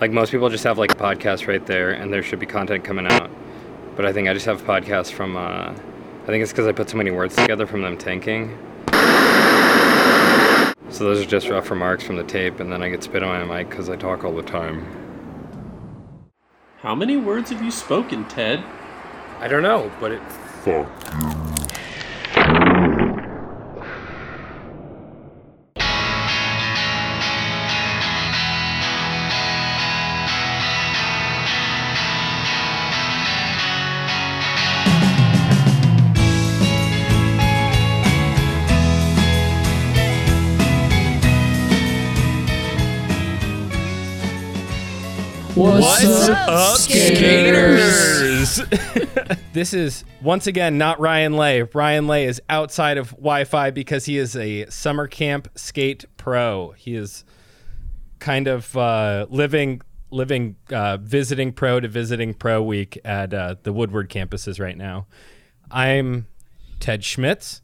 Like most people just have like a podcast right there, and there should be content coming out. But I think I just have podcasts from. Uh, I think it's because I put so many words together from them tanking. So those are just rough remarks from the tape, and then I get spit on my mic because I talk all the time. How many words have you spoken, Ted? I don't know, but it. What's, up, skaters? this is once again not Ryan Lay. Ryan Lay is outside of Wi-Fi because he is a summer camp skate pro. He is kind of uh, living living uh, visiting pro to visiting pro week at uh, the Woodward campuses right now. I'm Ted Schmitz.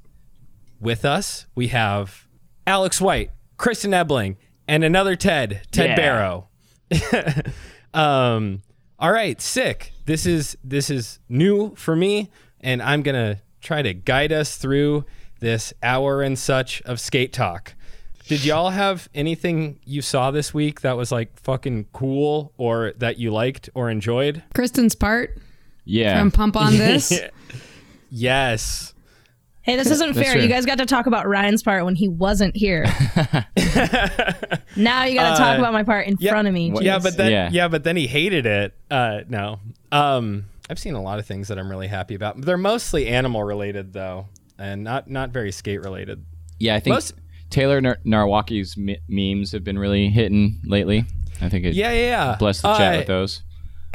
With us, we have Alex White, Kristen Ebeling, and another Ted, Ted Yeah. Barrow. um, all right, sick. This is this is new for me, and I'm gonna try to guide us through this hour and such of skate talk. Did y'all have anything you saw this week that was like fucking cool or that you liked or enjoyed? Kristen's part Yeah. from Pump on This. Yes. Hey, this isn't That's fair. You guys got to talk about Ryan's part when he wasn't here. now you got to talk Uh, about my part in yeah. front of me. Yeah, but then yeah. Yeah. but then he hated it. Uh no. Um I've seen a lot of things that I'm really happy about. They're mostly animal related though, and not not very skate related. Yeah, I think Most- Taylor Nar- Nawrocki's me- memes have been really hitting lately. I think it Yeah, yeah, yeah. blessed the chat Uh, with those.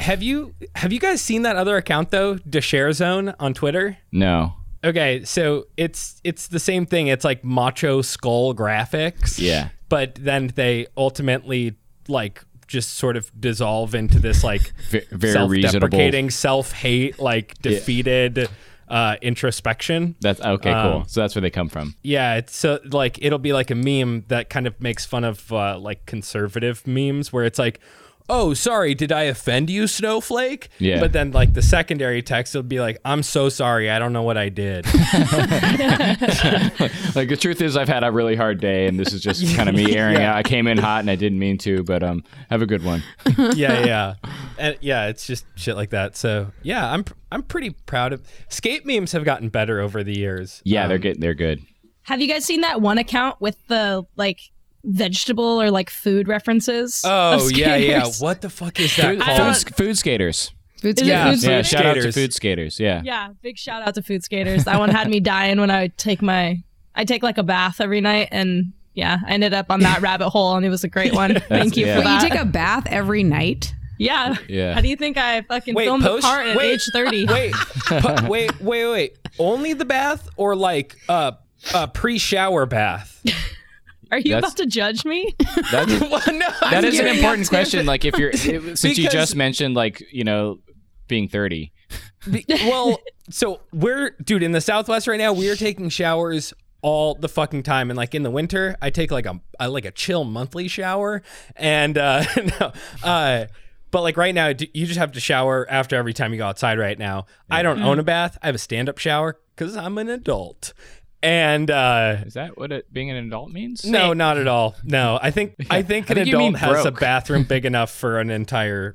Have you have you guys seen that other account though, Deshare Zone on Twitter? No. Okay, so it's it's the same thing. It's like macho skull graphics. Yeah. But then they ultimately like just sort of dissolve into this like V- very self-deprecating, self-hate, like defeated uh introspection. That's okay, Um, cool. So that's where they come from. Yeah, it's so like it'll be like a meme that kind of makes fun of uh, like conservative memes where it's like, "Oh, sorry, did I offend you, snowflake?" Yeah. But then like the secondary text will be like, "I'm so sorry, I don't know what I did." Like the truth is, I've had a really hard day, and this is just kind of me airing Yeah. out. I came in hot, and I didn't mean to, but um, have a good one. yeah, yeah, and yeah, it's just shit like that. So yeah, I'm I'm pretty proud of skate memes have gotten better over the years. Yeah, they're Um, good. They're good. Have you guys seen that one account with the like vegetable or like food references? Oh yeah, yeah. What the fuck is that Food, called? food, food skaters. Food Is it Yeah. food Yeah, skaters? shout out to food skaters. Yeah. Yeah, big shout out to food skaters. That one had me dying when I would take my I take like a bath every night and yeah, I ended up on that rabbit hole and it was a great one. Thank you yeah. for Wait, you take a bath every night? yeah. Yeah. How do you think I fucking Wait, filmed post- the part at wait, age 30? Wait, pu- wait, wait, wait. Only the bath or like uh, a pre-shower bath? Are you That's- about to judge me? That's, well, no, that is an I'm important question. Like, if you're since you just mentioned like you know being thirty. Be- well, so we're dude in the Southwest right now. We are taking showers all the fucking time, and like in the winter, I take like a, a like a chill monthly shower, and uh, no, uh, but like right now, you just have to shower after every time you go outside. Right now, I don't own a bath. I have a stand up shower because I'm an adult, and uh, Is that what it, being an adult means? no, not at all. No, I think I think I an think adult has a bathroom big enough for an entire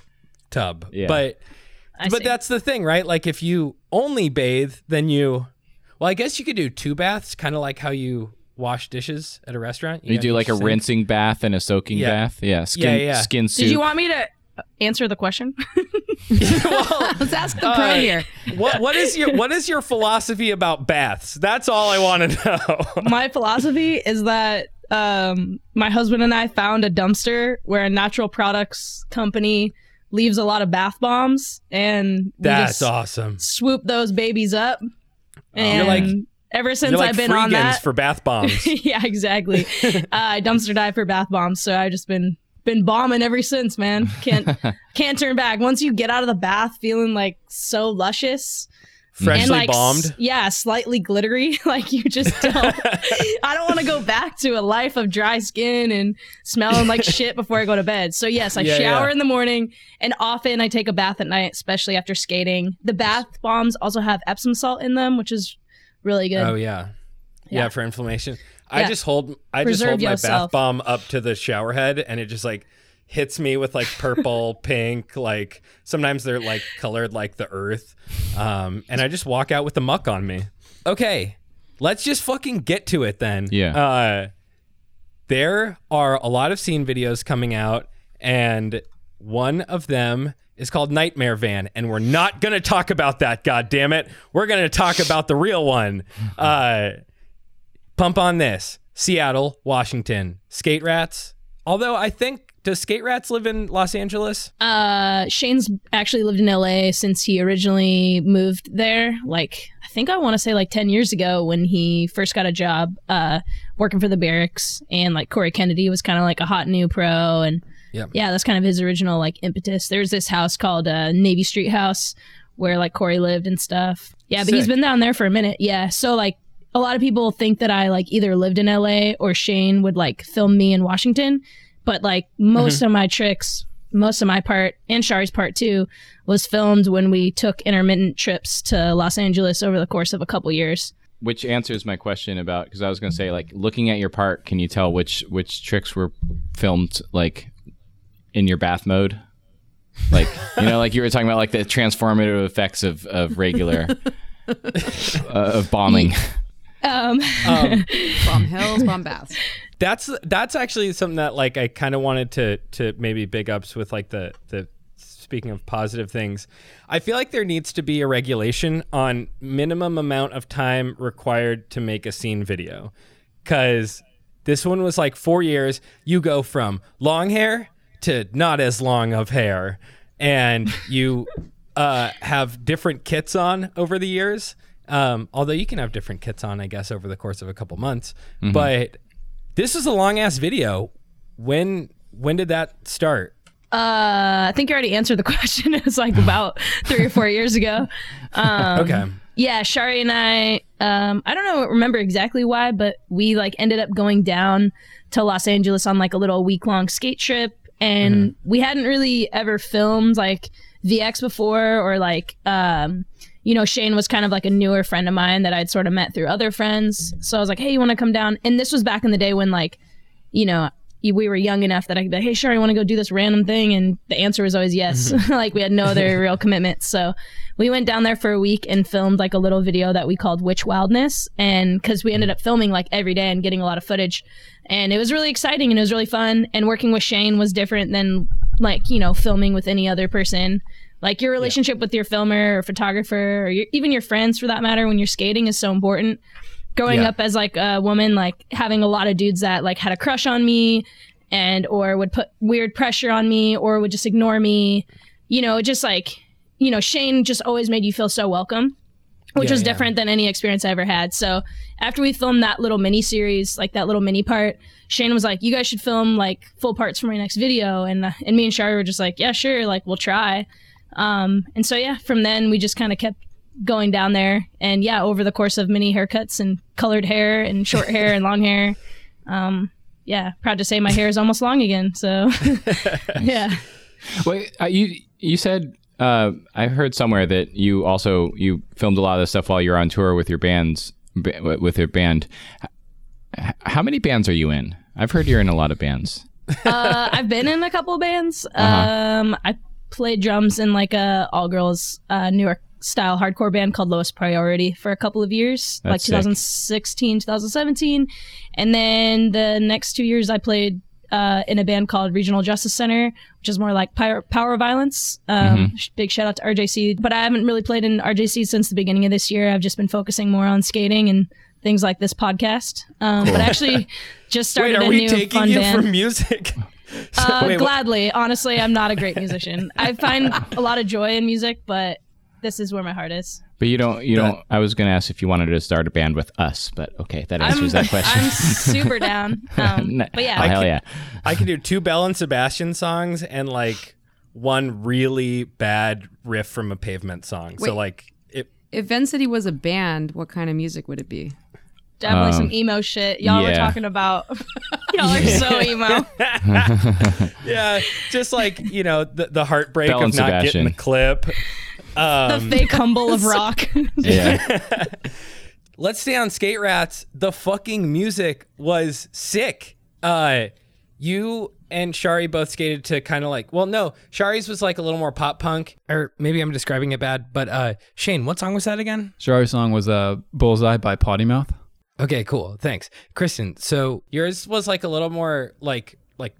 tub, Yeah. but. I But see. that's the thing, right? Like if you only bathe, then you well, I guess you could do two baths, kind of like how you wash dishes at a restaurant. You got do like a sink. rinsing bath and a soaking Yeah. bath. Yeah. Skin, Yeah, yeah. Skin soup. Did you want me to answer the question? well, Let's ask the uh, pro here. what what is your what is your philosophy about baths? That's all I want to know. my philosophy is that um, my husband and I found a dumpster where a natural products company leaves a lot of bath bombs, and we That's just awesome. swoop those babies up. And You're like- ever since like I've been on that, for bath bombs. yeah, exactly. uh, I dumpster dive for bath bombs, so I've just been been bombing ever since, man. Can't can't turn back. Once you get out of the bath feeling like so luscious, Freshly and like s- bombed. yeah slightly glittery like you just don't i don't want to go back to a life of dry skin and smelling like shit before i go to bed so yes i Yeah, shower yeah. in the morning and often i take a bath at night especially after skating the bath bombs also have epsom salt in them which is really good Oh yeah. yeah, Yeah. for inflammation. I Yeah. just hold I just Preserve hold my bath bomb up to the shower head, and it just like hits me with like purple, pink, like sometimes they're like colored like the earth, um, and I just walk out with the muck on me. Okay, let's just fucking get to it then. Yeah. Uh, there are a lot of scene videos coming out, and one of them is called Nightmare Van, and we're not gonna talk about that. God damn it, we're gonna talk about the real one. Uh, pump on this: Seattle, Washington, Skate Rats. Although I think does Skate Rats live in Los Angeles? Uh, Shane's actually lived in LA since he originally moved there. Like, I think I want to say like 10 years ago when he first got a job uh, working for the Berrics. And like Corey Kennedy was kind of like a hot new pro. And Yep. yeah, that's kind of his original like impetus. There's this house called uh, Navy Street House where like Corey lived and stuff. Yeah, but he's been down there for a minute. Yeah. So like, a lot of people think that I like either lived in LA or Shane would like film me in Washington. But like most of my tricks, most of my part and Shari's part too, was filmed when we took intermittent trips to Los Angeles over the course of a couple years. Which answers my question about because I was going to say like looking at your part, can you tell which which tricks were filmed like in your bath mode? Like you know, like you were talking about like the transformative effects of of regular uh, of bombing. Um, Bomb hills, bomb baths. That's that's actually something that like I kind of wanted to to maybe big ups with like the the speaking of positive things. I feel like there needs to be a regulation on minimum amount of time required to make a scene video. Cuz this one was like 4 years. You go from long hair to not as long of hair and you uh, have different kits on over the years. Um, although you can have different kits on, I guess, over the course of a couple months. But this is a long ass video. When when did that start? uh, I think you already answered the question. it was like about three or four years ago. Um, Okay. yeah shari and i um i don't know remember exactly why but we like ended up going down to los angeles on like a little week long skate trip and we hadn't really ever filmed like vx before or like um you know shane was kind of like a newer friend of mine that i'd sort of met through other friends so i was like hey you want to come down and this was back in the day when like you know we were young enough that I could be like, hey, sure, I want to go do this random thing. And the answer was always yes. Mm-hmm. like we had no other real commitments. So we went down there for a week and filmed like a little video that we called Witch Wildness. And because we ended up filming like every day and getting a lot of footage. And it was really exciting and it was really fun. And working with Shane was different than like, you know, filming with any other person. Like your relationship with your filmer or photographer or your, even your friends for that matter when you're skating is so important. Growing Yeah. up as like a woman like having a lot of dudes that like had a crush on me and or would put weird pressure on me or would just ignore me. You know just like you know shane just always made you feel so welcome which Yeah, was yeah. different than any experience i ever had. So after we filmed that little mini series like that little mini part shane was like you guys should film like full parts for my next video. And uh, and me and shari were just like yeah sure like we'll try um and so yeah from then we just kind of kept going down there and yeah over the course of many haircuts and colored hair and short hair and long hair um yeah proud to say my hair is almost long again so yeah Wait, uh, you you said uh, I heard somewhere that you also you filmed a lot of this stuff while you're on tour with your bands with your band. How many bands are you in? I've heard you're in a lot of bands. uh i've been in a couple bands Uh-huh. um i played drums in like a all girls uh new york style hardcore band called lowest priority for a couple of years like That's sick. 2016 2017 and then the next two years i played uh, in a band called Regional Justice Center, which is more like power, power violence. Um, sh- Big shout out to RJC. But I haven't really played in RJC since the beginning of this year. I've just been focusing more on skating and things like this podcast. Um, But actually, just started Wait, are a we new taking fun you band. from music? So- Uh, wait, what- gladly. Honestly, I'm not a great musician. I find a lot of joy in music, but this is where my heart is. But you don't you don't. I was going to ask if you wanted to start a band with us, but okay, that answers that question. I'm super down. Um, No- but oh, yeah, hell yeah. I can do two Belle and Sebastian songs and like one really bad riff from a pavement song. Wait. So like it If Vent City was a band, what kind of music would it be? Definitely Um, some emo shit. Y'all were talking about. y'all are so emo. Yeah, just like you know the the heartbreak Belle of and not getting the clip. the Um, fake humble of rock. Yeah. let's stay on Skate Rats. The fucking music was sick. Uh, you and Shari both skated to kind of like, well, no, Shari's was like a little more pop punk, or maybe I'm describing it bad. But uh, Shane, what song was that again? Shari's song was uh, Bullseye by Potty Mouth. Okay, cool, thanks, Kristen. So yours was like a little more like like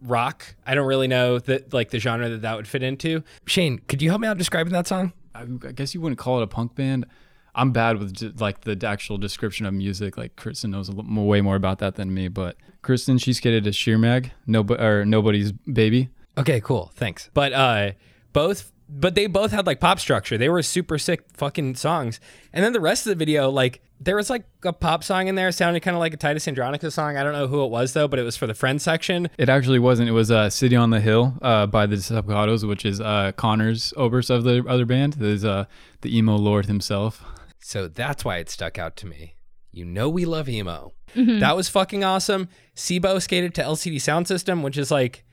rock. I don't really know that like the genre that that would fit into. Shane, could you help me out describing that song? I, I guess you wouldn't call it a punk band. I'm bad with like the actual description of music. Like Kristen knows a little way more about that than me. But Kristen, she skated to Sheer Mag, no, or nobody's baby. Okay, cool. Thanks. But uh both but they both had like pop structure. They were super sick fucking songs. And then the rest of the video, like there was like a pop song in there, sounded kind of like a Titus Andronicus song. I don't know who it was though, but it was for the friend section. It actually wasn't. It was uh, "City on the Hill" uh, by the Subcados, which is uh, Connor's Oberst of the other band. There's uh, the emo lord himself. So that's why it stuck out to me. You know we love emo. That was fucking awesome. Sebo skated to LCD Soundsystem, which is like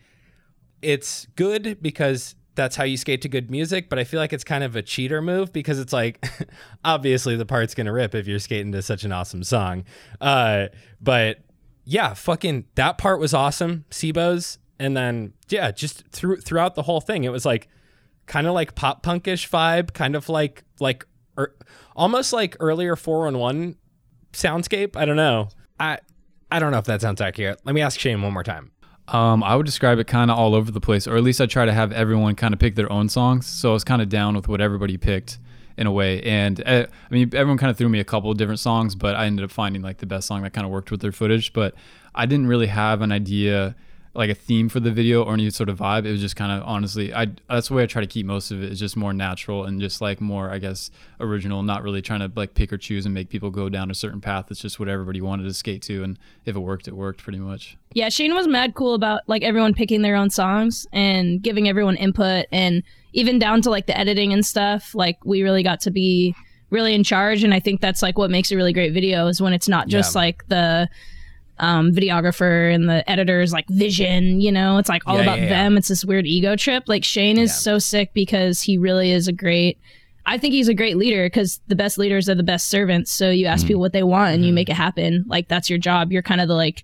it's good because that's how you skate to good music, but I feel like it's kind of a cheater move because it's like obviously the part's gonna rip if you're skating to such an awesome song. Uh, but yeah, fucking that part was awesome. Sebo's, and then yeah, just through throughout the whole thing, it was like kind of like pop punkish vibe, kind of like like or almost like earlier 411 soundscape. I don't know. I I don't know if that sounds accurate. Let me ask Shane one more time. Um, I would describe it kind of all over the place, or at least I try to have everyone kind of pick their own songs. So I was kind of down with what everybody picked in a way. And uh, I mean, everyone kind of threw me a couple of different songs, but I ended up finding like the best song that kind of worked with their footage. But I didn't really have an idea like a theme for the video or any sort of vibe. It was just kind of honestly, I that's the way I try to keep most of it. Is just more natural and just like more, I guess, original. Not really trying to like pick or choose and make people go down a certain path. It's just what everybody wanted to skate to, and if it worked, it worked pretty much. Yeah, Shane was mad cool about like everyone picking their own songs and giving everyone input and even down to like the editing and stuff. Like we really got to be really in charge and I think that's like what makes a really great video is when it's not just Yeah. like the um, videographer and the editor's like vision, you know, it's like all Yeah, about yeah, them. It's this weird ego trip. Like Shane is so sick because he really is a great I think he's a great leader because the best leaders are the best servants. So you ask people what they want and you make it happen. Like that's your job. You're kind of the like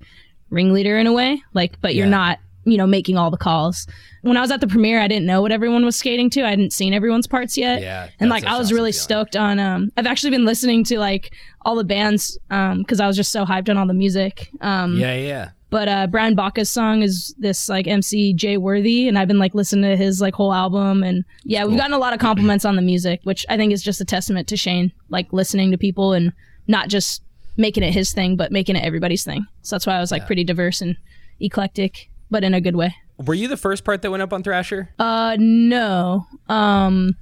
ringleader in a way. Like, but you're Yeah. not, you know, making all the calls. When I was at the premiere, I didn't know what everyone was skating to. I hadn't seen everyone's parts yet. Yeah, And like I was really stoked on um I've actually been listening to like all the bands um because I was just so hyped on all the music. Um Yeah, yeah. but uh Brian Baca's song is this like MC Jay Worthy and I've been like listening to his like whole album and yeah, we've gotten a lot of compliments on the music, which I think is just a testament to Shane, like listening to people and not just making it his thing, but making it everybody's thing. So that's why I was like pretty diverse and eclectic, but in a good way. Were you the first part that went up on Thrasher? Uh no. Um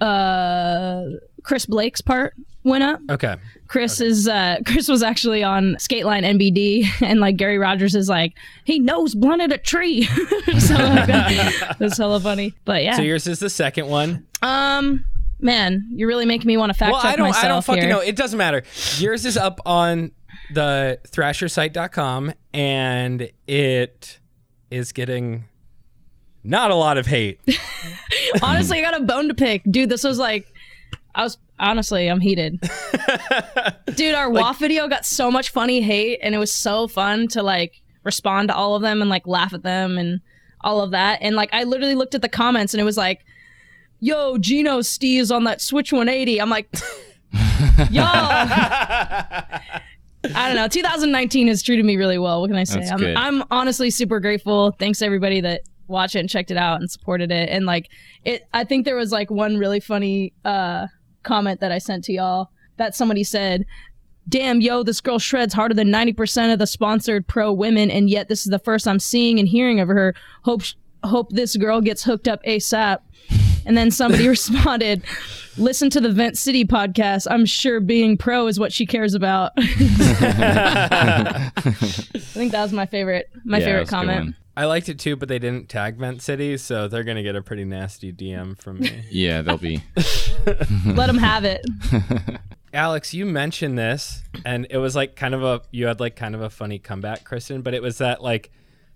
uh Chris Blake's part went up. Okay. Chris is uh Chris was actually on Skateline NBD and like Gary Rogers is like he knows blunted a tree. so like, that's hella funny. But yeah. So yours is the second one. um man, you're really making me want to fact well, check I don't myself I don't fucking here. know. It doesn't matter. Yours is up on the thrashersite.com and it is getting not a lot of hate. honestly, I got a bone to pick. Dude, this was like I was honestly, I'm heated. Dude, our WAF video got so much funny hate and it was so fun to like respond to all of them and like laugh at them and all of that. And like I literally looked at the comments and it was like, yo, Gino Steve's on that Switch 180. I'm like, y'all. I don't know. 2019 has treated me really well. What can I say? I'm. I'm honestly super grateful. Thanks everybody that watched it and checked it out and supported it. And like it, I think there was like one really funny uh, comment that I sent to y'all that somebody said, "Damn, yo, this girl shreds harder than 90% of the sponsored pro women, and yet this is the first I'm seeing and hearing of her. Hope hope this girl gets hooked up ASAP." And then somebody responded, "Listen to the Vent City podcast. I'm sure being pro is what she cares about." I think that was my favorite my Yeah, favorite that's a good comment. I liked it too, but they didn't tag Vent City, so they're gonna get a pretty nasty DM from me. Yeah, they'll be. Let them have it. Alex, you mentioned this, and it was like kind of a you had like kind of a funny comeback, Kristen. But it was that like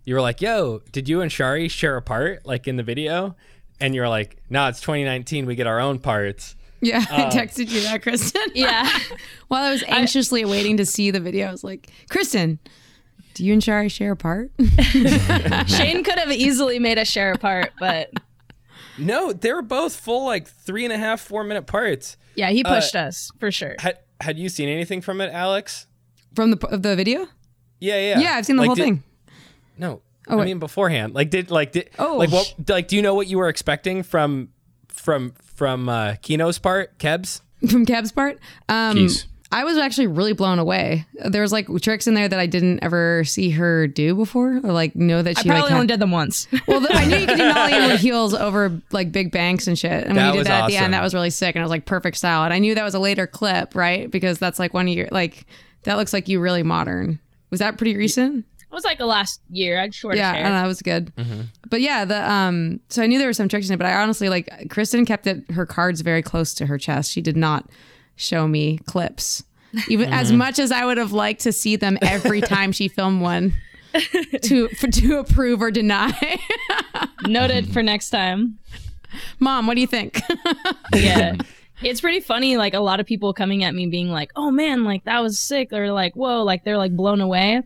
you were like, "Yo, did you and Shari share a part like in the video?" And you're like, "Nah, it's 2019. We get our own parts." Yeah, I uh, texted you that, Kristen. Yeah. While I was anxiously waiting to see the video, I was like, Kristen, do you and Shari share a part? Shane could have easily made us share a part, but No, they were both full like three and a half, four minute parts. yeah, he uh, pushed us for sure. Had had you seen anything from it, Alex? From the of the video? Yeah, yeah. Yeah, I've seen the Like, whole did- thing. No, Oh, I wait. mean beforehand. Like did like did Oh, like what like do you know what you were expecting from from from uh Kino's part, Kebs? From Kev's part? Um, Keys. I was actually really blown away. There was like tricks in there that I didn't ever see her do before, or like know that I she probably like. had- only did them once. well, the, I knew you could do nollie over heels over like big banks and shit. And when That you did was that at the end, that was really sick, and I was like perfect style. And I knew that was a later clip, right? Because that's like one of your like that looks like you really modern. Was that pretty recent? It was like the last year. I had short yeah, I hair. don't know, it was good. But yeah, the um, so I knew there were some tricks in it, but I honestly like Kristen kept it her cards very close to her chest. She did not show me clips, even as much as I would have liked to see them every time she filmed one to for, to approve or deny. Noted for next time. Mom, what do you think? Yeah. It's pretty funny, like a lot of people coming at me being like, "Oh man, like that was sick," or like, "Whoa," like they're like blown away,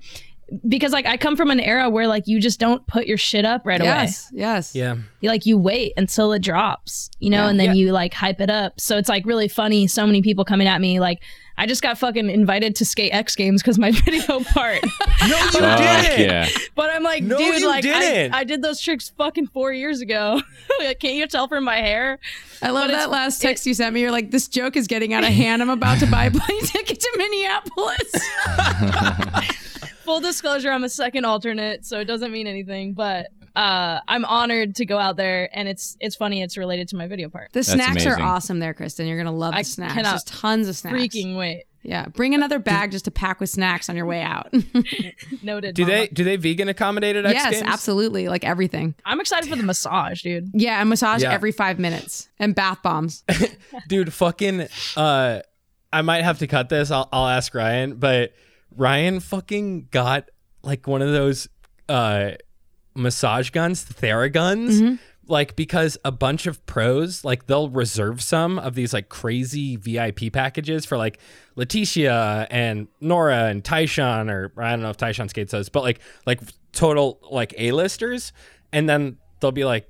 because like I come from an era where like you just don't put your shit up right away. yes, yes. Yeah. You, like you wait until it drops, you know, Yeah. and then Yeah. you like hype it up. So it's like really funny. So many people coming at me like, I just got fucking invited to skate X Games because my video part. No, you Fuck didn't. yeah. but I'm like, No, dude, like didn't. I, I did those tricks fucking four years ago. Like, Can't you tell from my hair? I love But that last text you sent me. You're like, this joke is getting out of hand. I'm about to buy a plane ticket to Minneapolis. Full disclosure, I'm a second alternate, so it doesn't mean anything. But uh, I'm honored to go out there, and it's it's funny. It's related to my video part. The snacks amazing. are awesome there, Kristen. You're gonna love the I snacks. cannot There's tons of snacks. Freaking wait, Yeah, bring another bag just to pack with snacks on your way out. noted. Do mama. they do they vegan accommodate at X yes, Games? absolutely. Like everything. I'm excited for the massage, dude. Yeah, and massage Yeah. every five minutes and bath bombs. Dude, fucking uh I might have to cut this. I'll I'll ask Ryan, but Ryan fucking got like one of those uh massage guns, Theraguns. Like because a bunch of pros like they'll reserve some of these like crazy VIP packages for like Leticia and Nora and Tyshawn or I don't know if Tyshawn skates those, but like like total like A-listers and then they'll be like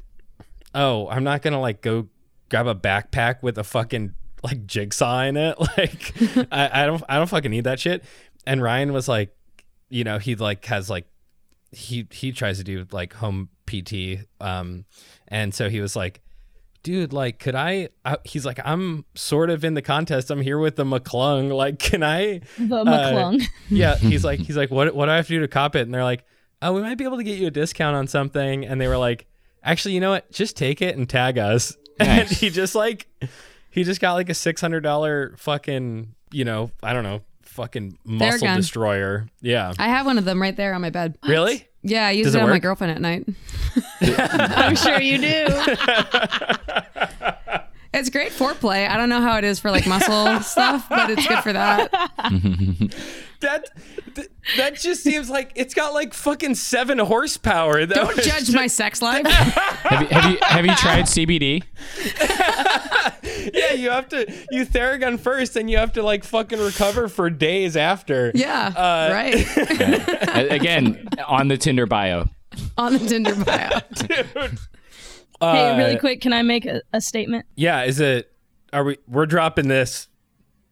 oh, I'm not gonna like go grab a backpack with a fucking like jigsaw in it. Like I, I don't I don't fucking need that shit. And Ryan was like, you know, he like has like he he tries to do like home PT. Um and so he was like, dude, like could I, I he's like, I'm sort of in the contest. I'm here with the McClung. Like, can I The McClung. yeah, he's like, he's like, what, what do I have to do to cop it? And they're like, oh, we might be able to get you a discount on something. And they were like, actually, you know what? Just take it and tag us. And he just like, he just got like a six hundred dollar fucking, you know, I don't know, fucking muscle gun. destroyer. Yeah, I have one of them right there on my bed. really? Yeah, I use Does it, it on my girlfriend at night. I'm sure you do. It's great foreplay. I don't know how it is for like muscle stuff, but it's good for that. That th- that just seems like it's got like fucking seven horsepower. That Don't was judge just- my sex life. Have you, have you have you tried CBD? Yeah, you have to you Theragun first, and you have to like fucking recover for days after. Yeah, Uh, right. A- Again, on the Tinder bio. on the Tinder bio. Hey, really Uh, quick, can I make a, a statement? Yeah, is it? Are we? We're dropping this,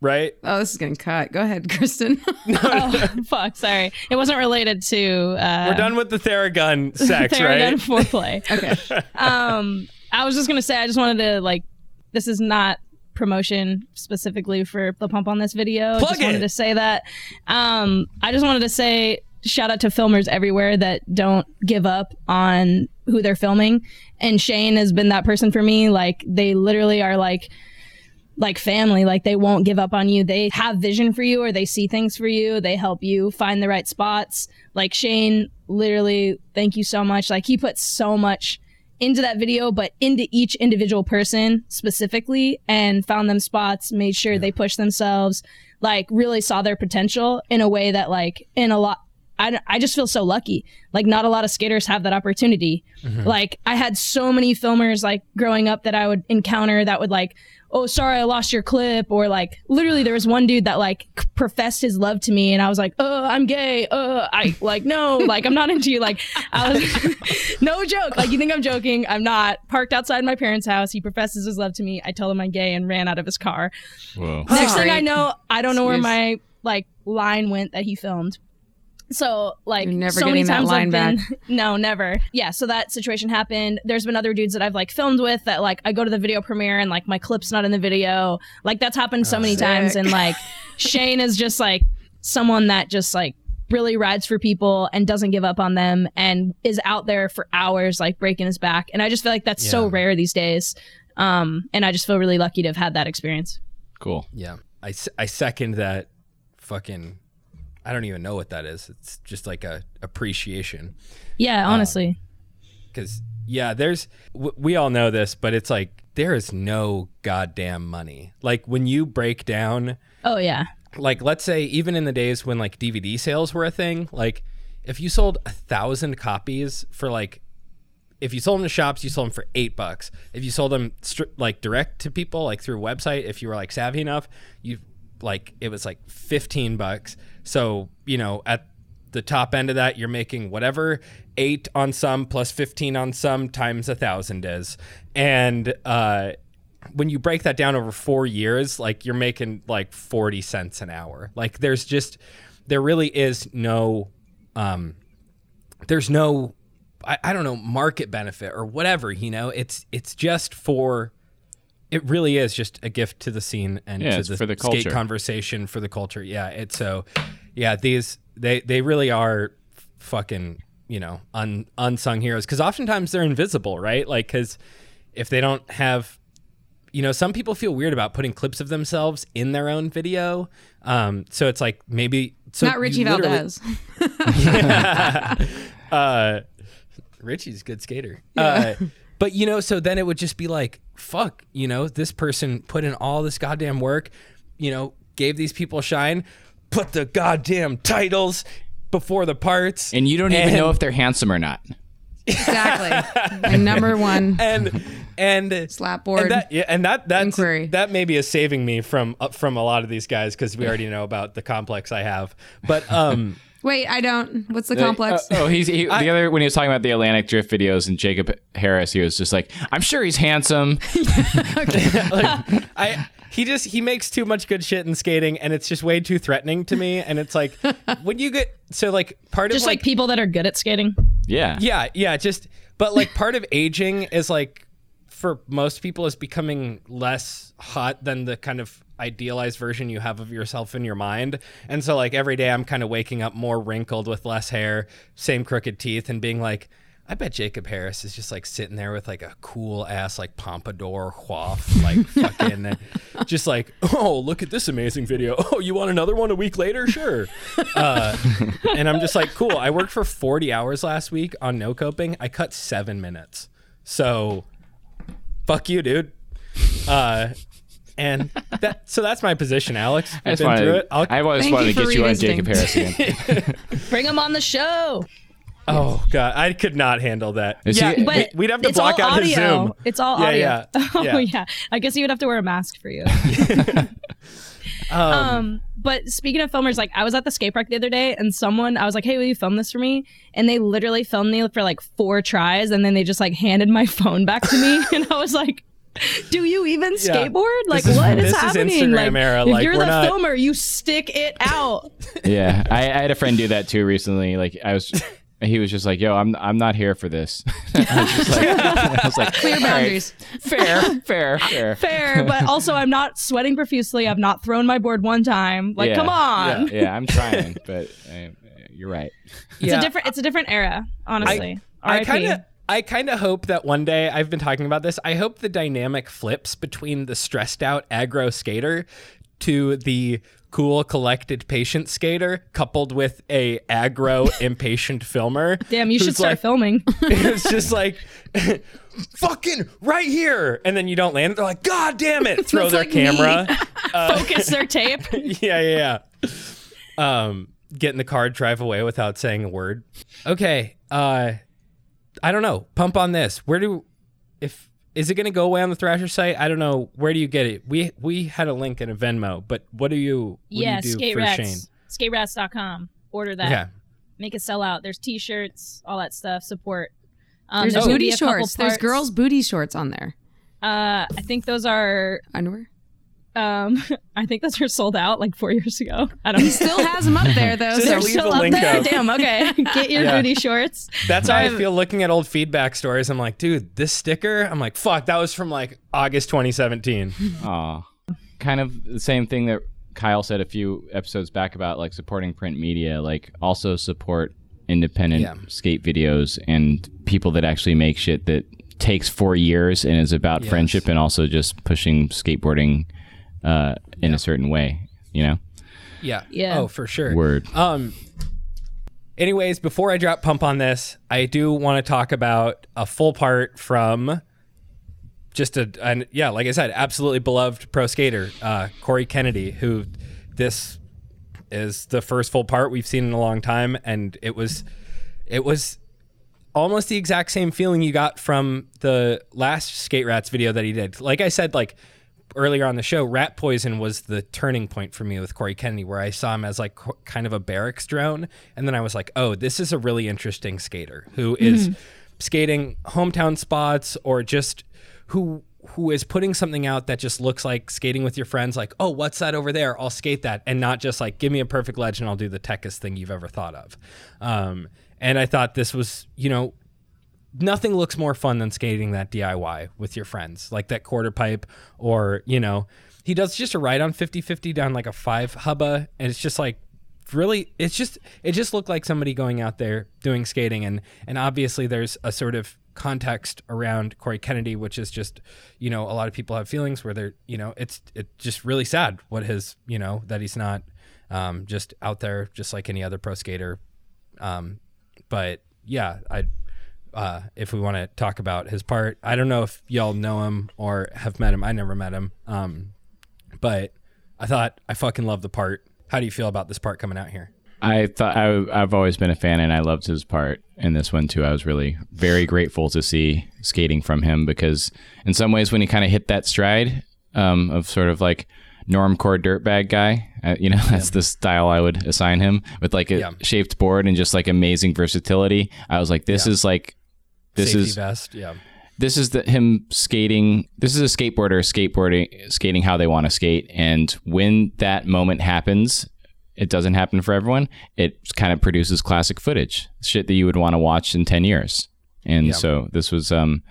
right? Oh, this is getting cut. Go ahead, Kristen. oh, fuck, sorry. It wasn't related to uh, We're done with the Theragun sex, Theragun right? foreplay. okay. um, I was just gonna say, I just wanted to like, this is not promotion specifically for the pump on this video. Plug just wanted to say that. Um, I just wanted to say shout out to filmers everywhere that don't give up on who they're filming. And Shane has been that person for me. Like they literally are like like family like they won't give up on you they have vision for you or they see things for you they help you find the right spots like shane literally, thank you so much. Like he put so much into that video, but into each individual person specifically and found them spots, made sure they pushed themselves, like really saw their potential in a way that like in a lot I, I just feel so lucky. Like not a lot of skaters have that opportunity. Like I had so many filmers like growing up that I would encounter that would like, oh sorry I lost your clip or like literally there was one dude that like professed his love to me and I was like, oh I'm gay. Uh I like no like I'm not into you. Like I was no joke. Like you think I'm joking? I'm not. Parked outside my parents' house. He professes his love to me. I tell him I'm gay and ran out of his car. Whoa. Next thing I know, I don't know where my like line went that he filmed. So like You're never so many getting that times line I've been no never. Yeah so that situation happened. There's been other dudes that I've like filmed with that like I go to the video premiere and like my clip's not in the video. Like that's happened so many times and like Shane is just like someone that just like really rides for people and doesn't give up on them and is out there for hours like breaking his back. And I just feel like that's so rare these days. Um and I just feel really lucky to have had that experience. Cool. Yeah, I, I second that. Fucking, I don't even know what that is. It's just like a appreciation. yeah um, honestly. because yeah there's w- we all know this but it's like there is no goddamn money. Like when you break down oh yeah. like let's say even in the days when like dvd sales were a thing like if you sold a thousand copies for like if you sold them to shops you sold them for eight bucks. If you sold them str- like direct to people like through a website if you were like savvy enough you like it was like 15 bucks so you know at the top end of that you're making whatever eight on some plus 15 on some times a thousand is and uh when you break that down over four years, like you're making like 40 cents an hour. Like there's just, there really is no, um, there's no, I, I don't know, market benefit or whatever, you know, it's, it's just for, it really is just a gift to the scene and Yeah, to the, the skate culture. conversation for the culture. Yeah. It's so, yeah, these, they, they really are fucking, you know, un, unsung heroes. Cause oftentimes they're invisible, right? Like, cause if they don't have, you know, some people feel weird about putting clips of themselves in their own video. Um, so it's like maybe so Not Richie Valdez. uh, Richie's a good skater. Uh, but you know, so then it would just be like, fuck, you know, this person put in all this goddamn work, you know, gave these people shine, put the goddamn titles before the parts, And you don't even know if they're handsome or not. exactly. My number one and and slapboard. And that, yeah, and that that's, Inquiry. that maybe is saving me from uh, from a lot of these guys because we already know about the complex I have. But um, Wait, I don't. What's the complex? Uh, oh, he's he, the other when he was talking about the Atlantic Drift videos and Jacob Harris, he was just like, "I'm sure he's handsome." I he just he makes too much good shit in skating, and it's just way too threatening to me. And it's like when you get so like part of just of like, people that are good at skating? Yeah, yeah yeah just but like part of aging is like for most people is becoming less hot than the kind of idealized version you have of yourself in your mind. And so like every day i'm kind of waking up more wrinkled with less hair same crooked teeth and being like I bet Jacob Harris is just like sitting there with like a cool ass like pompadour coif, like fucking, just like, oh look at this amazing video. Oh, you want another one a week later? Sure. Uh, and I'm just like, cool. I worked for 40 hours last week on no coping. I cut seven minutes. So, fuck you, dude. Uh, and that so that's my position, Alex. I We've just been through it. I'll, I always Thank wanted to get you on. Jacob Harris again. bring him on the show oh god, I could not handle that. Is yeah, he- but we- we'd have to block all out his. Zoom. It's all Yeah, audio. yeah, Oh yeah. yeah. I guess you would have to wear a mask for you. um, but speaking of filmers, like I was at the skate park the other day, and someone I was like, "Hey, will you film this for me?" And they literally filmed me for like four tries, and then they just like handed my phone back to me, and I I was like. Do you even Yeah. skateboard? Like, is- what is this is happening? Instagram like, era, if like, you're we're the not- filmer, you stick it out. yeah, I, I had a friend do that too recently. Like I was, he was just like, "Yo, I'm I'm not here for this." I was just like, I was like Clear "All right, boundaries. fair, fair, fair. Fair, but also I'm not sweating profusely. I've not thrown my board one time. Like, Yeah. come on. Yeah, I'm trying, but uh, you're right. It's a different. It's a different era, honestly. I kind of I kind of hope that one day I've been talking about this. I hope the dynamic flips between the stressed out aggro skater to the cool collected patient skater coupled with a aggro impatient filmer. Damn, you should start like- filming. it's just like fucking right here and then you don't land they're like god damn it throw their like me. camera Focus their tape. yeah yeah yeah um get in the car drive away without saying a word okay uh i don't know pump on this where do if is it going to go away on the thrasher site i don't know where do you get it we we had a link in a venmo but what do you what yeah, do you do skate for rats. shane Skaterats.com. Order that. yeah Make it sell out. There's t-shirts, all that stuff. Support. Um, There's gonna booty be a couple shorts. There's girls' booty shorts on there. Uh, I think those are. Underwear. Um, I think those are sold out like four years ago. I don't. He still has them up there though. Just so leave the still up link there. up. Damn. Okay. Get your Yeah. booty shorts. That's how I I've- feel looking at old feedback stories. I'm like, dude, this sticker. I'm like, fuck, that was from like August 2017. Aw. Kind of the same thing that Kyle said a few episodes back about like supporting print media, like also support independent Yeah. skate videos and people that actually make shit that takes four years and is about Yes. friendship and also just pushing skateboarding uh, in a certain way, you know? Yeah. Yeah. Oh, for sure. Word. Um. Anyways, before I drop pump on this, I do want to talk about a full part from just a, an yeah, like I said, absolutely beloved pro skater, uh, Corey Kennedy, who this is the first full part we've seen in a long time, and it was, it was almost the exact same feeling you got from the last Skate Rats video that he did. Like I said, like earlier on the show, Rat Poison was the turning point for me with Corey Kennedy, where I saw him as like qu- kind of a Berrics drone, and then I was like, oh, this is a really interesting skater who is skating hometown spots or just who who is putting something out that just looks like skating with your friends like oh what's that over there? I'll skate that. And not just like give me a perfect ledge and i'll do the techest thing you've ever thought of. Um, and i thought this was you know nothing looks more fun than skating that DIY with your friends, like that quarter pipe, or, you know, he does just a ride on 50 50 down like a five hubba, and it's just like, really it's just it just looked like somebody going out there doing skating and and obviously there's a sort of context around Corey Kennedy which is just you know a lot of people have feelings where they're you know it's it's just really sad what his you know that he's not um, just out there just like any other pro skater. Um, but yeah, I uh, if we want to talk about his part, I don't know if y'all know him or have met him. I never met him, um, but I thought I fucking love the part. How do you feel about this part coming out here? I thought I, I've always been a fan, and I loved his part in this one too. I was really very grateful to see skating from him because, in some ways, when he kind of hit that stride um, of sort of like normcore dirtbag guy, uh, you know, that's the style I would assign him with like a Yeah. shaped board and just like amazing versatility. I was like, this Yeah. is like, this Safety is vest, yeah, this is the, him skating. This is a skateboarder skateboarding, skating how they want to skate. And when that moment happens, it doesn't happen for everyone. It kind of produces classic footage, shit that you would want to watch in 10 years. And Yeah. so this was um,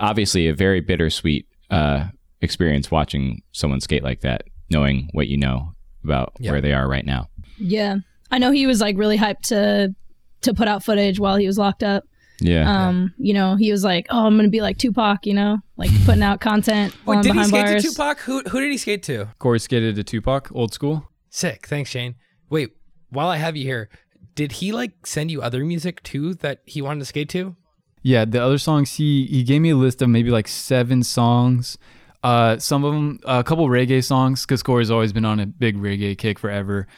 obviously a very bittersweet uh, experience watching someone skate like that, knowing what you know about Yeah. where they are right now. Yeah, I know he was like really hyped to to put out footage while he was locked up. Yeah. Um, you know, he was like, "Oh, I'm gonna be like Tupac," you know, like putting out content while Wait, I'm did he skate bars. to Tupac? Who who did he skate to? Corey skated to Tupac, old school. Sick, thanks, Shane. Wait, while I have you here, did he like send you other music too that he wanted to skate to? Yeah, the other songs he he gave me a list of maybe like seven songs. Uh, some of them, a couple reggae songs, because Corey's always been on a big reggae kick forever.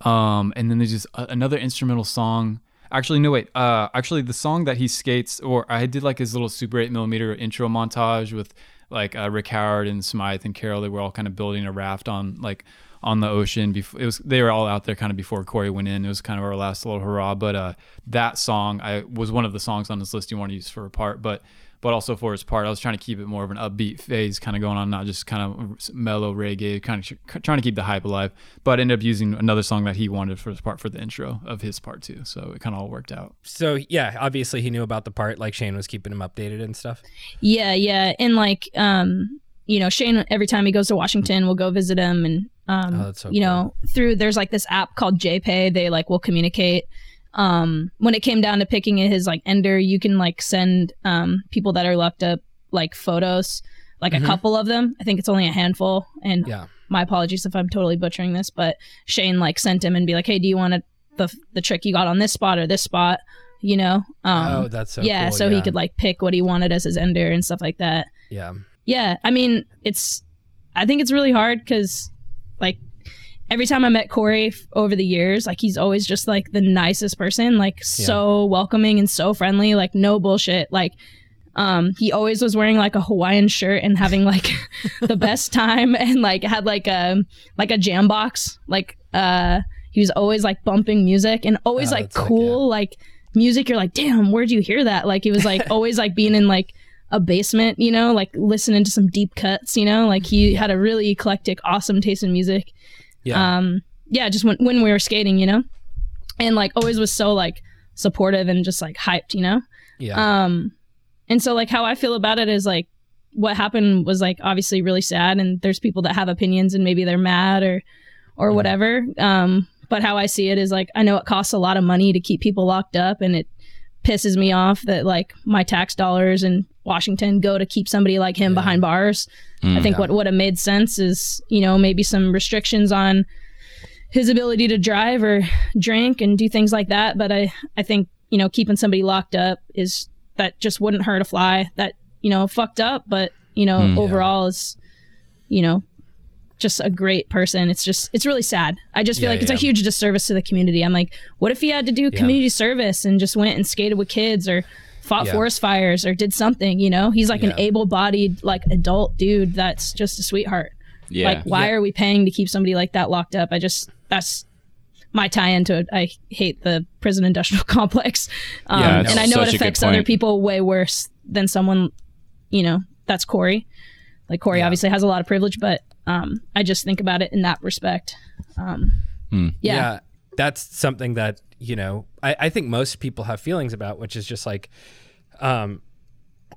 Um, and then there's just a, another instrumental song. Actually, no wait. Uh, actually, the song that he skates, or I did like his little Super 8 millimeter intro montage with like uh, Rick Howard and Smythe and Carroll. They were all kind of building a raft on like on the ocean. Before it was, they were all out there kind of before Corey went in. It was kind of our last little hurrah. But uh, that song, I was one of the songs on this list you want to use for a part, but but also for his part, I was trying to keep it more of an upbeat phase kind of going on, not just kind of mellow reggae, kind of sh- trying to keep the hype alive. But I ended up using another song that he wanted for his part for the intro of his part too. So it kind of all worked out. So yeah, obviously he knew about the part. Like Shane was keeping him updated and stuff. Yeah, yeah, and like, um, you know, Shane every time he goes to Washington, we'll go visit him, and um, Oh, so you know, through there's like this app called JPay. They like will communicate. Um, when it came down to picking his like ender, you can like send um people that are locked up like photos, like Mhm. a couple of them. I think it's only a handful, and Yeah. my apologies if I'm totally butchering this, but Shane like sent him and be like, "Hey, do you want a, the the trick you got on this spot or this spot?" You know. Um, oh, that's so yeah, cool, so he could like pick what he wanted as his ender and stuff like that. yeah. Yeah, I mean, it's. I think it's really hard because, like, every time I met Corey f- over the years, like he's always just like the nicest person, like so welcoming and so friendly, like no bullshit. Like, um, he always was wearing like a Hawaiian shirt and having like the best time, and like had like a like a jam box. Like, uh, he was always like bumping music and always Oh, like that's sick, cool, like music. You're like, damn, where'd you hear that? Like, he was like always like being in like a basement, you know, like listening to some deep cuts, you know, like he had a really eclectic, awesome taste in music. Yeah. Um, yeah, just when, when we were skating, you know, and like always was so like supportive and just like hyped, you know? yeah. Um, and so like how I feel about it is like what happened was like obviously really sad and there's people that have opinions and maybe they're mad or, or whatever. Um, but how I see it is like, I know it costs a lot of money to keep people locked up and it pisses me off that like my tax dollars in Washington go to keep somebody like him behind bars. Mm, I think what would have made sense is, you know, maybe some restrictions on his ability to drive or drink and do things like that. But I, I think, you know, keeping somebody locked up is that just wouldn't hurt a fly. That, you know, fucked up, but, you know, mm, overall is, you know, just a great person. It's just, it's really sad. I just feel Yeah, like it's yeah. a huge disservice to the community. I'm like, what if he had to do community service and just went and skated with kids or fought Yeah. forest fires or did something, you know? He's like Yeah. an able bodied, like adult dude that's just a sweetheart. Yeah. Like, why are we paying to keep somebody like that locked up? I just, that's my tie into it. I hate the prison industrial complex. Um, Yeah, it's and I know it affects other people way worse than someone, you know, that's Corey. Like, Corey Yeah. obviously has a lot of privilege, but um, I just think about it in that respect. Um, yeah. that's something that you know I, I think most people have feelings about which is just like um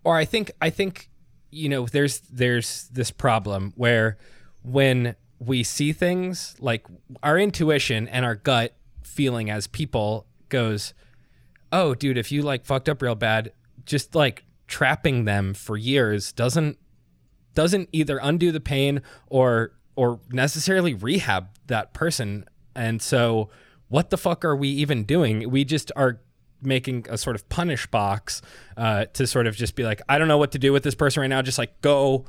or i think i think you know there's there's this problem where when we see things like our intuition and our gut feeling as people goes oh dude if you like fucked up real bad just like trapping them for years doesn't doesn't either undo the pain or or necessarily rehab that person and so what the fuck are we even doing we just are making a sort of punish box uh, to sort of just be like i don't know what to do with this person right now just like go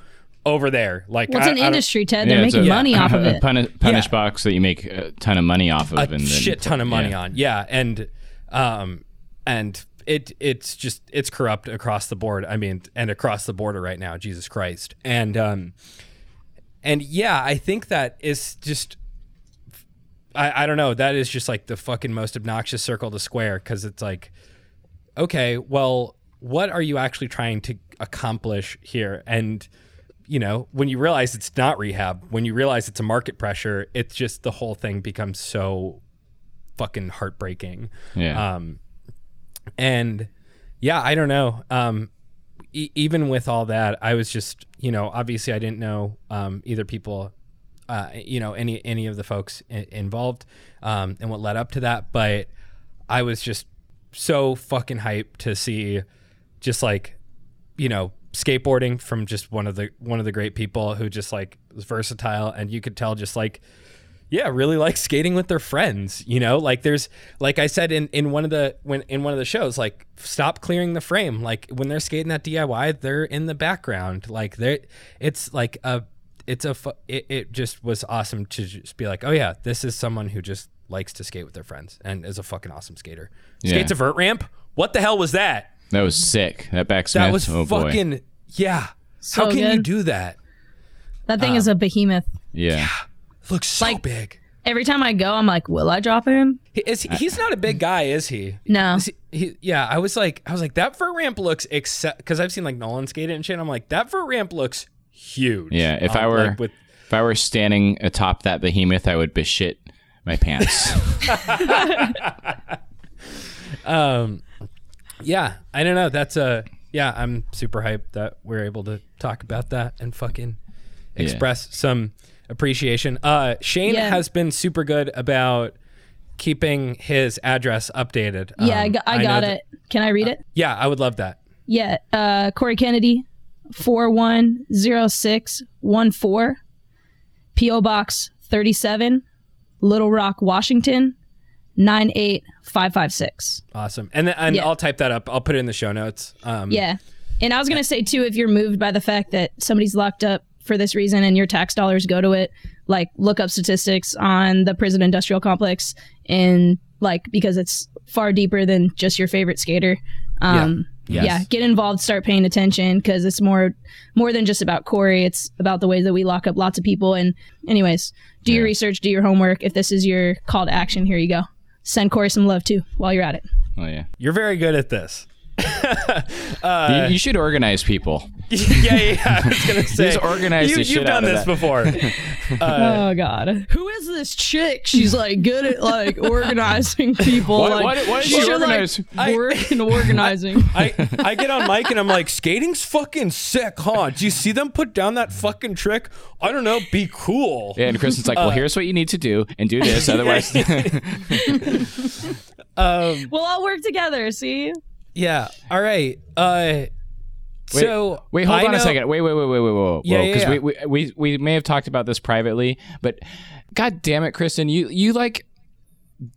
over there like Well, it's I- an I industry, Ted. They're Yeah, making a- money off of it. punish, punish Yeah. box that you make a ton of money off of. a and then, shit ton of money yeah. on. Yeah, and um, and it it's just it's corrupt across the board. I mean, and across the border right now. Jesus Christ, and um, and yeah, I think that is just. I, I don't know. That is just like the fucking most obnoxious circle to square because it's like, okay, well, what are you actually trying to accomplish here? And you know, when you realize it's not rehab, when you realize it's a market pressure, it's just the whole thing becomes so fucking heartbreaking. Yeah. Um, and yeah, I don't know. Um, e- even with all that, I was just, you know, obviously I didn't know um, either people, uh, you know, any any of the folks I- involved, um, and what led up to that. But I was just so fucking hyped to see, just like, you know, skateboarding from just one of the one of the great people who just like was versatile, and you could tell just like yeah really like skating with their friends you know like there's like i said in in one of the when in one of the shows like stop clearing the frame like when they're skating that diy they're in the background like they're it's like a it's a it, it just was awesome to just be like oh yeah this is someone who just likes to skate with their friends and is a fucking awesome skater Yeah. skates a vert ramp what the hell was that That was sick. That backsmith. that was oh boy. fucking yeah So how can you do that That thing um, is a behemoth. Yeah. Looks so Like- big Every time I go, I'm like, will I drop him? He- Is he, he's not a big guy, is he? No. Is he, he- yeah, I was like, I was like, that vert ramp looks except because I've seen like Nolan skate it and shit. I'm like, that vert ramp looks huge. Yeah. If I Um, were like, with if I were standing atop that behemoth, I would beshit my pants. um, yeah, I don't know. That's a yeah. I'm super hyped that we're able to talk about that and fucking express some appreciation. Uh, Shane Yeah. has been super good about keeping his address updated. Yeah, I Um, got, I got it. Can I read it? Yeah, I would love that. Yeah, uh, Corey Kennedy, four one zero six one four, P.O. Box 37, Little Rock, Washington 98556. Awesome. And then, and Yeah. I'll type that up. I'll put it in the show notes. Um, Yeah. And I was going to say, too, if you're moved by the fact that somebody's locked up for this reason and your tax dollars go to it, like look up statistics on the prison industrial complex and like because it's far deeper than just your favorite skater. Um, Yes. Yeah, get involved, start paying attention because it's more more than just about Corey. It's about the ways that we lock up lots of people. And anyways, do your research, do your homework. If this is your call to action, here you go. Send Corey some love too while you're at it. Oh yeah. You're very good at this. Uh, you, you should organize people. yeah, yeah, yeah. I was gonna say. Just organize you, the You've shit done out of this that. before. Uh, oh God, who is this chick? She's like good at like organizing people. What- like, what- what did she she should, organize? Like, work in organizing. I, I get on mic and I'm like, skating's fucking sick, huh? Do you see them put down that fucking trick? I don't know, be cool. Yeah, and Kristen's like, well, uh, here's what you need to do and do this. Otherwise, Um, we'll all work together. See, yeah. All right. Uh, so wait, hold I on a second. Wait, wait, wait, wait, wait, wait. Yeah, Whoa, yeah, because yeah. we, we we we may have talked about this privately, but god damn it, Kristen, you you like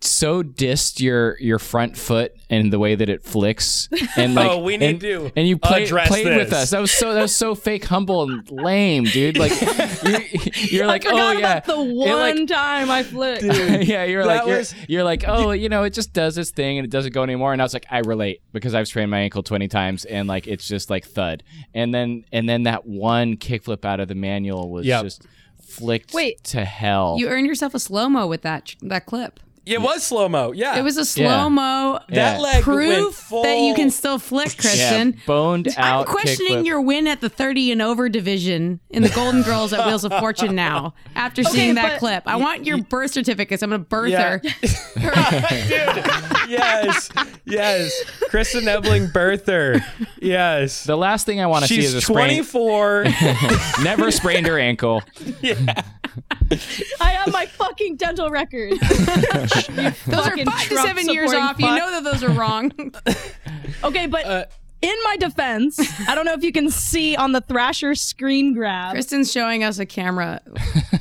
so dissed your your front foot and the way that it flicks and like Oh, we need and, to and you play, address played with us that was so that was so fake humble and lame dude like you're, oh, you're like I forgot oh yeah the one like, time I flipped. yeah, you're That like you're, was- you're like, oh, you know, it just does this thing and it doesn't go anymore. And I was like, I relate because I've sprained my ankle twenty times and like it's just like thud. And then and then that one kickflip out of the manual was Yep. just flicked Wait. to hell. You earned yourself a slow mo with that that clip. It was slow mo. Yeah. It was a slow mo. that Yeah. leg went Proof full. that you can still flick, yeah, Kristen. boned out. I'm questioning kickflip. your win at the 30 and over division in the Golden Girls at Wheels of Fortune now. After seeing that but- clip, I want your birth certificates. I'm gonna birth Yeah. her. yes, yes. Kristen Ebeling birther. Yes. The last thing I want to see is She's a sprain. 24. Never sprained her ankle. I have my fucking dental record. Those are fucking five to seven years supporting off. You know that those are wrong. Okay, but Uh, in my defense, I don't know if you can see on the Thrasher screen grab, Kristen's showing us a camera.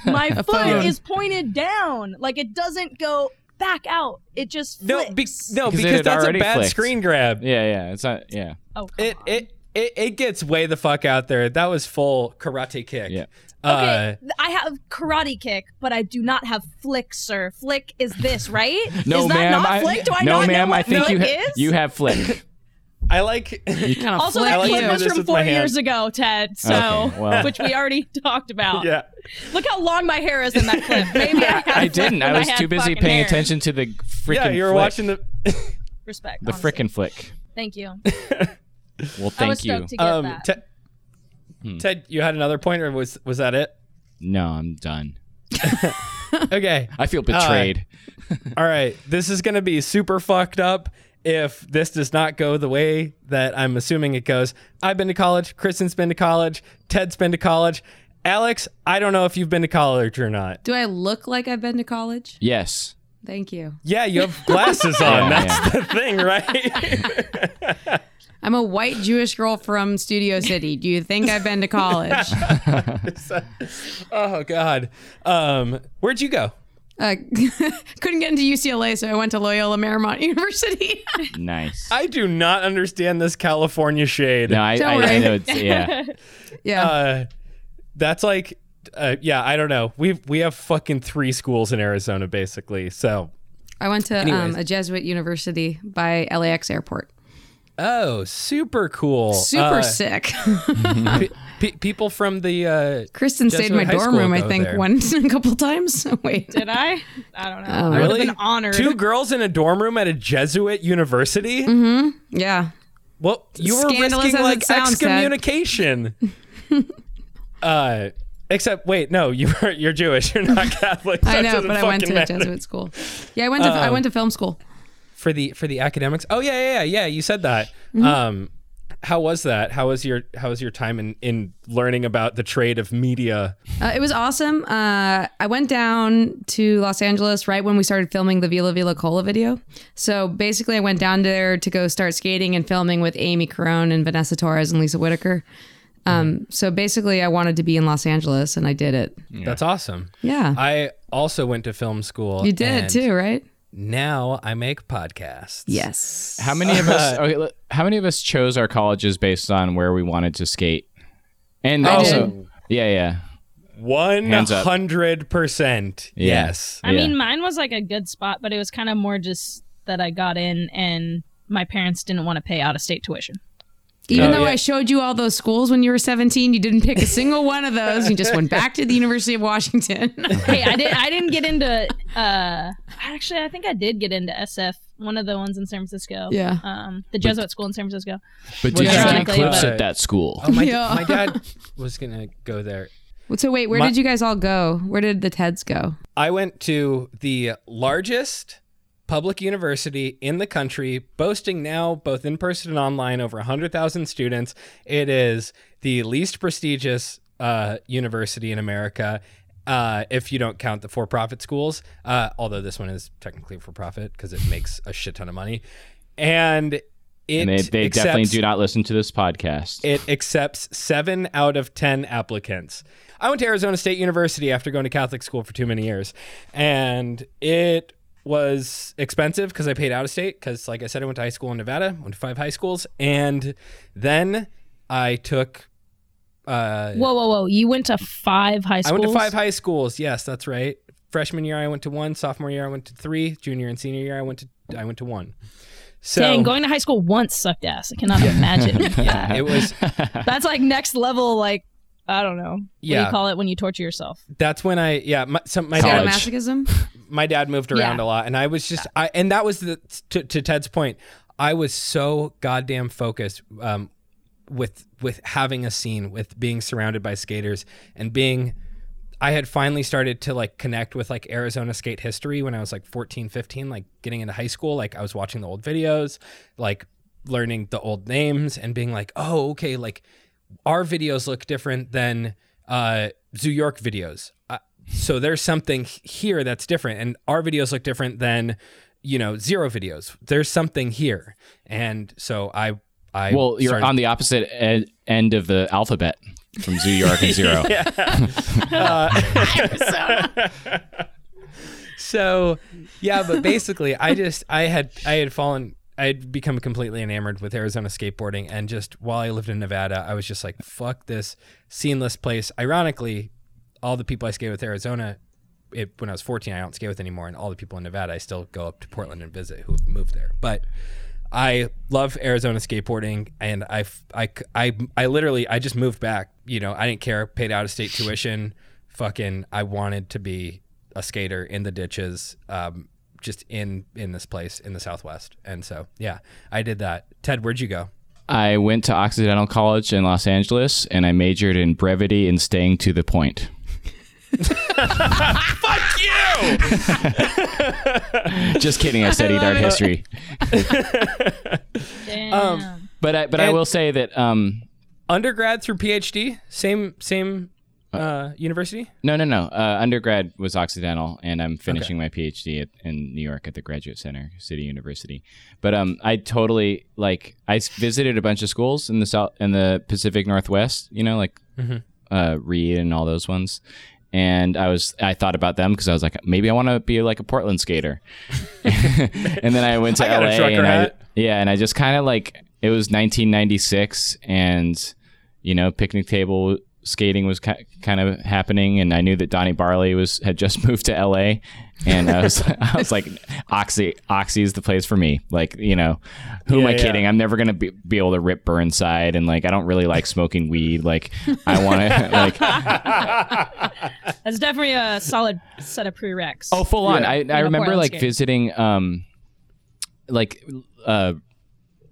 my foot phone. is pointed down. Like it doesn't go back out. It just no, flicks. be, no, 'Cause it because that's a bad flicked. screen grab. Yeah, yeah. It's not. Yeah. Oh, come It, on. it it it gets way the fuck out there. That was full karate kick. Yeah. Okay, Uh, I have karate kick, but I do not have flick, sir. Flick is this, right? No, is that ma'am. not I, flick? Do I no, not ma'am. know I what think you flick ha- is? you have flick. I like. You Kind of also, flick that like clip to was this from four years ago, Ted. So, Okay, well. which we already talked about. yeah. Look how long my hair is in that clip. Maybe I, had I didn't. I was had too busy paying hair. attention to the freaking. Yeah, you were flick. watching the. Respect. the honestly. frickin' flick. Thank you. Well, I thank was you. to get Um, that. Ted, Hmm. Ted, you had another point, or was was that it? No, I'm done. Okay. I feel betrayed. All right. This is going to be super fucked up if this does not go the way that I'm assuming it goes. I've been to college. Kristen's been to college. Ted's been to college. Alex, I don't know if you've been to college or not. Do I look like I've been to college? yes. Thank you. Yeah, you have glasses on. Yeah, That's yeah. the thing, right? I'm a white Jewish girl from Studio City. Do you think I've been to college? oh God. Um, where'd you go? Uh, couldn't get into UCLA, so I went to Loyola Marymount University. Nice. I do not understand this California shade. no, I, Don't I, I know it's yeah. yeah. uh, that's like, uh, yeah, I don't know. We we have fucking three schools in Arizona, basically. So, I went to um, a Jesuit university by LAX airport. Oh, super cool. Super Uh, sick. pe- pe- people from the uh, Kristen stayed in my high dorm room, I think, there. one a couple times. Wait. Did I? I don't know. Oh, I would really have been honored. Two girls in a dorm room at a Jesuit university. Yeah. Well, you were Scandalous risking like it sounds, Ted. excommunication. uh, except wait, no, you are you're Jewish. You're not Catholic. I know, but I went to a matter. Jesuit school. Yeah, I went to I went to film school. For the for the academics. Oh yeah, yeah, yeah. yeah you said that. Mm-hmm. Um, how was that? How was your how was your time in in learning about the trade of media? Uh, it was awesome. Uh, I went down to Los Angeles right when we started filming the Villa Villa Cola video. So basically, I went down there to go start skating and filming with Amy Caron and Vanessa Torres and Lisa Whitaker. Um, so basically, I wanted to be in Los Angeles, and I did it. That's awesome. Yeah, I also went to film school. you did and too, right? Now I make podcasts. Yes. How many of us? Okay, look, how many of us chose our colleges based on where we wanted to skate? And I also, did. yeah, yeah. One Hands hundred percent. Yes. I Yeah. mean, mine was like a good spot, but it was kind of more just that I got in and my parents didn't want to pay out of state tuition. Even Oh, though yeah. I showed you all those schools when you were 17, you didn't pick a single one of those. You just went back to the University of Washington. hey, I did. I didn't get into. uh Actually, I think I did get into SF, one of the ones in San Francisco. Yeah. Um, the Jesuit school in San Francisco. But did did you you take take, clips at that school? Oh, my, Yeah. my dad was gonna go there. so wait, where My- did you guys all go? Where did the Teds go? I went to the largest public university in the country, boasting now both in person and online over 100,000 students. It is the least prestigious uh, university in America. Uh, if you don't count the for-profit schools, uh, although this one is technically for-profit because it makes a shit ton of money, and it and they, they definitely do not listen to this podcast. it accepts seven out of 10 applicants. I went to Arizona State University after going to Catholic school for too many years. And it was expensive because I paid out of state. Because, like I said, I went to high school in Nevada, went to five high schools. And then I took. Uh, Whoa, whoa, whoa! You went to five high schools. I went to five high schools. Yes, that's right. Freshman year, I went to one. Sophomore year, I went to three. Junior and senior year, I went to I went to one. So Dang, going to high school once sucked ass. I cannot imagine. yeah, it was That's like next level. Like I don't know. What do Yeah. you call it when you torture yourself? that's when I yeah my, so my dad College. Sadomasochism? my dad moved around Yeah. a lot and i was just i and that was the to, to ted's point i was so goddamn focused um with with having a scene with being surrounded by skaters and being i had finally started to like connect with like arizona skate history when i was like 14 15 like getting into high school like i was watching the old videos like learning the old names and being like oh okay like our videos look different than uh, Zoo York videos. Uh, so there's something here that's different, and our videos look different than you know zero videos. There's something here, and so I I well, you're started- on the opposite ed- end of the alphabet from Zoo York and Zero. so yeah but basically i just i had i had fallen i had become completely enamored with arizona skateboarding and just while i lived in nevada i was just like fuck this seamless place ironically all the people i skate with arizona it, when i was 14 i don't skate with anymore and all the people in nevada i still go up to portland and visit who have moved there but I love Arizona skateboarding, and I, I, I, I literally I just moved back. You know, I didn't care. Paid out of state tuition. Fucking, I wanted to be a skater in the ditches, um, just in in this place in the Southwest. And so, yeah, I did that. Ted, where'd you go? I went to Occidental College in Los Angeles and I majored in brevity and staying to the point. Fuck you! Just kidding. I studied art history. Damn. But I, but I will say that um, Undergrad through PhD, same same uh, university. no, no, no. Uh, undergrad was Occidental, and I'm finishing my PhD at, in New York at the Graduate Center, City University. But um, I totally like I visited a bunch of schools in the south in the Pacific Northwest. You know, like uh, Reed and all those ones. And I was I thought about them because I was like maybe I want to be like a Portland skater. and then I went to I LA and I, yeah, and I just kind of like it was 1996 and you know picnic table skating was ki- kind of happening and I knew that Donny Barley was had just moved to LA and I was I was like Oxy Oxy is the place for me like you know who am I yeah. kidding I'm never going to be, be able to rip Burnside and like I don't really like smoking weed like I want to like That's definitely a solid set of prereqs. Oh, full on. Yeah. I, I a remember like skate. visiting, um, like, uh,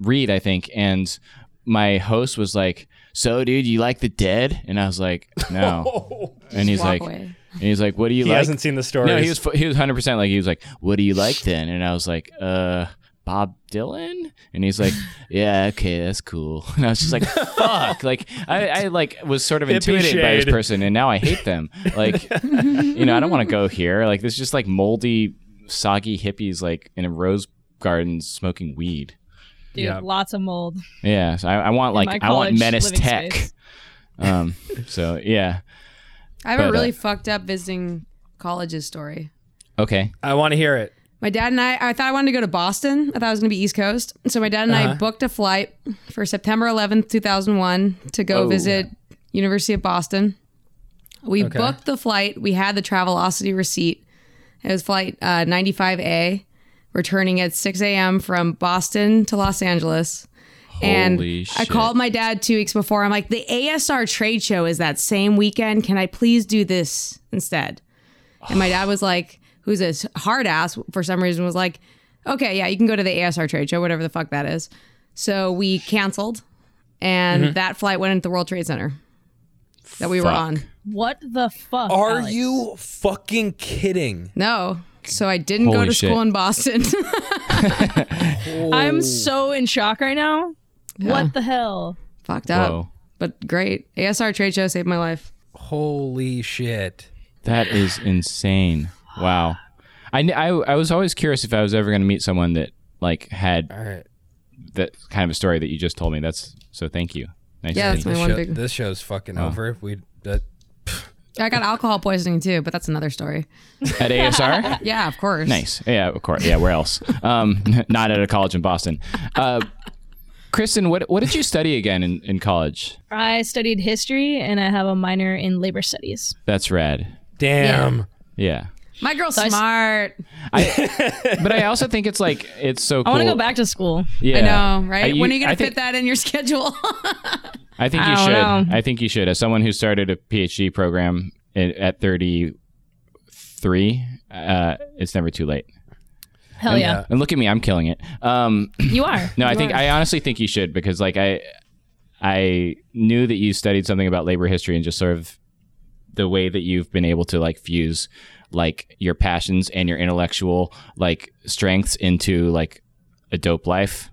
Reed, I think, and my host was like, "So, dude, you like the Dead?" And I was like, "No." and he's like, away. and he's like, "What do you He like?" hasn't seen the stories. no, he was he was hundred percent like he was like, "What do you like then?" And I was like, "Uh." Bob Dylan, and he's like, "Yeah, okay, that's cool." And I was just like, "Fuck!" Like, I, I like was sort of intimidated by this person, and now I hate them. Like, you know, I don't want to go here. Like, there's just like moldy, soggy hippies like in a rose garden smoking weed. Dude, yeah. lots of mold. Yeah, so I, I want like my I want college Menace Tech. Um, so yeah, I have a really uh, fucked up visiting colleges story. okay. I want to hear it. My dad and I, I thought I wanted to go to Boston. I thought it was going to be East Coast. So my dad and I booked a flight for September 11th, 2001 to go visit University of Boston. We Okay. booked the flight. We had the Travelocity receipt. It was flight uh, 95A, returning at 6 a.m. from Boston to Los Angeles. and Holy I called my dad two weeks before. I'm like, the ASR trade show is that same weekend. Can I please do this instead? And my dad was like, who's a hard ass for some reason, was like, okay, yeah, you can go to the ASR trade show, whatever the fuck that is. So we canceled, and mm-hmm. that flight went into the World Trade Center that we were on. What the fuck? Are Alex? you fucking kidding? No. So I didn't go Holy to school in Boston. I'm so in shock right now. What the hell? Fucked up. Whoa. But great. ASR trade show saved my life. Holy shit. That is insane. Wow. I, I, I was always curious if I was ever going to meet someone that like had All right. that kind of a story that you just told me. That's so. Thank you. Nice. Yeah, to that's meet my This, one show- big. this show's fucking Oh. over. We that I got alcohol poisoning too, but that's another story. at ASR. Yeah, of course. nice. Yeah, of course. Yeah, where else? Um, not at a college in Boston. Uh, Kristen, what what did you study again in, in college? I studied history and I have a minor in labor studies. That's rad. damn. Yeah. My girl's I s- smart. But I also think it's like it's so I want to go back to school. Yeah. I know, right? I- when are you gonna I think- fit that in your schedule? I think I you should. know. I think you should. As someone who started a PhD program i- at 33, uh, it's never too late. Hell yeah. Yeah. And look at me, I'm killing it. Um, You are. no, I think are. I honestly think you should because like I, I knew that you studied something about labor history and just sort of the way that you've been able to like fuse like your passions and your intellectual like strengths into like a dope life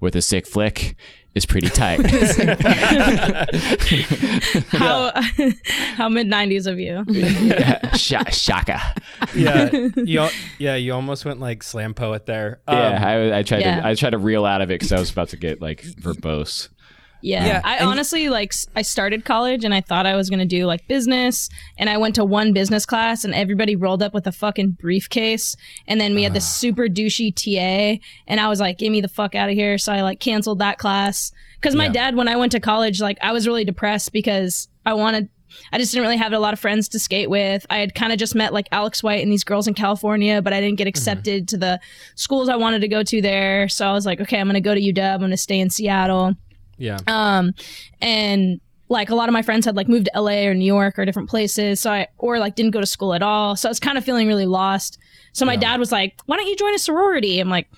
with a sick flick is pretty tight. How how mid nineties of you? Sha- Shaka. Yeah. you yeah, you almost went like slam poet there. Um, Yeah, I, I tried yeah. to I tried to reel out of it because I was about to get like verbose. Yeah. Yeah, I and- honestly like I started college and I thought I was going to do like business and I went to one business class and everybody rolled up with a fucking briefcase and then we had this super douchey TA and I was like get me the fuck out of here so I like canceled that class cuz my Yeah. dad when I went to college like I was really depressed because I wanted I just didn't really have a lot of friends to skate with. I had kind of just met like Alex White and these girls in California, but I didn't get mm-hmm. accepted to the schools I wanted to go to there. So I was like, okay, I'm going to go to UW. I'm going to stay in Seattle. Yeah. Um, and like a lot of my friends had like moved to LA or New York or different places. So I, or like didn't go to school at all. So I was kind of feeling really lost. So my dad was like, why don't you join a sorority? I'm like,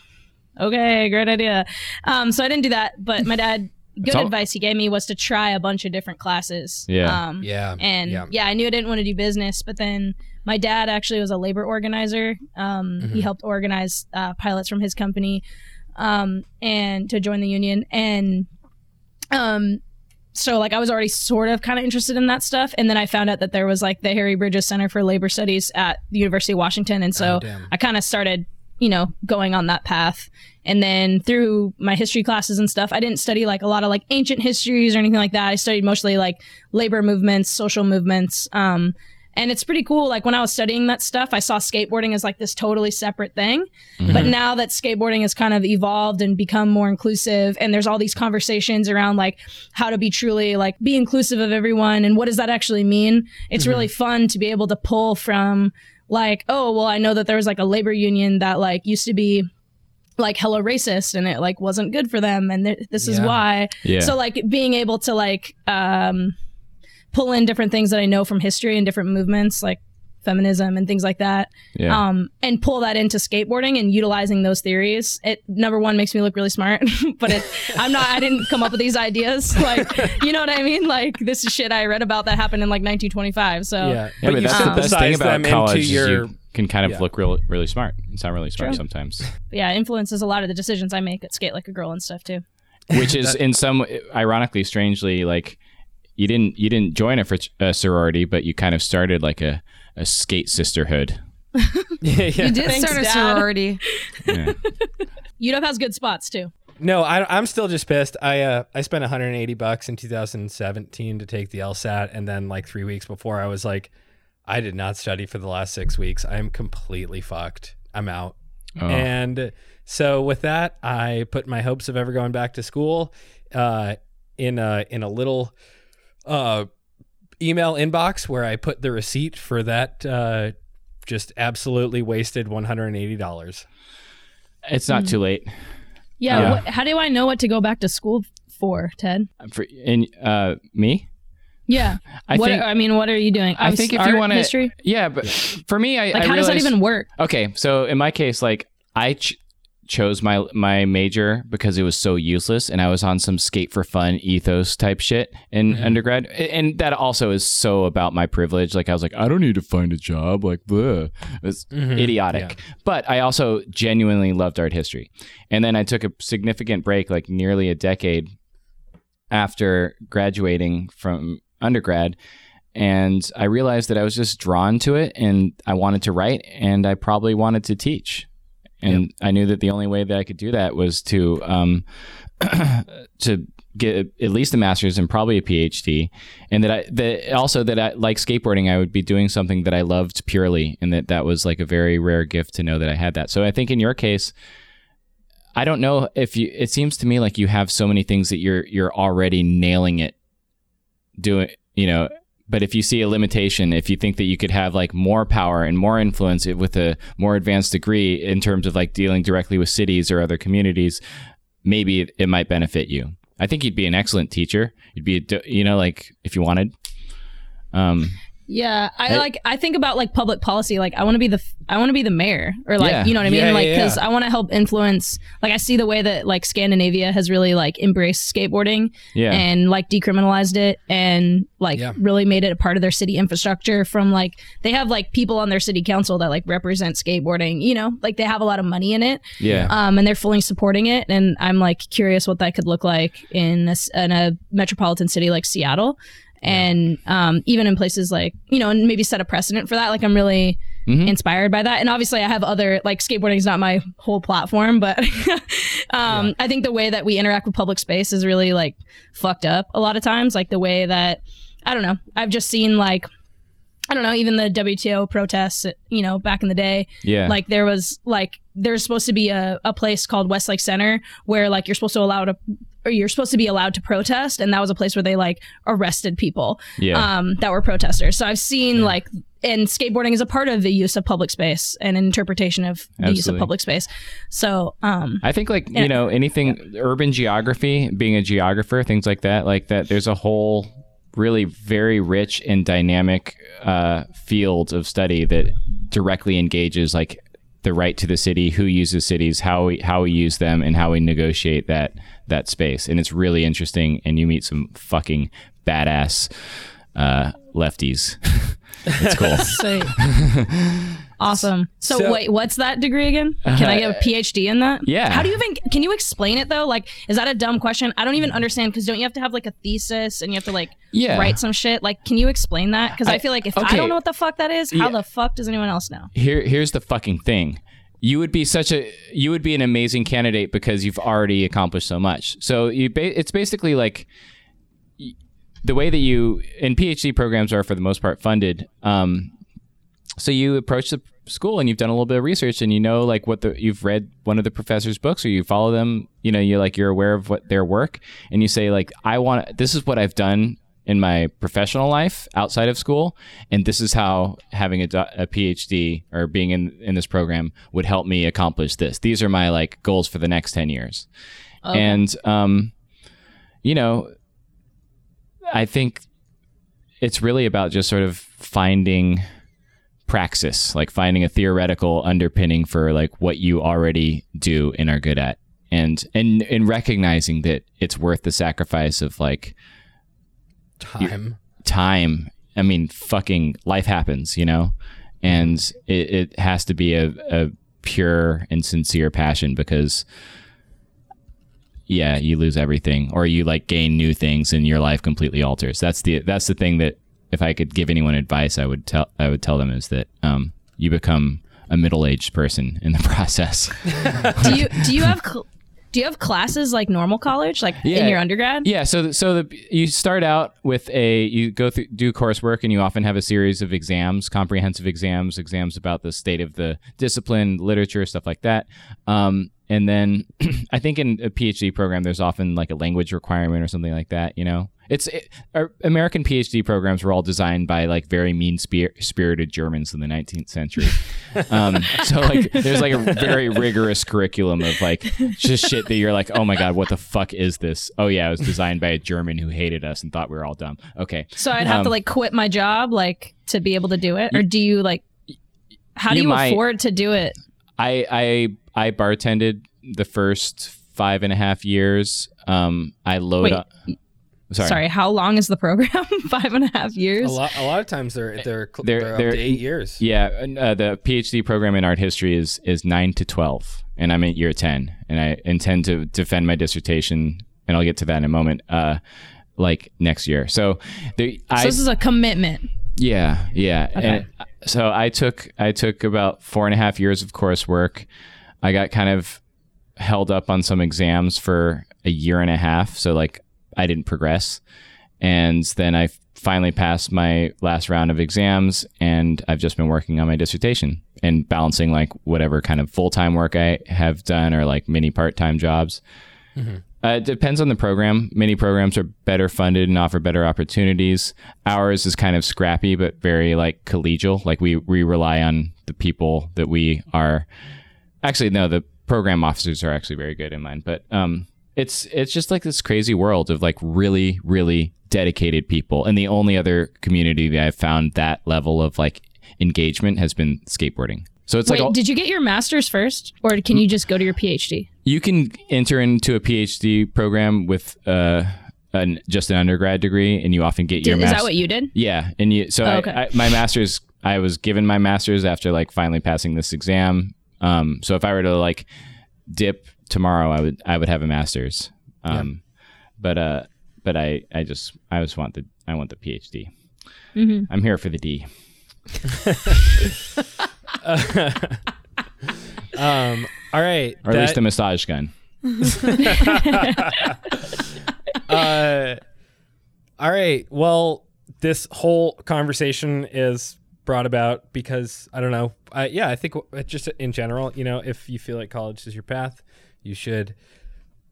okay, great idea. Um, so I didn't do that, but my dad, good all- advice he gave me was to try a bunch of different classes. Yeah. Um, Yeah. and yeah. yeah. I knew I didn't want to do business, but then my dad actually was a labor organizer. Um, Mm-hmm. He helped organize uh, pilots from his company um, and to join the union. And um, so like I was already sort of kind of interested in that stuff, and then I found out that there was like the Harry Bridges Center for Labor Studies at the University of Washington, and so Oh. I kind of started, you know, going on that path. And then through my history classes and stuff, I didn't study like a lot of like ancient histories or anything like that. I studied mostly like labor movements, social movements. Um, and it's pretty cool. Like when I was studying that stuff, I saw skateboarding as like this totally separate thing. But now that skateboarding has kind of evolved and become more inclusive, and there's all these conversations around like how to be truly like be inclusive of everyone and what does that actually mean? It's really fun to be able to pull from like, oh, well, I know that there was like a labor union that like used to be like hella racist and it like wasn't good for them and th- this is why Yeah. so like being able to like um pull in different things that i know from history and different movements like feminism and things like that Yeah. um and pull that into skateboarding and utilizing those theories it number one makes me look really smart but it i'm not i didn't come up with these ideas like you know what i mean like this is shit i read about that happened in like 1925 so yeah. yeah, But, but you that's the best thing about them college into your you can kind of Yeah. look real, really smart. It's not really smart True. sometimes, yeah influences a lot of the decisions i make at skate like a girl and stuff too which is in some ironically, strangely, like you didn't you didn't join a, frat- a sorority, but you kind of started like a, a skate sisterhood. yeah, yeah. You did Thanks, start a Dad. sorority. Yeah. UW has good spots too No, I, I'm still just pissed. I uh, I spent 180 bucks in 2017 to take the LSAT, and then like three weeks before, I was like, I did not study for the last six weeks. I am completely fucked. I'm out. Oh. And so with that, I put my hopes of ever going back to school uh, in a in a little uh, email inbox where I put the receipt for that uh, just absolutely wasted $180. It's not too late. Yeah. Yeah. What, how do I know what to go back to school for, Ted? For in uh me, Yeah. I what think I mean, what are you doing? I Um, think if art you want to, history. yeah, but for me, I Like, I how does that even work? Okay, so in my case, like I ch- chose my my major because it was so useless, and I was on some skate for fun ethos type shit in mm-hmm. undergrad, and that also is so about my privilege. Like I was like, I don't need to find a job, like bleh. it's mm-hmm. idiotic. But I also genuinely loved art history, and then I took a significant break, like nearly a decade after graduating from undergrad and I realized that I was just drawn to it and I wanted to write and I probably wanted to teach. And I knew that the only way that I could do that was to um, to get at least a master's and probably a PhD, and that I that also that I like skateboarding, I would be doing something that I loved purely, and that that was like a very rare gift to know that I had that. So I think in your case, I don't know if you. It seems to me like you have so many things that you're you're already nailing it, doing you know. But if you see a limitation, if you think that you could have like more power and more influence with a more advanced degree in terms of like dealing directly with cities or other communities, maybe it, might benefit you. I think you'd be an excellent teacher. You'd be, you know, like if you wanted. Um, Yeah, I Hey. like. I think about like public policy. Like, I want to be the. I want to be the mayor, or like, Yeah. you know what I mean? Yeah, like, yeah, because yeah. I want to help influence. Like, I see the way that like Scandinavia has really like embraced skateboarding yeah. and like decriminalized it and like Yeah. really made it a part of their city infrastructure. From like, they have like people on their city council that like represent skateboarding. You know, like they have a lot of money in it. yeah. um, and they're fully supporting it. And I'm like curious what that could look like in a, s- in a metropolitan city like Seattle, and um, even in places like you know, and maybe set a precedent for that. Like I'm really Mhm. inspired by that. And obviously, I have other like skateboarding is not my whole platform, but um, I think the way that we interact with public space is really like fucked up a lot of times. Like the way that I don't know. I've just seen like. I don't know, even the WTO protests, you know, back in the day, yeah. like there was like there's supposed to be a, a place called Westlake Center where like you're supposed to allow to or you're supposed to be allowed to protest and that was a place where they like arrested people yeah. um that were protesters. So I've seen like and skateboarding is a part of the use of public space and an interpretation of the use of public space. So um I think like Yeah. you know anything urban geography, being a geographer, things like that, like that. There's a whole really very rich and dynamic uh, field of study that directly engages like the right to the city, who uses cities, how we how we use them, and how we negotiate that that space. And it's really interesting. And you meet some fucking badass uh, lefties. it's cool. so awesome. So, So- wait, what's that degree again? Can I get a PhD in that? yeah. How do you even can you explain it though? Like, is that a dumb question? I don't even understand because don't you have to have like a thesis and you have to like Yeah. write some shit? Like, can you explain that? Because I, I- feel like if I don't know what the fuck that is, how Yeah. the fuck does anyone else know? here here's the fucking thing you would be such a you would be an amazing candidate because you've already accomplished so much. So you ba- it's basically like the way that you and phd programs are for the most part funded um so you approach the school and you've done a little bit of research and you know like what the you've read one of the professor's books or you follow them you know you're like you're aware of what their work and you say like i want this is what i've done in my professional life outside of school. And this is how having a, a phd or being in, in this program would help me accomplish this. These are my like goals for the next 10 years. And um you know i think it's really about just sort of finding praxis, like finding a theoretical underpinning for like what you already do and are good at. And and and recognizing that it's worth the sacrifice of like Time. time. I mean, fucking life happens, you know? And it, it has to be a, a pure and sincere passion because yeah, you lose everything or you like gain new things and your life completely alters. That's the that's the thing that if I could give anyone advice, I would tell I would tell them is that um, you become a middle aged person in the process. Do you do you have cl- Do you have classes like normal college, like in your undergrad? Yeah, so so the, you start out with a you go through do coursework and you often have a series of exams, comprehensive exams, exams about the state of the discipline, literature, stuff like that. Um, and then I think in a PhD program, there's often like a language requirement or something like that. You know, it's it, our American PhD programs were all designed by like very mean spirited Germans in the 19th century. Um, so like, there's like a very rigorous curriculum of like just shit that you're like, oh my god, what the fuck is this? Oh yeah, it was designed by a German who hated us and thought we were all dumb. Okay, So I'd have to Um, like quit my job, like to be able to do it, or do you like? How do You you, might- afford to do it? I I I bartended the first five and a half years. Um, I load Wait, up. Sorry. Sorry. how long is the program? Five and years. a half A years. lot, a lot of times they're they're, cl- They're- they're, they're- to eight years. Yeah, uh, the PhD program in art history is is nine to twelve, and I'm at year ten, and I intend to defend my dissertation, and I'll get to that in a moment. Uh, like next year. So, the so I this is a commitment. Yeah, yeah. And so I took I took about four and a half years of coursework. I got kind of held up on some exams for a year and a half, so like I didn't progress. And then I finally passed my last round of exams, and I've just been working on my dissertation and balancing like whatever kind of full time work I have done or like mini part time jobs. Uh, it depends on the program. Many programs are better funded and offer better opportunities. Ours is kind of scrappy, but very like collegial. Like we we rely on the people that we are. Actually, no, the program officers are actually very good in mine. But um, it's it's just like this crazy world of like really really dedicated people, and the only other community that I've found that level of like engagement has been skateboarding. So it's Wait, like all- did you get your master's first, or can you just go to your PhD? you can enter into a PhD program with uh, an, just an undergrad degree, and you often get your Did, is mas- that what you did? Yeah, and you. So Oh, I- I, my master's, I was given my master's after like finally passing this exam. Um, so if I were to like dip tomorrow, I would I would have a master's. Um, but uh, but I I just I just want the I want the PhD. Mm-hmm. I'm here for the D. Um, all right. Or at least that- a massage gun. uh, all right. Well, this whole conversation is brought about because I don't know. I, yeah, I think just in general, you know, if you feel like college is your path, you should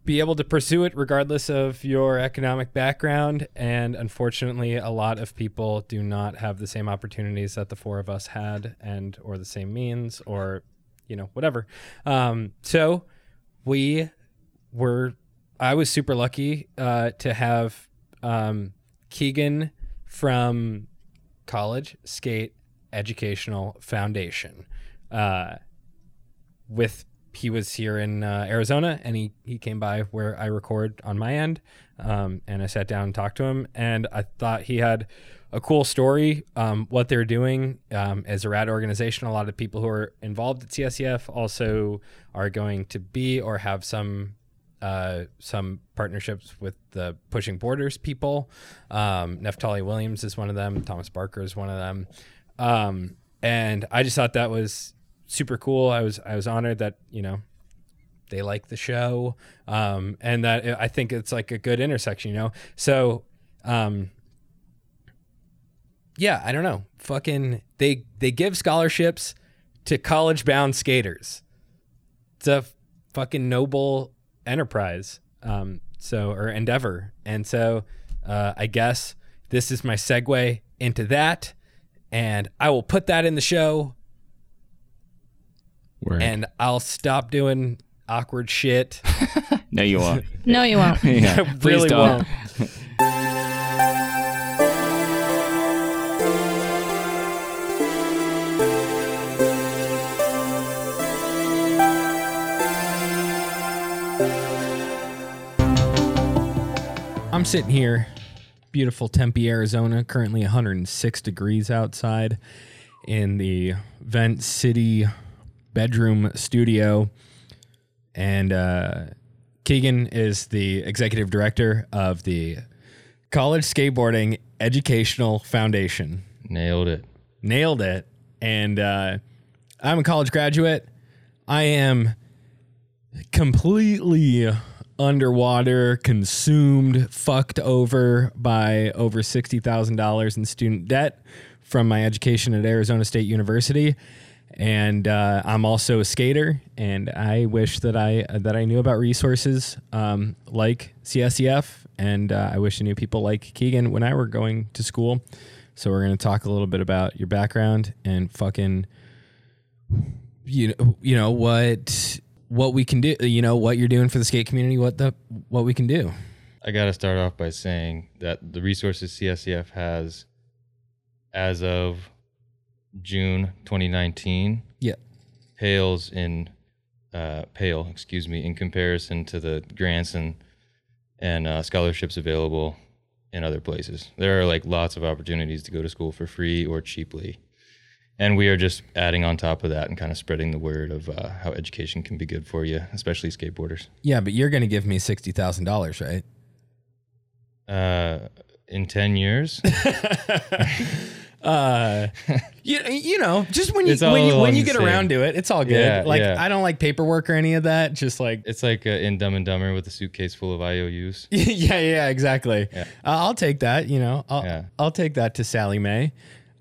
be able to pursue it regardless of your economic background. And unfortunately, a lot of people do not have the same opportunities that the four of us had, and or the same means, or you know, whatever. Um, so we were I was super lucky uh, to have um, Keegan from College Skate Educational Foundation. Uh, with he was here in uh, Arizona, and he he came by where I record on my end, um, and I sat down and talked to him, and I thought he had a cool story. Um, what they're doing um, as a rad organization, a lot of people who are involved at CSEF also are going to be or have some uh, some partnerships with the Pushing Borders people. Um, Neftali Williams is one of them. Thomas Barker is one of them. Um, and I just thought that was super cool. I was I was honored that you know they like the show, um, and that I think it's like a good intersection. You know, so um, yeah, I don't know. Fucking they they give scholarships to college bound skaters. It's a fucking noble enterprise. Um, so or endeavor. And so uh, I guess this is my segue into that. And I will put that in the show Word. and I'll stop doing awkward shit. no, you won't. No, you won't. yeah, I really don't. won't. I'm sitting here, beautiful Tempe, Arizona, currently 106 degrees outside in the Vent City bedroom studio. And uh, Keegan is the executive director of the College Skateboarding Educational Foundation. Nailed it. Nailed it. And uh, I'm a college graduate. I am completely underwater, consumed, fucked over by over $60,000 in student debt from my education at Arizona State University. And uh, I'm also a skater, and I wish that I that I knew about resources um, like CSEF, and uh, I wish I knew people like Keegan when I were going to school. So we're gonna talk a little bit about your background and fucking you know you know what what we can do you know what you're doing for the skate community what the what we can do I got to start off by saying that the resources CSEF has as of June 2019 yeah pales in uh, pale, excuse me, in comparison to the grants and and uh, scholarships available in other places. There are like lots of opportunities to go to school for free or cheaply, and we are just adding on top of that and kind of spreading the word of uh, how education can be good for you, especially skateboarders. yeah but you're gonna give me $60000 right Uh, in ten years, uh you, you know just when you It's when you when you get around to it it's all good Yeah, like yeah. i don't like paperwork or any of that just like it's like uh, in Dumb and Dumber with a suitcase full of IOUs. yeah yeah exactly Yeah. Uh, i'll take that you know i'll Yeah. i'll take that to Sallie Mae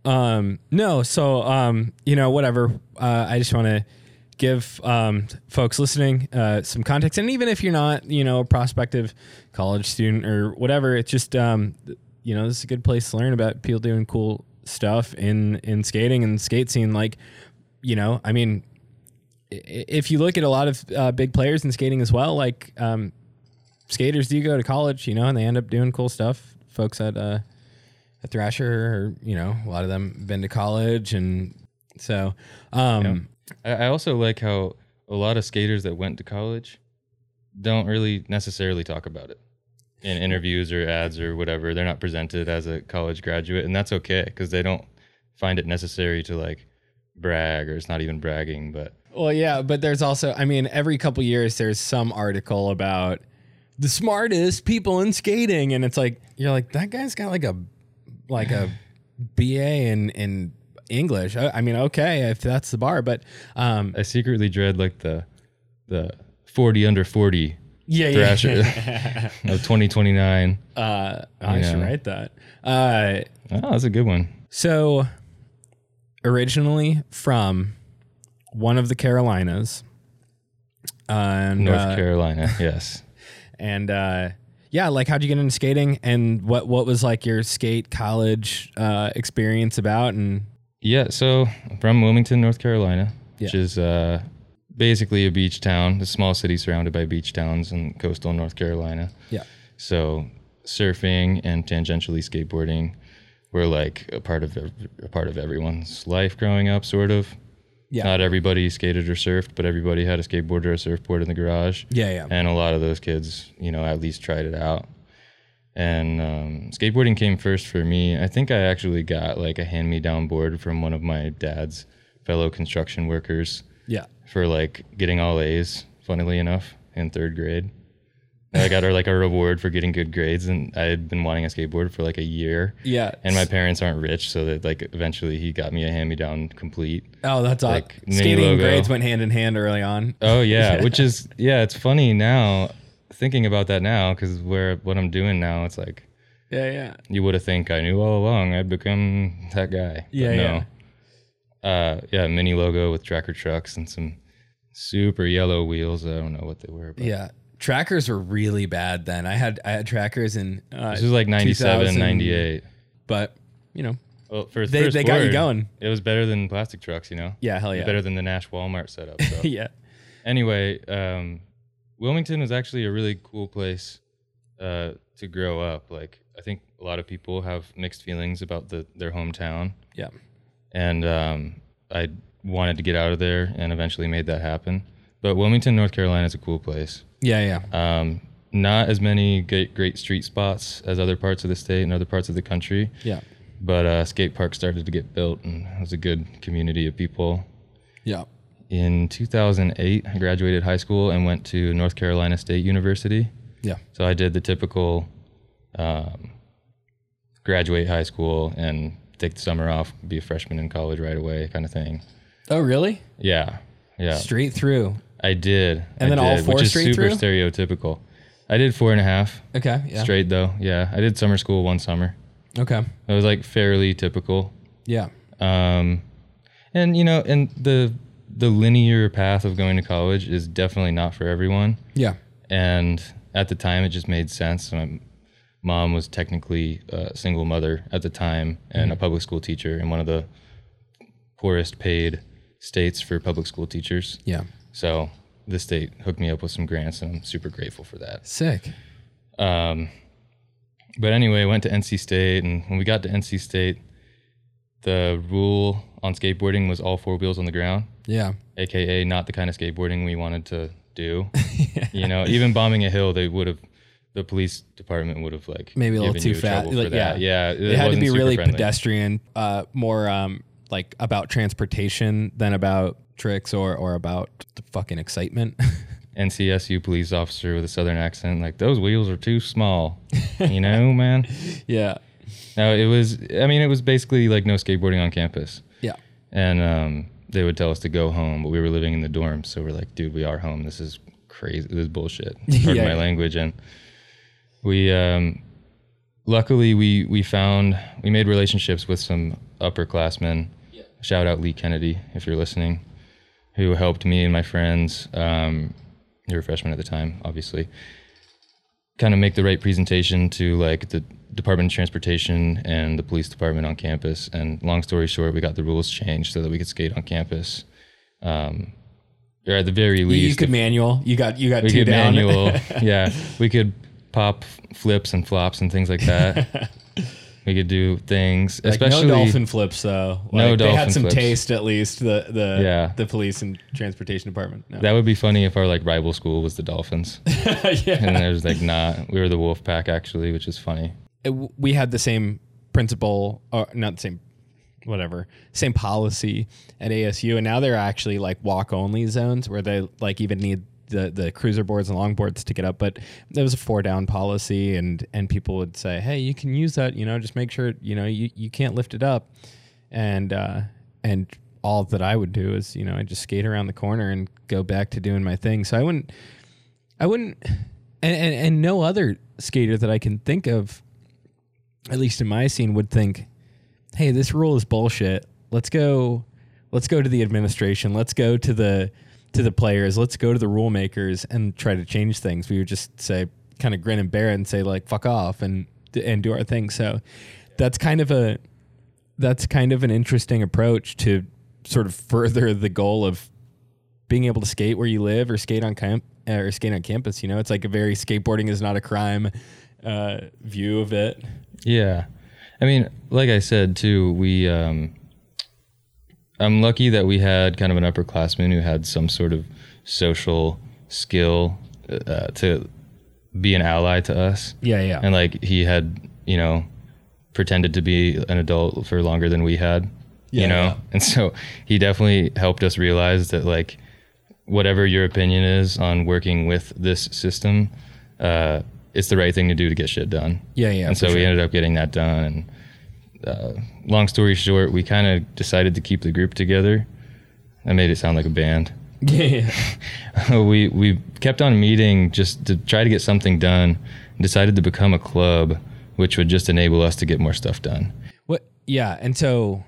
um no so um you know whatever uh i just want to give um folks listening uh some context and even if you're not you know a prospective college student or whatever it's just um you know this is a good place to learn about people doing cool stuff in in skating and skate scene like you know i mean if you look at a lot of uh, big players in skating as well, like um, skaters do go to college, you know, and they end up doing cool stuff. Folks at uh, at Thrasher, or, you know, a lot of them been to college, and so um, I, I also like how a lot of skaters that went to college don't really necessarily talk about it in interviews or ads or whatever. They're not presented as a college graduate, and that's okay because they don't find it necessary to like brag or it's not even bragging. But Well, yeah, but there's also, I mean, every couple years there's some article about the smartest people in skating, and it's like you're like that guy's got like a like a BA in in English. I, I mean, okay, if that's the bar, but um, I secretly dread like the the forty under forty yeah, Thrasher of twenty twenty nine. Uh, I You should know. write that. Uh, Oh, that's a good one. so originally from one of the Carolinas, and North uh, Carolina, yes. and uh, yeah, like how'd you get into skating, and what what was like your skate college uh, experience about, and Yeah, so from Wilmington, North Carolina, which is uh, basically a beach town, a small city surrounded by beach towns in coastal North Carolina. yeah, So surfing and tangentially skateboarding were like a part of a part of everyone's life growing up, sort of. Yeah. Not everybody skated or surfed, but everybody had a skateboard or a surfboard in the garage. yeah, yeah, And a lot of those kids, you know, at least tried it out. And um, skateboarding came first for me. I think I actually got like a hand me down board from one of my dad's fellow construction workers yeah. For like getting all A's, funnily enough, in third grade. I got her like a reward for getting good grades, and I had been wanting a skateboard for like a year. Yeah. And my parents aren't rich, so that like eventually he got me a hand me down complete. oh, that's like skating logo. grades went hand in hand early on. Oh yeah, which is yeah, it's funny now thinking about that now because where what I'm doing now, it's like Yeah, yeah, you would have think I knew all along I'd become that guy. Yeah, no. Uh, yeah, mini logo with tracker trucks and some super yellow wheels. I don't know what they were. But yeah. Trackers were really bad then. I had I had trackers in uh, This was like 97, 98. but you know, Well, for They- first they got you going. It was better than plastic trucks, you know. yeah, hell yeah, Better than the Nash Walmart setup. So. yeah, anyway, um, Wilmington was actually a really cool place uh, to grow up. Like, I think a lot of people have mixed feelings about the their hometown, yeah, and um, I wanted to get out of there, and eventually made that happen. But Wilmington, North Carolina, is a cool place. yeah, yeah. Um, not as many great, great street spots as other parts of the state and other parts of the country, Yeah. but uh, skate parks started to get built, and it was a good community of people Yeah. in 2008 i graduated high school and went to north carolina state university Yeah. so i did the typical um, graduate high school and take the summer off be a freshman in college right away kind of thing Oh, really? yeah yeah Straight through. I did. And I then all did, four which is super through? stereotypical. I did four and a half Okay. Yeah. straight though. Yeah, I did summer school one summer. Okay. It was like fairly typical. Yeah. Um, and you know, and the the linear path of going to college is definitely not for everyone. Yeah. And at the time, it just made sense. My mom was technically a single mother at the time and a public school teacher in one of the poorest paid states for public school teachers. Yeah. So the state hooked me up with some grants, and I'm super grateful for that. Sick. Um, but anyway, went to NC State, and when we got to NC State, the rule on skateboarding was all four wheels on the ground, Yeah. aka not the kind of skateboarding we wanted to do. You know, even bombing a hill, they would have. The police department would have like Maybe a little too fast. Like, yeah. yeah, It, had to be really friendly. pedestrian, uh, more um, like about transportation than about tricks or or about the fucking excitement. NCSU police officer with a southern accent, like those wheels are too small. You know, man. yeah. No, it was. I mean, it was basically like no skateboarding on campus. Yeah. and um, they would tell us to go home, but we were living in the dorms, so we're like, dude, we are home. This is crazy. This is bullshit. Pardon Yeah. my language. And we, um, luckily, we we found we made relationships with some upperclassmen. Shout out Lee Kennedy if you're listening, who helped me and my friends. Um, you were freshmen at the time, obviously. Kind of make the right presentation to like the Department of Transportation and the police department on campus. And long story short, we got the rules changed so that we could skate on campus. Um, or at the very least, you could if manual. You got you got we two could down. manual. yeah, we could pop flips and flops and things like that. we could do things, Like, especially no dolphin flips though. Like, No They had some flips. taste at least. The the Yeah. the police and transportation department. No. That would be funny if our like rival school was the Dolphins, yeah. and there's like not. We were the Wolf Pack actually, which is funny. it- we had the same principal, or not the same, whatever, same policy at ASU, and now they're actually like walk only zones where they like even need the the cruiser boards and longboards to get up. But there was a four down policy, and and people would say, hey, you can use that, you know, just make sure you know you you can't lift it up, and uh, and all that I would do is you know I just skate around the corner and go back to doing my thing. So I wouldn't. I wouldn't, and, and, and no other skater that I can think of at least in my scene, would think, "Hey, this rule is bullshit. Let's go, let's go to the administration. Let's go to the to the players. Let's go to the rule makers and try to change things." We would just say, kind of grin and bear it and say, like, "Fuck off," and and do our thing. So that's kind of a that's kind of an interesting approach to sort of further the goal of being able to skate where you live or skate on camp or skate on campus. You know, it's like a very skateboarding is not a crime uh, view of it. Yeah. I mean, like I said too, we um I'm lucky that we had kind of an upperclassman who had some sort of social skill uh, to be an ally to us. Yeah, yeah. And like he had, you know, pretended to be an adult for longer than we had, Yeah, you know. yeah. And so he definitely helped us realize that like whatever your opinion is on working with this system, uh, it's the right thing to do to get shit done. Yeah, yeah, And so we ended up getting that done. And uh, long story short, we kind of decided to keep the group together. I made it sound like a band. yeah, we we kept on meeting just to try to get something done. And decided to become a club, which would just enable us to get more stuff done. What? Yeah, and so,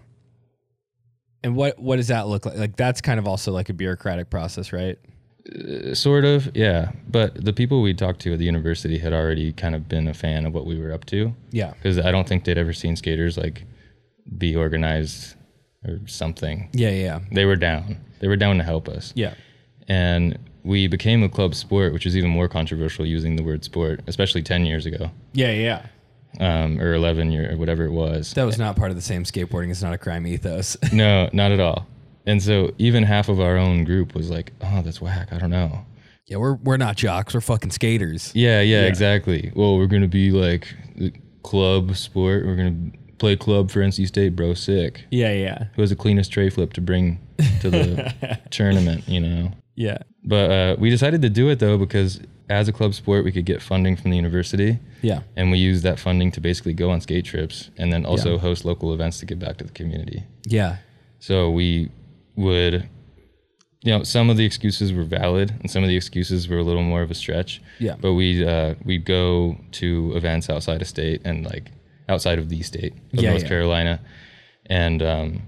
and what what does that look like? Like that's kind of also like a bureaucratic process, right? Uh, Sort of, yeah. But the people we talked to at the university had already kind of been a fan of what we were up to. Yeah, because I don't think they'd ever seen skaters like be organized or something. yeah, yeah, They were down. They were down to help us. yeah. And we became a club sport, which is even more controversial using the word sport, especially 10 years ago Yeah, yeah. um, or 11 year or whatever it was. That was not part of the same skateboarding It's not a crime ethos. No, not at all. And so even half of our own group was like, oh, that's whack. I don't know. yeah, we're we're not jocks. We're fucking skaters. Yeah, yeah, exactly. Well, we're gonna be like club sport. We're gonna play club for NC State, bro. Sick. Yeah, yeah, Who has the cleanest tray flip to bring to the tournament? You know. yeah, But uh, we decided to do it though because as a club sport, we could get funding from the university, yeah, and we used that funding to basically go on skate trips and then also Yeah. host local events to give back to the community. yeah. So we would you know, some of the excuses were valid, and some of the excuses were a little more of a stretch. Yeah. But we uh, we'd go to events outside of state and like outside of the state of Yeah, North yeah. Carolina, and um,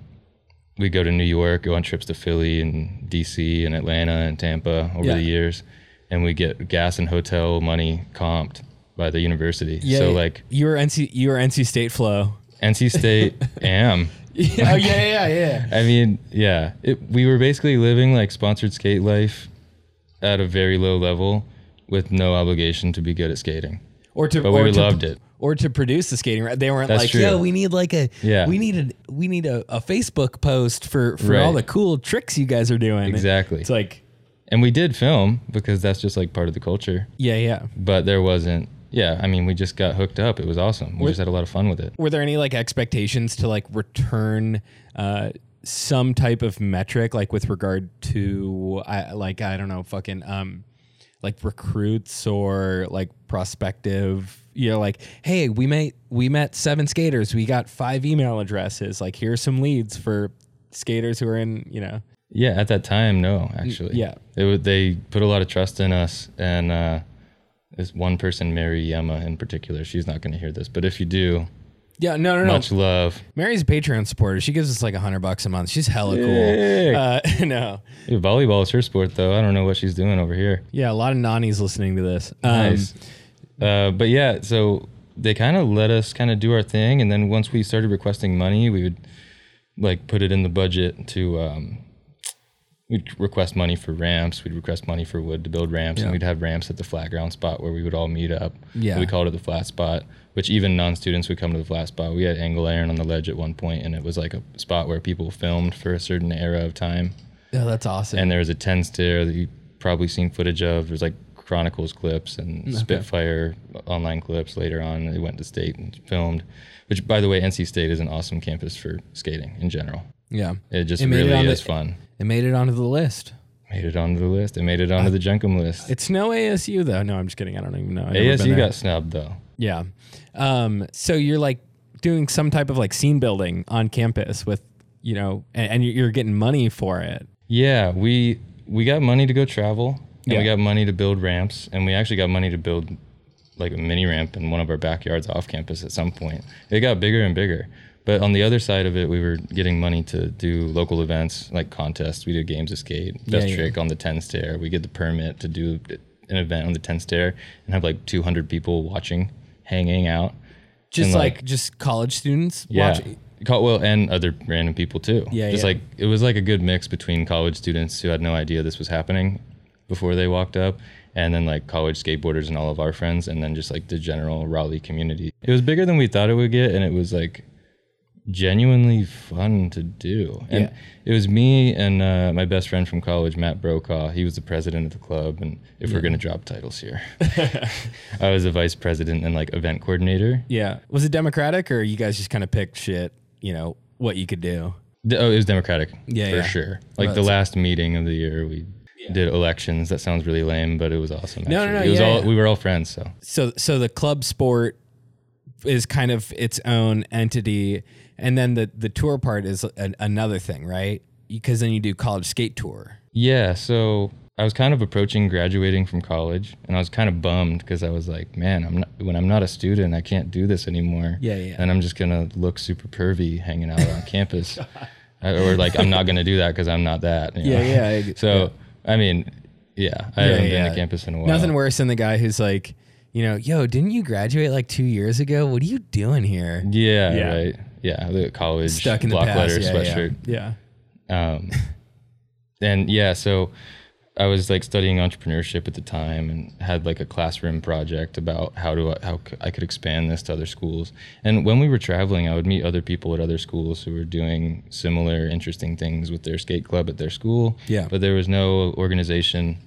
we go to New York, go on trips to Philly and DC and Atlanta and Tampa over Yeah. the years, and we get gas and hotel money comped by the university. Yeah. so like you were NC you were NC State flow. NC State, am. oh yeah, yeah, yeah. I mean, yeah, it, we were basically living like sponsored skate life at a very low level with no obligation to be good at skating. Or to But or we to, loved it. Or to produce the skating. They weren't That's like, true. yo, we need like a Yeah. we need a we need a, a Facebook post for for all the cool tricks you guys are doing. Exactly. It's like And we did film because that's just like part of the culture. yeah, yeah. But there wasn't, yeah, I mean, we just got hooked up. It was awesome. We just had a lot of fun with it. were there any like expectations to like return uh some type of metric like with regard to I like I don't know fucking um like recruits or like prospective you know like hey we met we met seven skaters we got five email addresses like here's some leads for skaters who are in you know Yeah, at that time, no, actually. yeah. It they put a lot of trust in us. And uh, this one person, Mary Yema in particular, she's not going to hear this. But if you do, yeah no no no much love. mary's a patreon supporter she gives us like a hundred bucks a month she's hella cool uh no Hey, volleyball is her sport, though. I don't know what she's doing over here. yeah a lot of nannies listening to this um, Nice. uh, but yeah, so they kind of let us kind of do our thing, and then once we started requesting money, we would like put it in the budget to. Um, we'd request money for ramps. We'd request money for wood to build ramps, Yeah. and we'd have ramps at the flat ground spot where we would all meet up. Yeah. we called it the flat spot. Which even non-students would come to the flat spot. We had angle iron on the ledge at one point, and it was like a spot where people filmed for a certain era of time yeah that's awesome and there was a 10 stair that you've probably seen footage of. There's like Chronicles clips and Spitfire online clips later on. They went to state and filmed, which, by the way, NC State is an awesome campus for skating in general. Yeah It just It made it really on the- is fun. It made it onto the list. Made it onto the list. It made it onto the Jenkem list. It's no ASU though. No, I'm just kidding. I don't even know. I've never been ASU there. got snubbed though. yeah. Um, so you're like doing some type of like scene building on campus with you know, and, and you're getting money for it. Yeah, we we got money to go travel, and Yeah. we got money to build ramps, and we actually got money to build like a mini ramp in one of our backyards off campus at some point. It got bigger and bigger. But on the other side of it, we were getting money to do local events like contests. We did games of skate, best yeah. trick on the 10 stair. We get the permit to do an event on the 10 stair and have like 200 people watching, hanging out. Just And, like, like- just college students. Yeah. watching- and other random people too. Yeah, Just yeah. like it was like a good mix between college students who had no idea this was happening before they walked up, and then like college skateboarders and all of our friends, and then just like the general Raleigh community. It was bigger than we thought it would get, and it was like genuinely fun to do. And Yeah. it was me and uh, my best friend from college, Matt Brokaw. He was the president of the club, and if we're gonna drop titles here, I was the vice president and like event coordinator. Yeah. Was it democratic or you guys just kind of picked shit? You know what you could do. D- Oh, it was Democratic. Yeah, for yeah. sure. Like the That's- last meeting of the year, we did elections. That sounds really lame, but it was awesome. No, no, actually. no, It was yeah, all yeah. we were all friends. So So so the club sport is kind of its own entity, and then the the tour part is an, another thing, right? Because then you do college skate tour. yeah, so I was kind of approaching graduating from college, and I was kind of bummed because I was like, man, I'm not when I'm not a student, I can't do this anymore. Yeah, yeah. And I'm just gonna look super pervy hanging out on campus, I- or like I'm not gonna do that because I'm not that. you know? Yeah, yeah, I- So I mean, yeah, I haven't been to campus in a while. Nothing worse than the guy who's like, you know, yo, didn't you graduate like two years ago? What are you doing here? Yeah, Yeah. right. Yeah, the college Stuck in the block past. letter yeah, sweatshirt. Yeah. yeah. Um, and yeah, so I was like studying entrepreneurship at the time and had like a classroom project about how do I, how I could expand this to other schools. And when we were traveling, I would meet other people at other schools who were doing similar interesting things with their skate club at their school. Yeah. But there was no organization.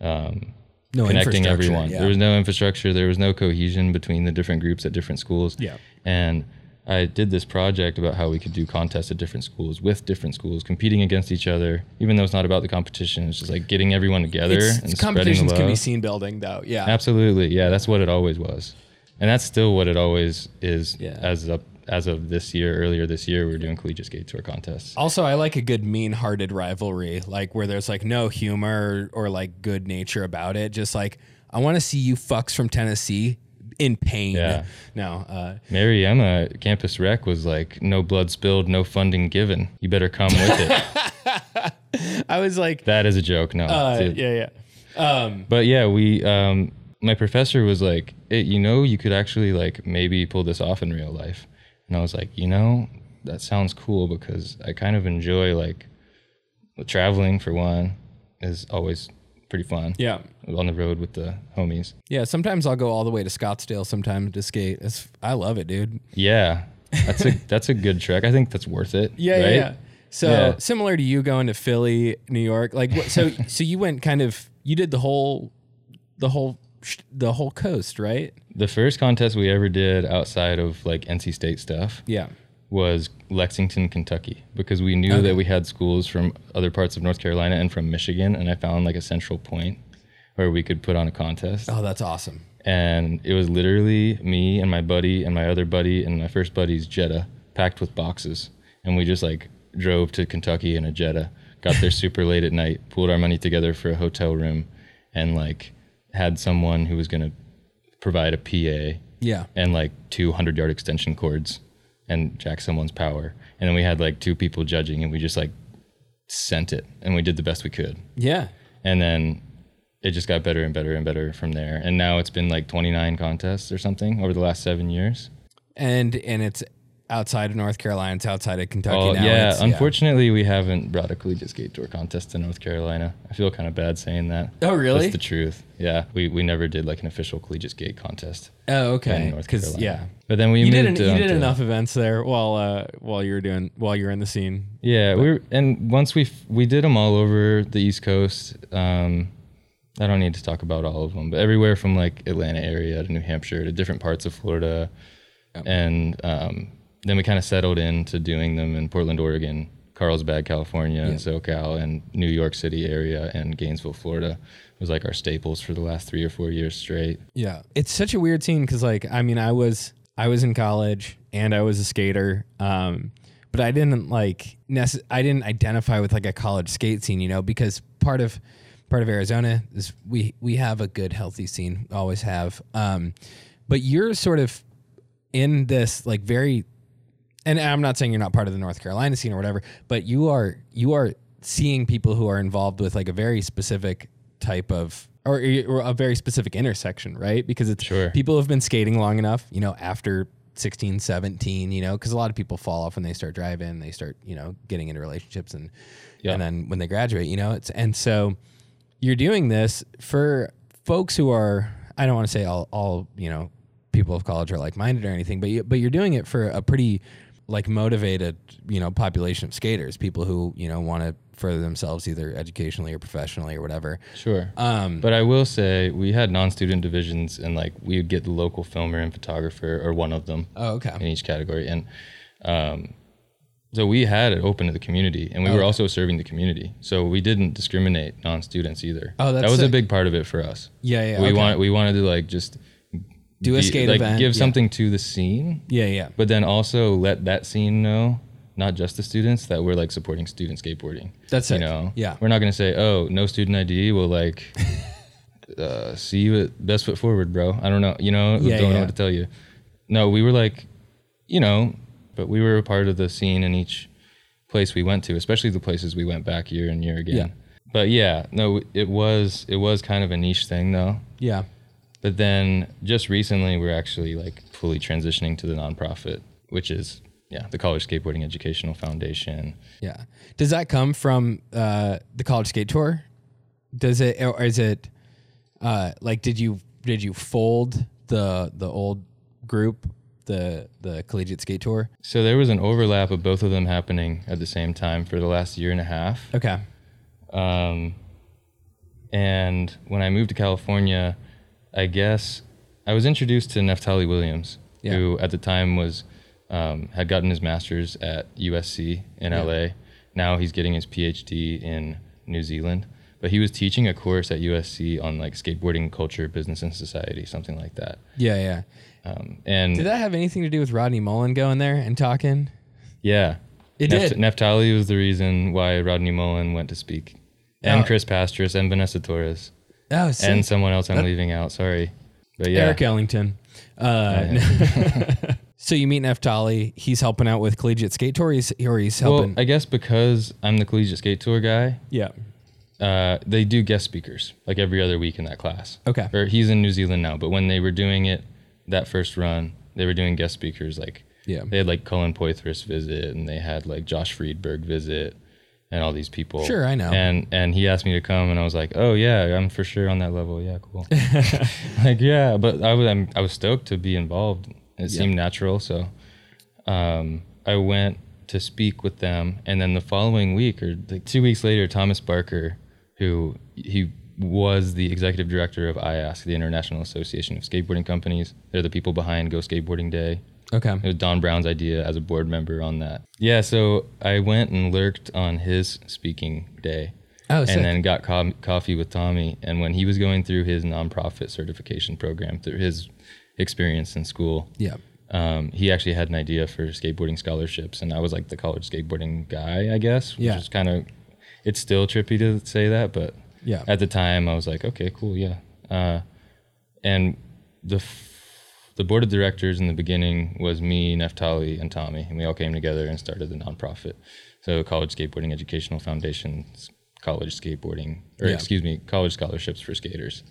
Um, No connecting everyone. yeah. There was no infrastructure. There was no cohesion between the different groups at different schools. Yeah. And I did this project about how we could do contests at different schools with different schools competing against each other, even though it's not about the competition. It's just like getting everyone together It's, and it's spreading the competitions can be scene building though. Yeah. Absolutely. Yeah, that's what it always was. And that's still what it always is Yeah. as up as of this year, earlier this year, we were doing collegiate skate tour contests. Also, I like a good mean-hearted rivalry, like where there's like no humor or, like good nature about it. Just like I want to see you fucks from Tennessee in pain. Yeah. No. Uh, Mary Emma Campus Rec was like, no blood spilled, no funding given. You better come with it. I was like, that is a joke. No. uh, yeah, yeah. Um, But yeah, we um my professor was like, hey, you know, you could actually like maybe pull this off in real life. And I was like, you know, that sounds cool because I kind of enjoy like traveling for one is always pretty fun. yeah. On the road with the homies. Yeah. Sometimes I'll go all the way to Scottsdale. Sometimes to skate. It's, I love it, dude. Yeah. That's a that's a good trek. I think that's worth it. Yeah, yeah, right? yeah. So Yeah. similar to you going to Philly, New York, like so. so you went kind of you did the whole, the whole, the whole coast, right? The first contest we ever did outside of like NC State stuff Yeah. was Lexington, Kentucky, because we knew that we had schools from other parts of North Carolina and from Michigan, and I found like a central point where we could put on a contest. Oh, that's awesome. And it was literally me and my buddy and my other buddy and my first buddy's Jetta packed with boxes, and we just like drove to Kentucky in a Jetta, got there super late at night, pulled our money together for a hotel room, and like had someone who was gonna provide a PA Yeah. and like two hundred yard extension cords and jack someone's power. And then we had like two people judging and we just like sent it and we did the best we could. Yeah. And then it just got better and better and better from there. And now it's been like 29 contests or something over the last seven years. And and it's outside of North Carolina. It's outside of Kentucky Oh, now. yeah. It's- Unfortunately, we haven't brought a collegiate skate tour contest to North Carolina. I feel kind of bad saying that. Oh, really? That's the truth. Yeah. We, we never did like an official collegiate skate contest Oh, in okay. North Carolina. yeah, But then we you did moved an, you on did to- enough events there while uh while you were doing while you were in the scene. Yeah, we were, and once we f- we did them all over the East Coast. Um, I don't need to talk about all of them, but everywhere from like Atlanta area to New Hampshire to different parts of Florida, and um, then we kind of settled into doing them in Portland, Oregon, Carlsbad, California, and SoCal, and New York City area, and Gainesville, Florida. It was like our staples for the last three or four years straight. Yeah, it's such a weird scene because like I mean I was I was in college and I was a skater, um, but I didn't like nece- I didn't identify with like a college skate scene, you know, because part of part of Arizona is we we have a good healthy scene, always have, um, but you're sort of in this like very and I'm not saying you're not part of the North Carolina scene or whatever, but you are you are seeing people who are involved with like a very specific type of or, or a very specific intersection, right? Because it's Sure. people have been skating long enough, you know, after 16, 17, you know, because a lot of people fall off when they start driving, they start, you know, getting into relationships and Yeah. and then when they graduate, you know, it's and so you're doing this for folks who are I don't want to say all all, you know, people of college are like minded or anything, but you, but you're doing it for a pretty like motivated, you know, population of skaters, people who, you know, want to further themselves either educationally or professionally or whatever. Sure. Um, But I will say we had non-student divisions, and like we would get the local filmer and photographer, or one of them. oh, okay. in each category. And um, so we had it open to the community, and we were Okay. also serving the community. So we didn't discriminate non-students either. Oh, that's that was a big part of it for us. Yeah, yeah. we okay. want we wanted to like just do a be- skate like event. give yeah. something to the scene, Yeah, yeah. but then also let that scene know. Not just the students that we're like supporting student skateboarding. That's you it. know. Yeah. We're not gonna say, oh, no student ID. We'll like uh, see you at best foot forward, bro. I don't know. You know, Yeah, don't yeah. know what to tell you. No, we were like, you know, but we were a part of the scene in each place we went to, especially the places we went back year and year again. Yeah. But yeah, no, it was it was kind of a niche thing though. Yeah. But then just recently, we're actually like fully transitioning to the nonprofit, which is yeah, the College Skateboarding Educational Foundation. Yeah. Does that come from uh, the college skate tour? Does it or is it uh, like did you did you fold the the old group the the collegiate skate tour? So there was an overlap of both of them happening at the same time for the last year and a half. Okay. Um, and when I moved to California, I guess I was introduced to Neftali Williams, Yeah. who at the time was um, had gotten his master's at USC in LA. Now he's getting his PhD in New Zealand. But he was teaching a course at USC on like skateboarding culture, business, and society, something like that. Yeah, yeah. Um, and Did that have anything to do with Rodney Mullen going there and talking? yeah, It Neft- did. Neftali was the reason why Rodney Mullen went to speak, and Oh. Chris Pastras and Vanessa Torres, Oh, sick. and someone else I'm leaving out. Sorry, but yeah, Eric Ellington. Uh, so you meet Neftali. He's helping out with collegiate skate tour. He's, or he's Well, helping. I guess because I'm the collegiate skate tour guy, yeah. uh, they do guest speakers like every other week in that class. Okay. Or he's in New Zealand now, but when they were doing it that first run, they were doing guest speakers like Yeah. they had like Colin Poitras visit and they had like Josh Friedberg visit and all these people. Sure, I know. And and he asked me to come and I was like, "Oh yeah, I'm for sure on that level. Yeah, cool." like yeah, but I was I'm, I was stoked to be involved. It seemed natural, so um, I went to speak with them, and then the following week or like two weeks later, Thomas Barker, who he was the executive director of IASC, the International Association of Skateboarding Companies. They're the people behind Go Skateboarding Day. Okay. It was Don Brown's idea as a board member on that. Yeah, so I went and lurked on his speaking day. Oh, sick. and then got co- coffee with Tommy. And when he was going through his nonprofit certification program, through his experience in school, Yeah. um, he actually had an idea for skateboarding scholarships, and I was like the college skateboarding guy, I guess. Which Yeah. is kind of, it's still trippy to say that, but Yeah. at the time I was like, okay, cool, yeah. Uh, and the f- the board of directors in the beginning was me, Neftali, and Tommy, and we all came together and started the nonprofit. So College Skateboarding Educational Foundation's college skateboarding, or Yeah. excuse me, college scholarships for skaters.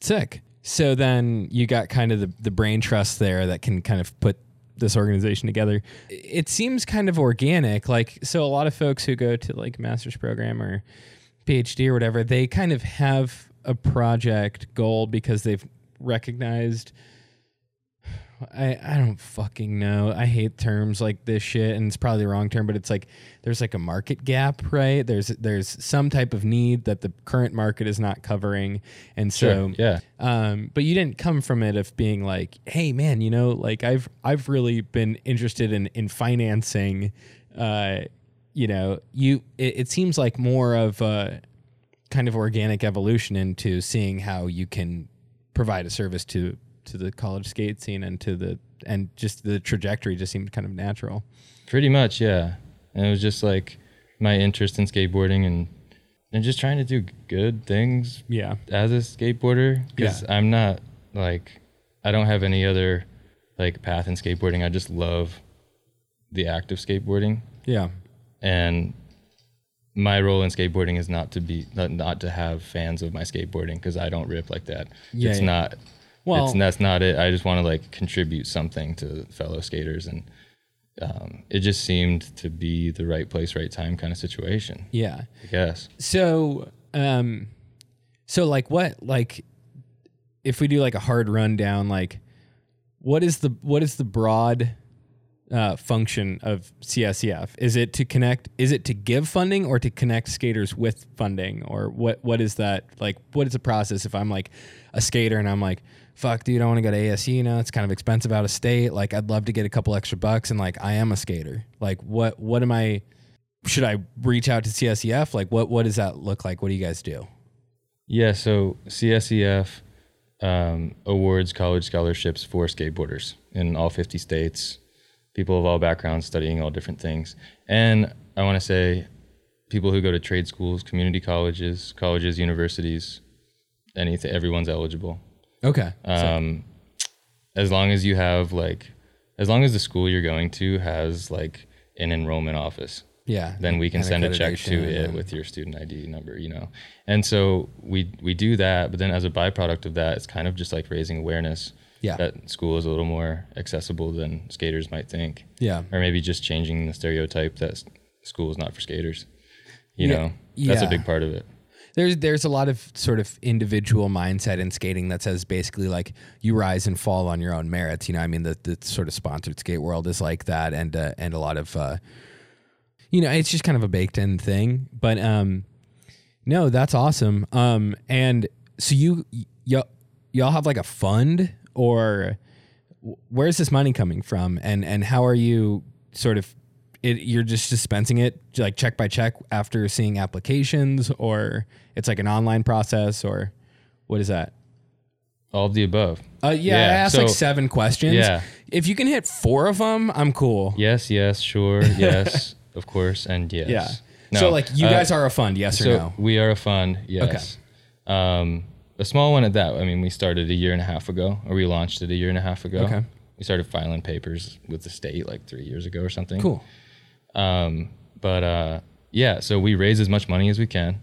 Sick. So then you got kind of the, the brain trust there that can kind of put this organization together. It seems kind of organic. Like, so a lot of folks who go to like master's program or PhD or whatever, they kind of have a project goal because they've recognized. I, I don't fucking know. I hate terms like this shit, and it's probably the wrong term, but it's like there's like a market gap, right? There's there's some type of need that the current market is not covering, and so Sure, yeah. um, but you didn't come from it of being like, hey man, you know, like I've I've really been interested in in financing. Uh, you know, you it, it seems like more of a kind of organic evolution into seeing how you can provide a service to to the college skate scene and to the and just the trajectory just seemed kind of natural. Pretty much, yeah. And it was just like my interest in skateboarding and and just trying to do good things Yeah. as a skateboarder because Yeah. I'm not like I don't have any other like path in skateboarding. I just love the act of skateboarding Yeah. and my role in skateboarding is not to be not, not to have fans of my skateboarding because I don't rip like that. Yeah, it's yeah. not. Well- it's that's not it. I just want to like contribute something to fellow skaters, and um, it just seemed to be the right place, right time kind of situation. Yeah. I guess. So, um, so like what, like, if we do like a hard rundown, like, what is the what is the broad uh, function of CSEF? Is it to connect? Is it to give funding or to connect skaters with funding, or what? What is that like? What is the process? If I'm like a skater and I'm like, fuck, dude, I want to go to ASU. You know, it's kind of expensive out of state. Like, I'd love to get a couple extra bucks, and like, I am a skater. Like, what? What am I? should I reach out to CSEF? Like, what what does that look like? What do you guys do? Yeah. So CSEF um, awards college scholarships for skateboarders in all 50 states. People of all backgrounds studying all different things, and I want to say people who go to trade schools, community colleges, colleges, universities, anything. Everyone's eligible. Okay. um, as long as you have like as long as the school you're going to has like an enrollment office yeah. then we can send a check to it with your student id number you know and so we we do that but then as a byproduct of that it's kind of just like raising awareness Yeah. that school is a little more accessible than skaters might think Yeah. or maybe just changing the stereotype that school is not for skaters you Yeah. know that's Yeah. a big part of it There's there's a lot of sort of individual mindset in skating that says basically like you rise and fall on your own merits. You know, I mean the the sort of sponsored skate world is like that, and uh, and a lot of uh, you know it's just kind of a baked in thing. But um, no, that's awesome. Um, and so you y'all y'all have like a fund or where's this money coming from, and and how are you sort of it, you're just dispensing it like check by check after seeing applications or it's like an online process or what is that All of the above. Uh, yeah, I Yeah, asked like seven questions. Yeah. If you can hit four of them, I'm cool. Yes, yes, sure, yes, of course, and yes. Yeah. No, so like you uh, guys are a fund, yes or no? we are a fund, yes. Okay. Um, a small one at that. I mean, we started a year and a half ago, or we launched it a year and a half ago. Okay. We started filing papers with the state like three years ago or something. Cool. Um, but uh, yeah, so we raise as much money as we can,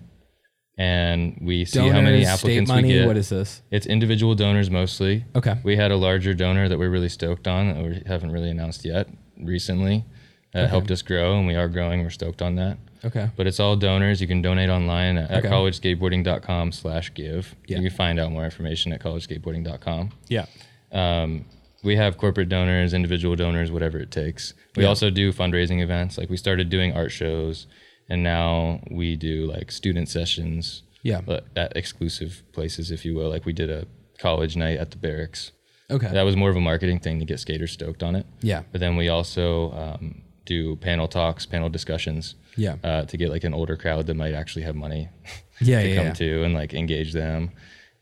and we see how many Donors, state applicants money. we get. What is this? It's individual donors mostly. Okay. We had a larger donor that we're really stoked on that we haven't really announced yet recently. That helped us grow, and we are growing. We're stoked on that. Okay. But it's all donors. You can donate online at, Okay. at collegeskateboarding.com slash give. Yeah. You can find out more information at collegeskateboarding.com. Yeah. Um, we have corporate donors, individual donors, whatever it takes. We Yeah. also do fundraising events. Like we started doing art shows, and now we do like student sessions. Yeah. But at exclusive places, if you will. Like we did a college night at the Berrics. Okay. That was more of a marketing thing to get skaters stoked on it. Yeah. But then we also um, do panel talks, panel discussions. Yeah. Uh, to get like an older crowd that might actually have money Yeah. to yeah. come yeah. to and like engage them.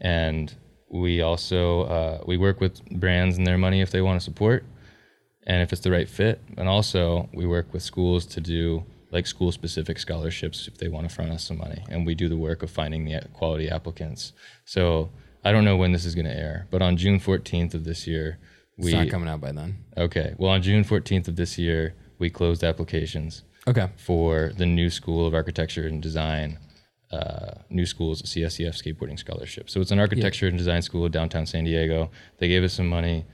And we also uh, we work with brands and their money if they want to support, and if it's the right fit. And also we work with schools to do like school specific scholarships if they want to front us some money. And we do the work of finding the quality applicants. So I don't know when this is going to air, but on June 14th of this year, It's we not coming out by then. okay. Well, on June 14th of this year, we closed applications Okay. for the NewSchool of Architecture and Design, uh, NewSchool's CSEF Skateboarding Scholarship. So it's an architecture and design school downtown San Diego. They gave us some money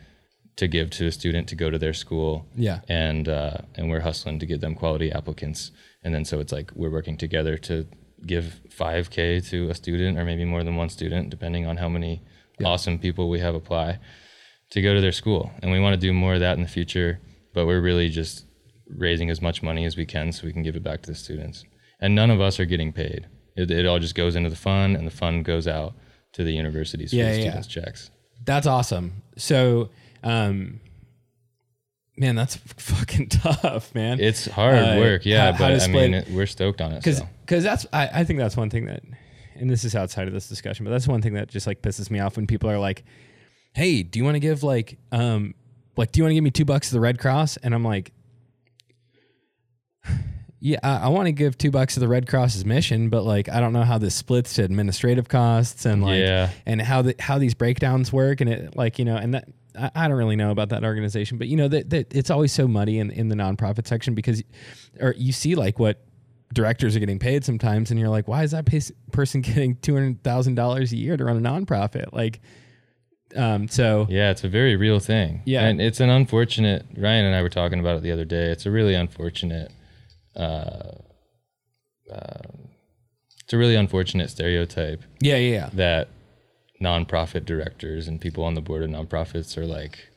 to give to a student to go to their school. Yeah. And uh, and we're hustling to get them quality applicants. And then so it's like we're working together to give 5K to a student or maybe more than one student, depending on how many awesome people we have apply to go to their school. And we want to do more of that in the future, but we're really just raising as much money as we can so we can give it back to the students. And none of us are getting paid. It, it all just goes into the fund, and the fund goes out to the universities for the yeah. students' checks. That's awesome. So, um, man, that's fucking tough, man. It's hard Uh, work, yeah, how- how but to I mean, it, we're stoked on it. because So. because that's I, I think that's one thing that and this is outside of this discussion but that's one thing that just like pisses me off when people are like hey do you want to give like um like do you want to give me two bucks to the red cross and i'm like yeah i, I want to give two bucks to the red cross's mission but like i don't know how this splits to administrative costs and like Yeah. and how the how these breakdowns work and it like you know and that I, I don't really know about that organization but you know that, that it's always so muddy in, in the nonprofit section because or you see like what directors are getting paid sometimes and you're like why is that person getting $200000 a year to run a nonprofit like um so Yeah, it's a very real thing. Yeah. and it's an unfortunate. Ryan and I were talking about it the other day. It's a really unfortunate. Uh, it's a really unfortunate stereotype yeah yeah yeah that nonprofit directors and people on the board of nonprofits are like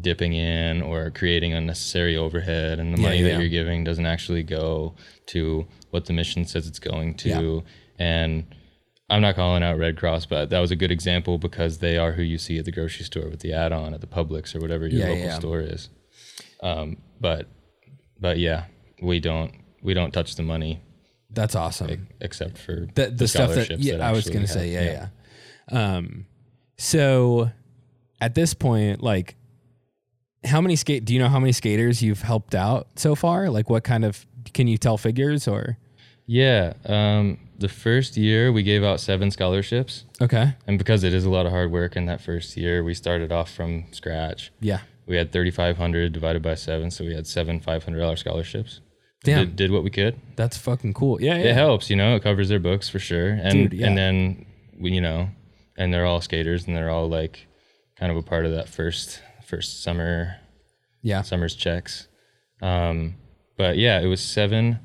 dipping in or creating unnecessary overhead and the Yeah, money yeah. that you're giving doesn't actually go to what the mission says it's going to Yeah. and I'm not calling out Red Cross, but that was a good example because they are who you see at the grocery store with the add-on at the Publix or whatever your local store is. Um, but, but yeah, we don't we don't touch the money that's awesome except for the, the, stuff that scholarships yeah that i was gonna have- say yeah, yeah um so at this point like how many skate do you know how many skaters you've helped out so far like what kind of can you tell figures or Yeah. Um, the first year we gave out seven scholarships. okay And because it is a lot of hard work in that first year, we started off from scratch. yeah We had 3,500 divided by seven. So we had seven $500 scholarships. Damn. Did, did what we could. that's fucking cool yeah yeah It helps, you know, it covers their books for sure. And, Dude, yeah. and then we, you know, and they're all skaters and they're all like kind of a part of that first, first summer yeah summer's checks. Um, but yeah, it was seven.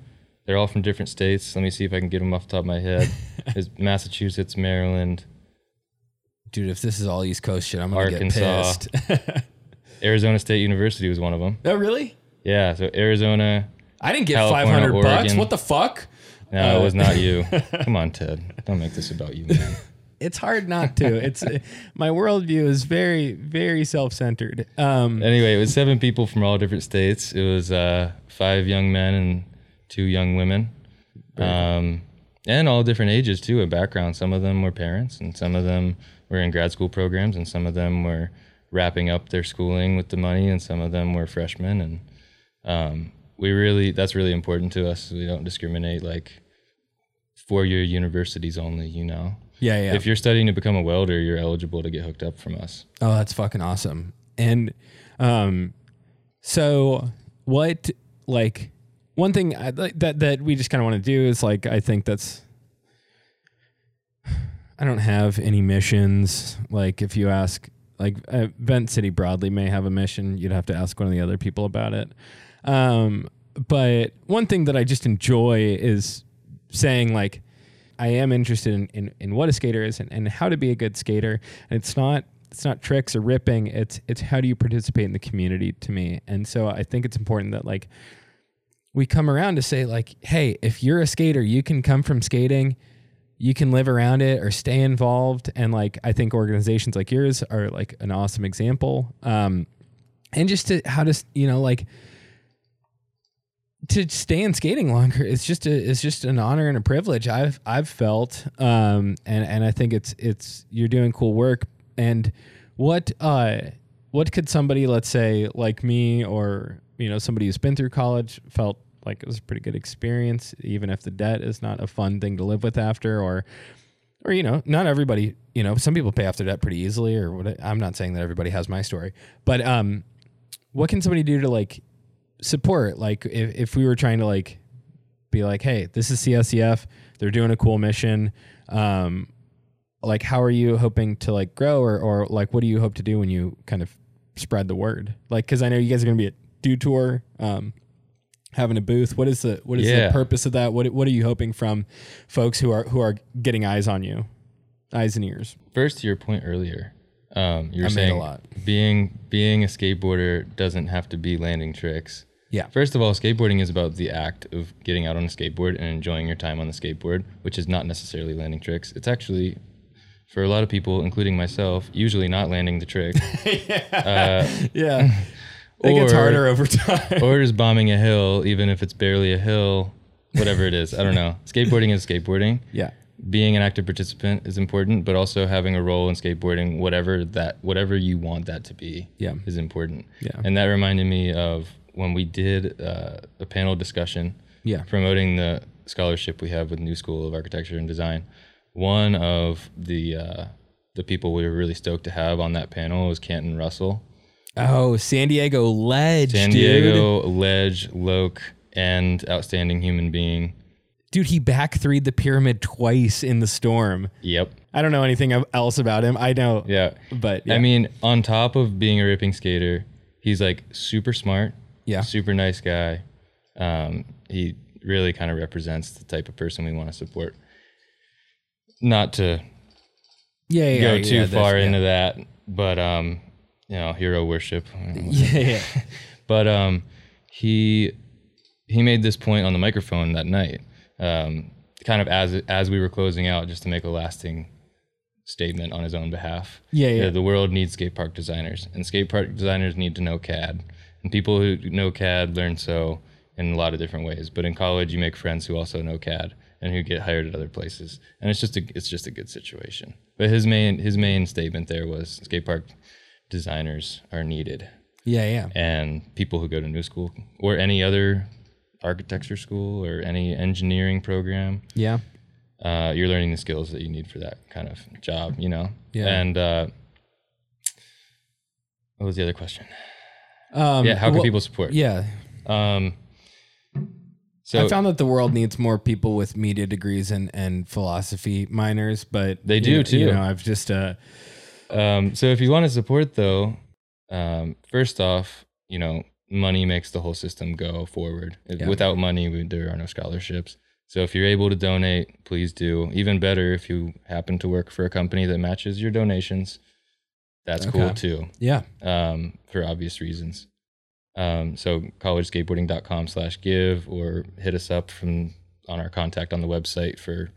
They're all from different states. Let me see if I can get them off the top of my head. It's Massachusetts, Maryland, dude if this is all east coast shit i'm gonna Arkansas. get pissed Arizona State University was one of them. oh really Yeah, so Arizona. I didn't get California, 500 bucks what the fuck No, Uh, it was not you. Come on, Ted. Don't make this about you, man. it's hard not to it's my worldview is very very self-centered um Anyway, it was seven people from all different states. It was uh, five young men and two young women, um, and all different ages too and backgrounds. Some of them were parents, and some of them were in grad school programs, and some of them were wrapping up their schooling with the money, and some of them were freshmen. And um, we really, that's really important to us. We don't discriminate like four year universities only, you know? Yeah, yeah. If you're studying to become a welder, you're eligible to get hooked up from us. Oh, that's fucking awesome. And um, so what like one thing I, that that we just kind of want to do is like I think that's I don't have any missions. Like if you ask like uh, Vent City broadly may have a mission, you'd have to ask one of the other people about it. Um, but one thing that I just enjoy is saying like I am interested in, in, in what a skater is and, and how to be a good skater. And it's not it's not tricks or ripping. It's it's how do you participate in the community to me. And so I think it's important that like we come around to say like, hey, if you're a skater, you can come from skating, you can live around it or stay involved. And like I think organizations like yours are like an awesome example. Um, and just to how to you know like to stay in skating longer it's just a it's just an honor and a privilege. I've I've felt um and and I think it's it's you're doing cool work. And what uh what could somebody let's say like me or you know somebody who's been through college felt like it was a pretty good experience even if the debt is not a fun thing to live with after or or you know not everybody you know some people pay off their debt pretty easily or what I'm not saying that everybody has my story but um what can somebody do to like support. Like if, if we were trying to like be like hey this is CSEF they're doing a cool mission. Um like how are you hoping to like grow? Or or like what do you hope to do when you kind of spread the word? Like because i know you guys are going to be at Dew Tour um having a booth. What is the what is Yeah. the purpose of that? What what are you hoping from folks who are who are getting eyes on you eyes and ears? First, to your point earlier, um, you were I made a saying lot. being being a skateboarder doesn't have to be landing tricks. Yeah. First of all, skateboarding is about the act of getting out on a skateboard and enjoying your time on the skateboard, which is not necessarily landing tricks. It's actually, for a lot of people, including myself, usually not landing the trick, uh, yeah Yeah. it gets harder over time or just bombing a hill, even if it's barely a hill, whatever it is. I don't know. Skateboarding is skateboarding. yeah being an active participant is important, but also having a role in skateboarding, whatever that whatever you want that to be, Yeah. is important. Yeah. And that reminded me of when we did uh, a panel discussion, Yeah. promoting the scholarship we have with NewSchool of Architecture and Design. One of the uh, the people we were really stoked to have on that panel was Kanten Russell, oh san diego ledge San dude. Diego ledge, Loke, and outstanding human being. Dude, he back threed the pyramid twice in the storm. Yep. I don't know anything else about him. I know. Yeah. But yeah. I mean, on top of being a ripping skater, he's like super smart. Yeah. Super nice guy. Um, he really kind of represents the type of person we want to support. Not to yeah, yeah, go yeah, too that's- far yeah. into that, but um, you know, hero worship. Yeah, yeah. But um, he he made this point on the microphone that night, um, kind of as as we were closing out, just to make a lasting statement on his own behalf. Yeah, yeah. The world needs skate park designers, and skate park designers need to know CAD, and people who know CAD learn so in a lot of different ways. But in college, you make friends who also know CAD and who get hired at other places, and it's just a it's just a good situation. But his main his main statement there was skate park designers are needed Yeah, yeah. and people who go to NewSchool or any other architecture school or any engineering program Yeah. uh, you're learning the skills that you need for that kind of job you know Yeah. and uh, what was the other question Um, yeah how can well, people support Yeah. um so I found that the world needs more people with media degrees and, and philosophy minors, but They do, know- too. You know, I've just uh Um, so if you want to support though, um, first off, you know, money makes the whole system go forward. Yeah. Without money, we, there are no scholarships. So if you're able to donate, please do. Even better if you happen to work for a company that matches your donations. That's cool too, yeah. um, for obvious reasons. Um, so collegeskateboarding.com slash give or hit us up from on our contact on the website for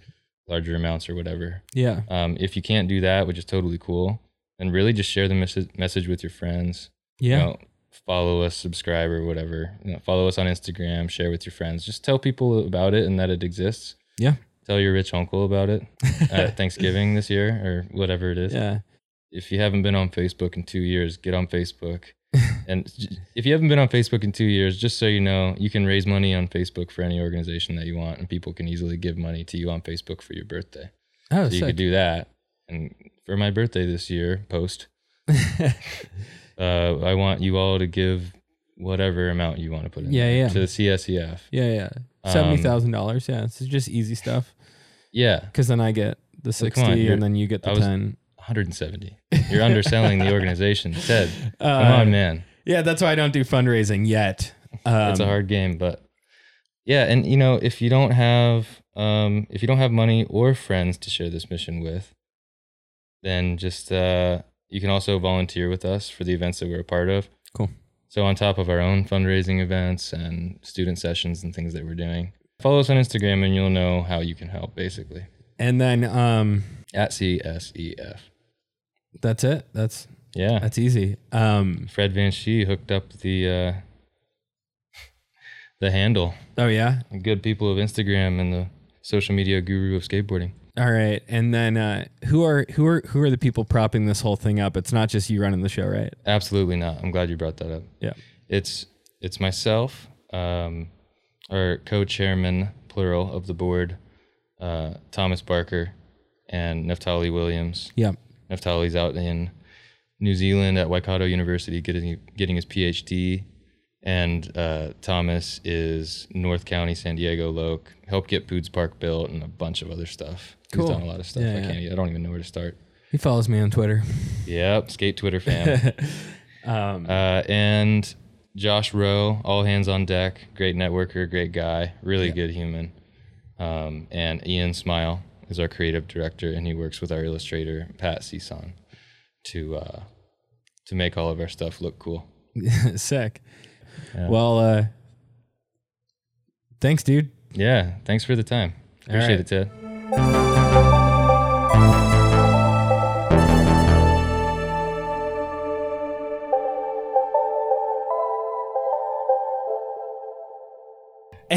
larger amounts or whatever. Yeah. Um, if you can't do that, which is totally cool, and really just share the mes- message with your friends. Yeah. You know, follow us, subscribe, or whatever. You know, follow us on Instagram, share with your friends. Just tell people about it and that it exists. Yeah. tell your rich uncle about it at Thanksgiving this year or whatever it is. Yeah. If you haven't been on Facebook in two years, get on Facebook. and if you haven't been on Facebook in two years, just so you know, you can raise money on Facebook for any organization that you want, and people can easily give money to you on Facebook for your birthday. Oh, So you could do that. And for my birthday this year, post, uh, I want you all to give whatever amount you want to put in Yeah, yeah. to the CSEF. Yeah, yeah. Um, Seventy thousand dollars. Yeah, it's just easy stuff. Yeah, Because then I get the sixty, come on, and then you get the was- ten. 170. You're underselling the organization. Ted, come Uh, on, man. Yeah, that's why I don't do fundraising yet. Um, It's a hard game, but yeah, and you know, if you don't have um if you don't have money or friends to share this mission with, then just uh you can also volunteer with us for the events that we're a part of. Cool. So on top of our own fundraising events and student sessions and things that we're doing, follow us on Instagram and you'll know how you can help basically. And then um, At CSEF. That's it. That's Yeah. that's easy. Um, Fred Van Schie hooked up the uh the handle. oh yeah. Good people of Instagram and the social media guru of skateboarding. All right. And then uh, who are who are who are the people propping this whole thing up? It's not just you running the show, right? Absolutely not. I'm glad you brought that up. Yeah. It's it's myself, um, our co-chairman plural of the board, uh, Thomas Barker, and Neftali Williams. Yeah. Neftali's out in New Zealand at Waikato University getting getting his PhD, and uh, Thomas is North County San Diego Loc. Helped get Poods Park built and a bunch of other stuff. Cool. He's done a lot of stuff. Yeah, I can't. e- I don't even know where to start. He follows me on Twitter. Yep, skate Twitter fam. Um, Uh, and Josh Rowe, all hands on deck, great networker, great guy, really good human. Um, and Ian Smile is our creative director, and he works with our illustrator Pat Cison to uh, to make all of our stuff look cool. sick. Yeah. Well, uh, thanks, dude. Yeah, thanks for the time. Appreciate right. it, Ted.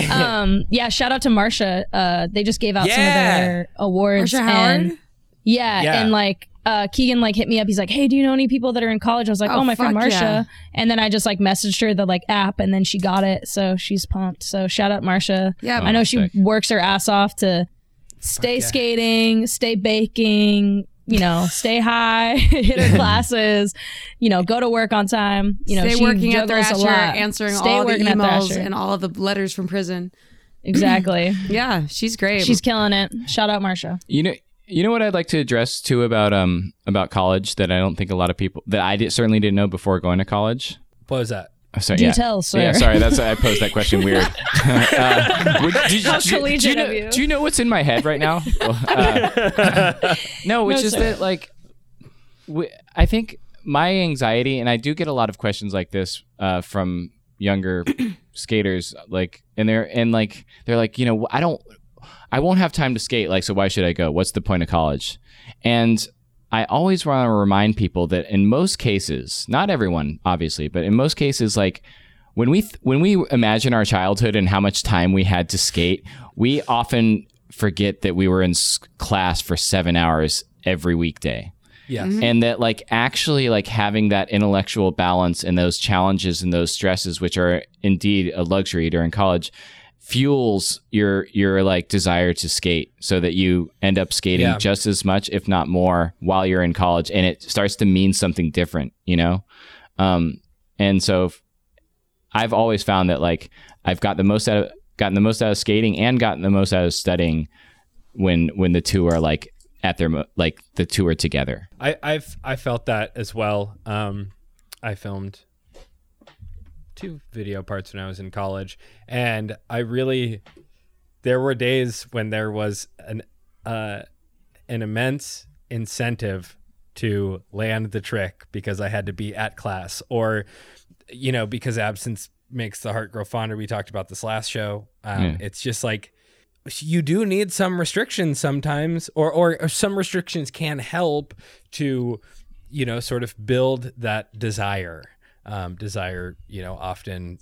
um, yeah, shout out to Marsha. Uh, they just gave out some of their awards. Marsha Howard? and- yeah, Yeah. and like uh, Keegan like hit me up. He's like, "Hey, do you know any people that are in college?" I was like, Oh, "Oh, my friend fuck Marsha." yeah. And then I just like messaged her the like app, and then she got it, so she's pumped. So shout out Marsha. Yeah. I know she works her ass off to stay skating, stay baking. You know, stay high, hit her classes. You know, go to work on time. You know, Stay she working at juggles a lot. answering Stay all the emails and all of the letters from prison. exactly. Yeah, she's great. She's killing it. Shout out Marsha. You know, you know what I'd like to address too about um about college that I don't think a lot of people that I did, certainly didn't know before going to college. What was that? Oh, Sorry, Do yeah. tell, sir. Yeah, sorry. That's I posed that question weird. uh, would- do, How do- do collegiate you know, of you. do you know what's in my head right now? Well, uh, no, which No, is sir. that like, we, I think my anxiety, and I do get a lot of questions like this uh, from younger skaters, like, and they're and like they're like, you know, I don't, I won't have time to skate. Like, so why should I go? What's the point of college? And I always want to remind people that in most cases, not everyone, obviously, but in most cases, like when we th- when we imagine our childhood and how much time we had to skate, we often forget that we were in s- class for seven hours every weekday Yes. Mm-hmm. and that like actually like having that intellectual balance and those challenges and those stresses which are indeed a luxury during college fuels your your like desire to skate so that you end up skating Yeah. just as much if not more while you're in college and it starts to mean something different you know um and so i've always found that like i've got the most out of gotten the most out of skating and gotten the most out of studying when when the two are like at their mo- like the two are together I, I've I felt that as well. Um, I filmed two video parts when I was in college, and I really there were days when there was an uh, an immense incentive to land the trick because I had to be at class, or you know because absence makes the heart grow fonder. We talked about this last show. Um, Yeah. It's just like you do need some restrictions sometimes or, or or some restrictions can help to you know sort of build that desire um, desire you know often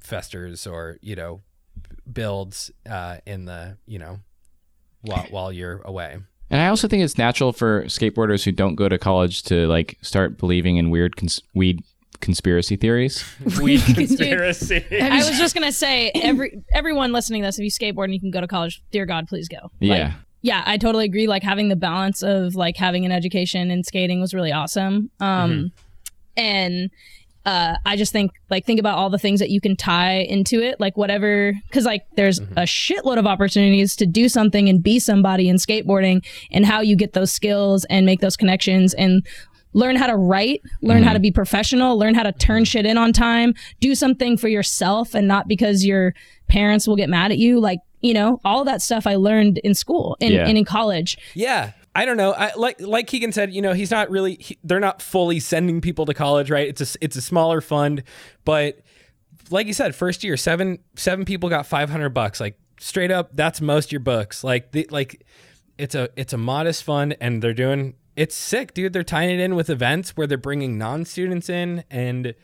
festers or you know builds uh, in the you know while while you're away. And I also think it's natural for skateboarders who don't go to college to like start believing in weird cons- weed conspiracy theories. Weed conspiracy. I was just gonna say, every everyone listening to this, if you skateboard and you can go to college, dear God, please go. Like, Yeah. yeah, I totally agree. Like having the balance of like having an education and skating was really awesome. Um, and uh, I just think like think about all the things that you can tie into it, like whatever, because like there's mm-hmm. a shitload of opportunities to do something and be somebody in skateboarding, and how you get those skills and make those connections and learn how to write, learn how mm-hmm. to be professional, learn how to turn mm-hmm. shit in on time, do something for yourself and not because your parents will get mad at you. Like, you know, all that stuff I learned in school and, Yeah. and in college. Yeah. I don't know. I like like Keegan said, you know, he's not really he, they're not fully sending people to college, right? It's a it's a smaller fund, but like you said, first year, seven seven people got 500 bucks. Like straight up, that's most your books. Like the, like it's a it's a modest fund and they're doing it's sick, dude. They're tying it in with events where they're bringing non-students in and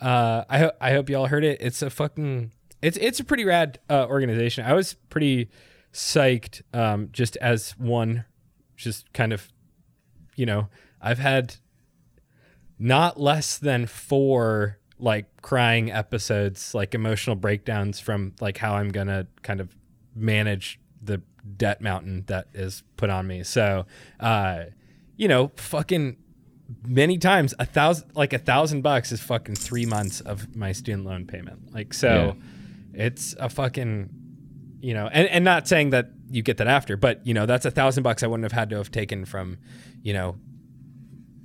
uh I hope I hope y'all heard it. It's a fucking it's it's a pretty rad uh, organization. I was pretty psyched um just as one just kind of you know i've had not less than four like crying episodes like emotional breakdowns from like how i'm gonna kind of manage the debt mountain that is put on me. So uh you know fucking many times a thousand like a thousand bucks is fucking three months of my student loan payment. Like so it's a fucking you know and, and not saying that you get that after. But you know that's a thousand bucks i wouldn't have had to have taken from you know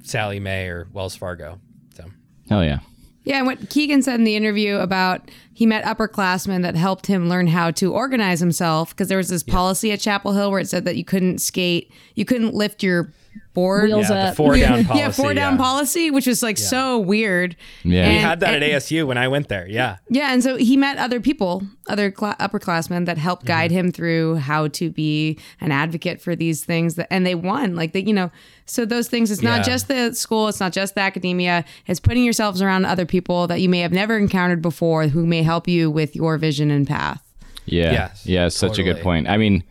Sallie Mae or wells fargo. So. Hell yeah. Yeah, and what Keegan said in the interview about he met upperclassmen that helped him learn how to organize himself because there was this policy at Chapel Hill where it said that you couldn't skate, you couldn't lift your board. Wheels yeah the up. four down policy yeah, four down yeah. policy, which is like so weird. Yeah. we had that and- at asu when i went there yeah Yeah, and so he met other people, other cla upperclassmen that helped mm-hmm. guide him through how to be an advocate for these things, that, and they won. Like they, you know, so those things. It's not Yeah. just the school, it's not just the academia. It's putting yourselves around other people that you may have never encountered before, who may help you with your vision and path. Yeah. Yes, yeah, it's such a good point. I mean,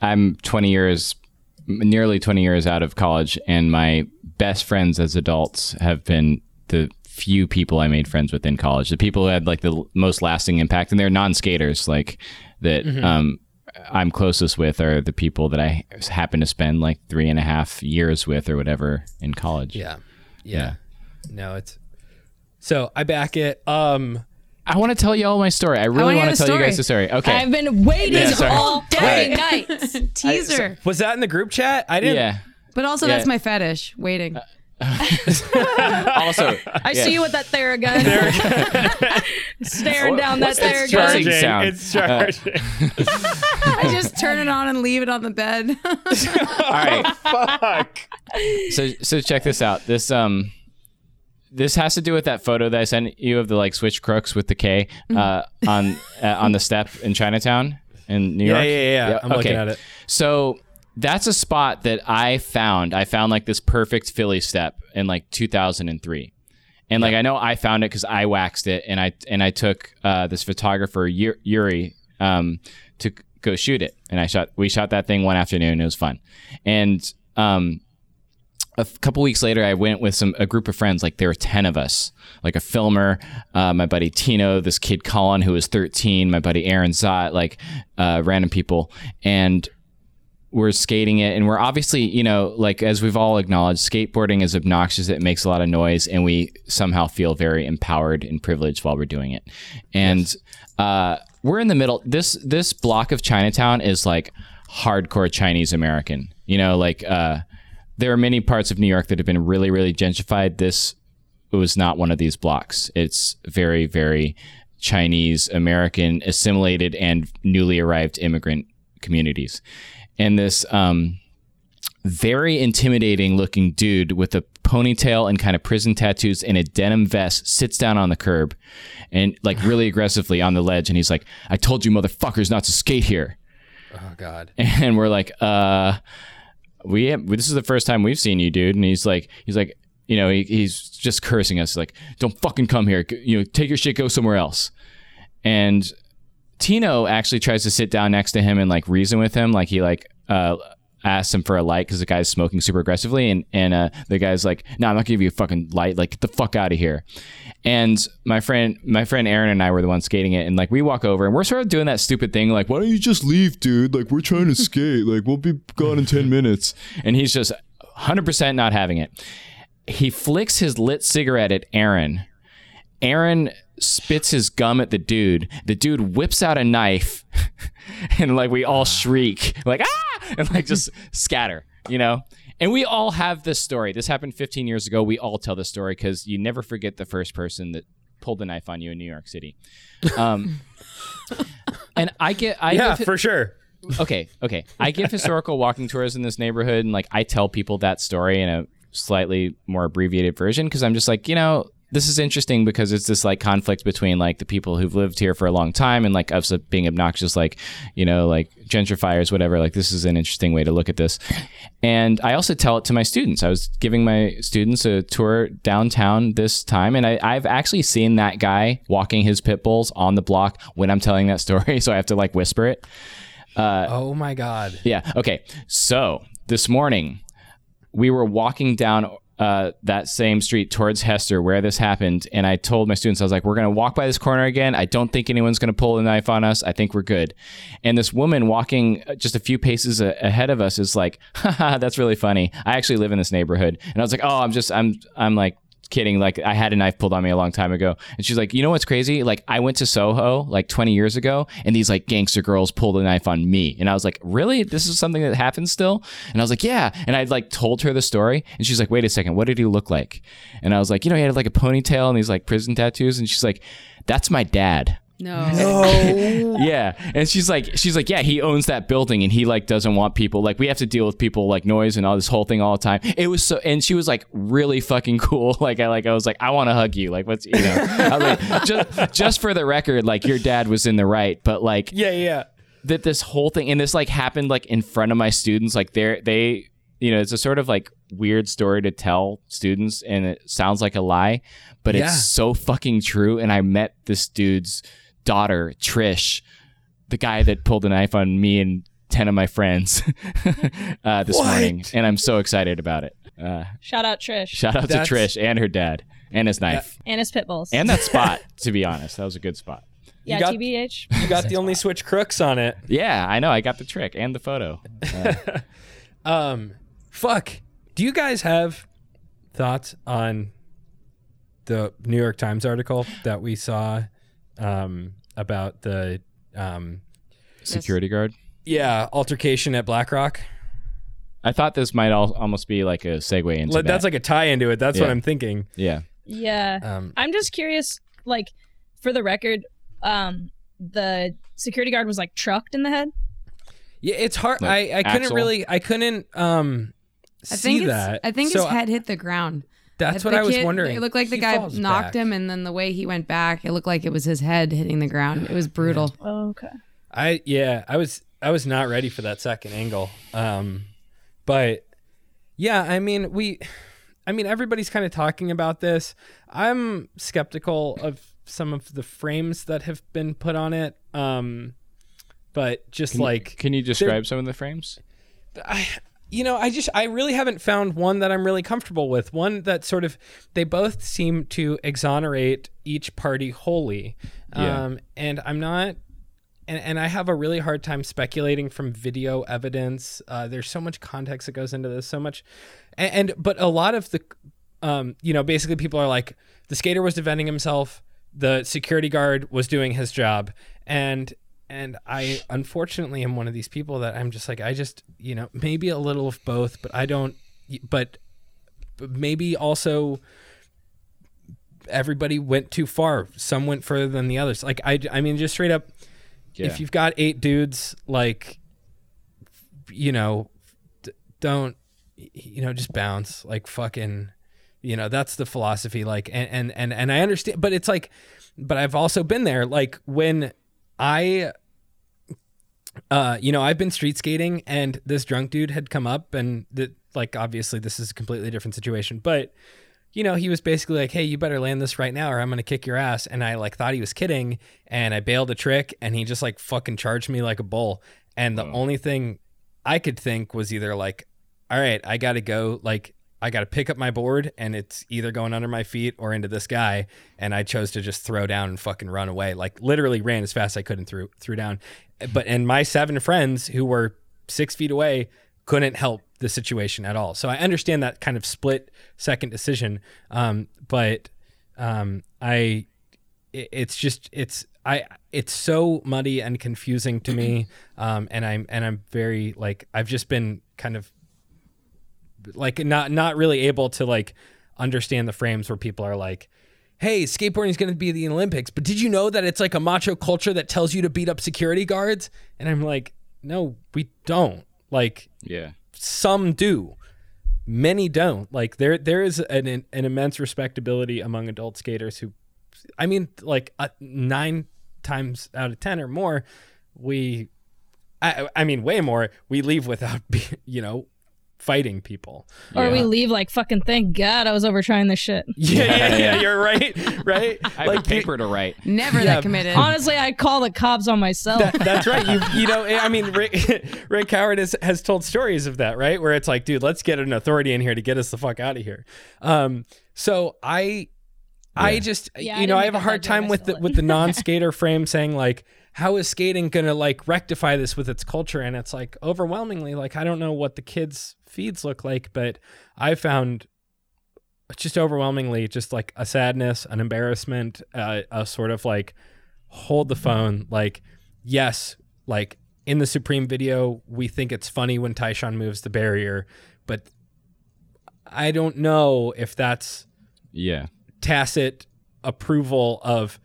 I'm 20 years, m- nearly 20 years out of college, and my best friends as adults have been the few people I made friends with in college. The people who had like the most lasting impact, and they're non-skaters, like that. Mm-hmm. Um, I'm closest with are the people that I happen to spend like three and a half years with or whatever in college. yeah yeah no it's so i back it um I want to tell you all my story. I really wanna want to the tell you guys story. the story. Okay. I've been waiting Yeah, all day night. Teaser, was that in the group chat i didn't yeah. but also Yeah. that's my fetish. Waiting. Also, I see you with that Theragun. Staring down that what's that Theragun. charging? charging sound. it's charging I just turn it on and leave it on the bed. All right. fuck So so check this out. This um this has to do with that photo that I sent you of the like switch crooks with the K uh, on uh, on the step in Chinatown in New yeah York. yeah yeah, yeah. i'm looking okay. at it So that's a spot that I found. I found like this perfect Philly step in like 2003. And like I know I found it because I waxed it, and I and I took uh, this photographer Yuri um, to go shoot it, and I shot. We shot that thing one afternoon. It was fun, and um, a couple weeks later, I went with some a group of friends. Like there were ten of us, like a filmer, uh, my buddy Tino, this kid Colin who was thirteen, my buddy Aaron Zott, like uh, random people, and we're skating it and we're obviously you know like as we've all acknowledged skateboarding is obnoxious it makes a lot of noise and we somehow feel very empowered and privileged while we're doing it and uh, we're in the middle this this block of chinatown is like hardcore chinese american you know like uh, there are many parts of new york that have been really really gentrified. This was not one of these blocks. It's very very chinese american assimilated and newly arrived immigrant communities. And this um, very intimidating looking dude with a ponytail and kind of prison tattoos and a denim vest sits down on the curb and like really aggressively on the ledge. And he's like i told you motherfuckers not to skate here. Oh god. And we're like uh we have, this is the first time we've seen you dude. And he's like he's like you know he, he's just cursing us like don't fucking come here. You know take your shit go somewhere else. And Tino actually tries to sit down next to him and like reason with him, like he like uh asks him for a light because the guy's smoking super aggressively, and and uh, the guy's like, "No, I'm not gonna give you a fucking light. Like, get the fuck out of here." And my friend, my friend Aaron and I were the ones skating it, and like we walk over and we're sort of doing that stupid thing, like, "Why don't you just leave, dude? Like, we're trying to skate. Like, we'll be gone in ten minutes." And he's just 100% not having it. He flicks his lit cigarette at Aaron. Aaron spits his gum at the dude. The dude whips out a knife, and like we all shriek, like ah, and like just scatter, you know. And we all have this story. This happened 15 years ago. We all tell this story because you never forget the first person that pulled the knife on you in New York City. Um, and I get, I yeah, for sure. okay, okay. I give historical walking tours in this neighborhood, and like I tell people that story in a slightly more abbreviated version because I'm just like, you know, this is interesting because it's this like conflict between like the people who've lived here for a long time and like us being obnoxious, like you know, like gentrifiers, whatever. Like this is an interesting way to look at this. And I also tell it to my students. I was giving my students a tour downtown this time, and I, I've actually seen that guy walking his pit bulls on the block when I'm telling that story, so I have to like whisper it. Uh, oh my god. Yeah. Okay. So this morning, we were walking down uh, that same street towards Hester where this happened, and I told my students, I was like, "We're gonna walk by this corner again. I don't think anyone's gonna pull a knife on us. I think we're good." And this woman walking uh, just a few paces a- ahead of us is like, "Haha, that's really funny. I actually live in this neighborhood." And I was like, "Oh, I'm just, I'm, I'm like." Kidding like i had a knife pulled on me a long time ago. And she's like you know what's crazy? Like i went to soho like 20 years ago and these like gangster girls pulled a knife on me. And i was like really? This is something that happens still? And i was like yeah. And i like told her the story and she's like wait a second what did he look like? And i was like you know he had like a ponytail and these like prison tattoos and she's like that's my dad No. yeah and she's like she's like yeah he owns that building and he like doesn't want people like we have to deal with people like noise and all this whole thing all the time it was so and she was like really fucking cool like i like i was like i want to hug you like what's you know i was like just just for the record like your dad was in the right but like Yeah, yeah. that this whole thing and this like happened like in front of my students like they're they you know it's a sort of like weird story to tell students and it sounds like a lie but Yeah. it's so fucking true and i met this dude's daughter trish the guy that pulled a knife on me and 10 of my friends uh, this What? morning and i'm so excited about it uh, Shout out Trish shout out That's- to trish and her dad and his knife and his pit bulls. and that spot to be honest that was a good spot yeah, got- TBH. You got the only switch crooks on it. yeah i know i got the trick and the photo Uh, Um, fuck. Do you guys have thoughts on the New York Times article that we saw um, about the um, security guard yeah altercation at BlackRock? I thought this might al- almost be like a segue into Like, that. That's like a tie into it. That's what I'm thinking. yeah. Yeah. Um, I'm just curious, like, for the record, um, the security guard was like trucked in the head. yeah, it's hard. Like I, I couldn't really. I couldn't um, I see think that. I think So his head hit the ground. That's The what I was kid- wondering. It looked like the He guy knocked back. him, and then the way he went back, it looked like it was his head hitting the ground. It was brutal. Okay. I yeah, I was I was not ready for that second angle. Um but yeah, I mean, we I mean everybody's kind of talking about this. I'm skeptical of some of the frames that have been put on it. Um but just Can you- like can you describe some of the frames? I, you know, I just I really haven't found one that I'm really comfortable with. One that sort of they both seem to exonerate each party wholly. Yeah. Um and I'm not and, and I have a really hard time speculating from video evidence. Uh, there's so much context that goes into this, so much, and, and but a lot of the, um, you know, basically people are like, the skater was defending himself, the security guard was doing his job, and and I unfortunately am one of these people that I'm just like, I just, you know, maybe a little of both, but I don't, but but maybe also everybody went too far. Some went further than the others. Like I, I mean, just straight up Yeah. if you've got eight dudes like you know d- don't you know just bounce like fucking you know that's the philosophy like and and and, and i understand but it's like but i've also been there like when i uh you know i've been street skating and this drunk dude had come up and that like obviously this is a completely different situation but you know, he was basically like, "Hey, you better land this right now, or I'm gonna kick your ass." And I like thought he was kidding, and I bailed a trick, and he just like fucking charged me like a bull. And the only thing I could think was either like, "All right, I gotta go," like I gotta pick up my board, and it's either going under my feet or into this guy. And I chose to just throw down and fucking run away. Like literally ran as fast as I could and threw threw down. But and my seven friends who were six feet away couldn't help the situation at all. So I understand that kind of split second decision. Um, but um, I, it- it's just it's I it's so muddy and confusing to me. Um, and I'm and I'm very like I've just been kind of like not not really able to like understand the frames where people are like hey skateboarding is going to be the olympics but did you know that it's like a macho culture that tells you to beat up security guards? And i'm like no we don't. Like Yeah. some do many don't. Like there there is an an immense respectability among adult skaters who i mean like uh, 9 times out of 10 or more we i i mean way more we leave without you know fighting people Or we leave like fucking thank God I was over trying this shit. yeah yeah yeah you're right right I have a paper to write. Never Yeah. that committed. Honestly, I call the cops on myself. That, that's right. You you know, I mean, Rick, Rick Howard has, has told stories of that, right? Where it's like, dude, let's get an authority in here to get us the fuck out of here. Um, so I, I just, Yeah, I you know, I have a hard time with the with the non-skater frame saying like, how is skating gonna like rectify this with its culture? And it's like overwhelmingly, like I don't know what the kids' feeds look like, but I found just overwhelmingly just like a sadness, an embarrassment, uh, a sort of like hold the phone. Like, yes, like in the Supreme video, we think it's funny when Tyshawn moves the barrier, but I don't know if that's Yeah. tacit approval of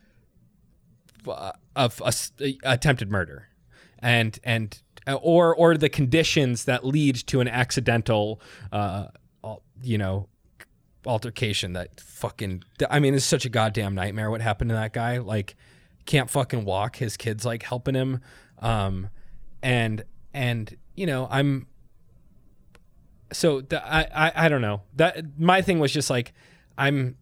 uh, of a s- attempted murder and and uh, or or the conditions that lead to an accidental uh you know altercation that fucking I mean it's such a goddamn nightmare what happened to that guy. Like can't fucking walk. His kids like helping him. Um and and you know I'm so the, I, I I don't know. That my thing was just like I'm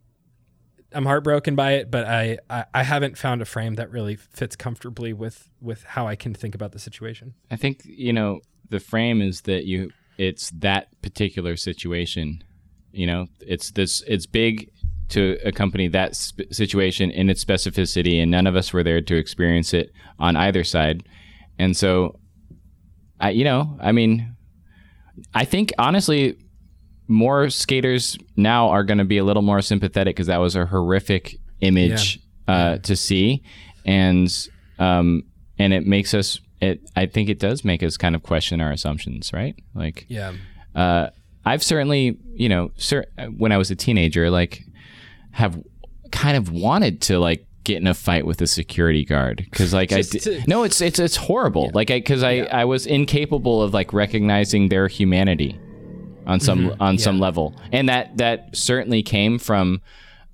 I'm heartbroken by it, but I, I I haven't found a frame that really fits comfortably with with how I can think about the situation. I think you know the frame is that you it's that particular situation. You know, it's this it's big to accompany that sp- situation in its specificity, and none of us were there to experience it on either side. And so, I you know, I mean, I think honestly, more skaters now are going to be a little more sympathetic because that was a horrific image uh, to see, and um, and it makes us. It I think it does make us kind of question our assumptions, right? Like, Yeah. uh, I've certainly, you know, cer- when I was a teenager, like, have kind of wanted to like get in a fight with a security guard because, like, I Just di- to- no, it's it's it's horrible. Like, I because I I was incapable of like recognizing their humanity on some on some level, and that that certainly came from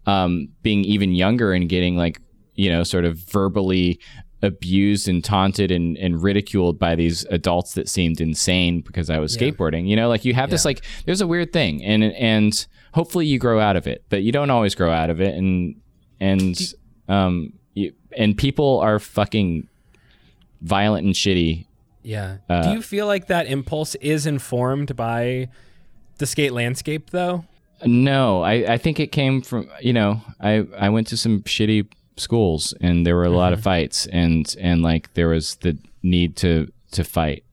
um, being even younger and getting like you know sort of verbally abused and taunted and, and ridiculed by these adults that seemed insane because I was skateboarding. You know, like you have this like there's a weird thing and and hopefully you grow out of it, but you don't always grow out of it and and um you, and people are fucking violent and shitty. Yeah. Uh, Do you feel like that impulse is informed by the skate landscape though? No, I, I think it came from you know I I went to some shitty schools and there were a lot of fights and and like there was the need to to fight.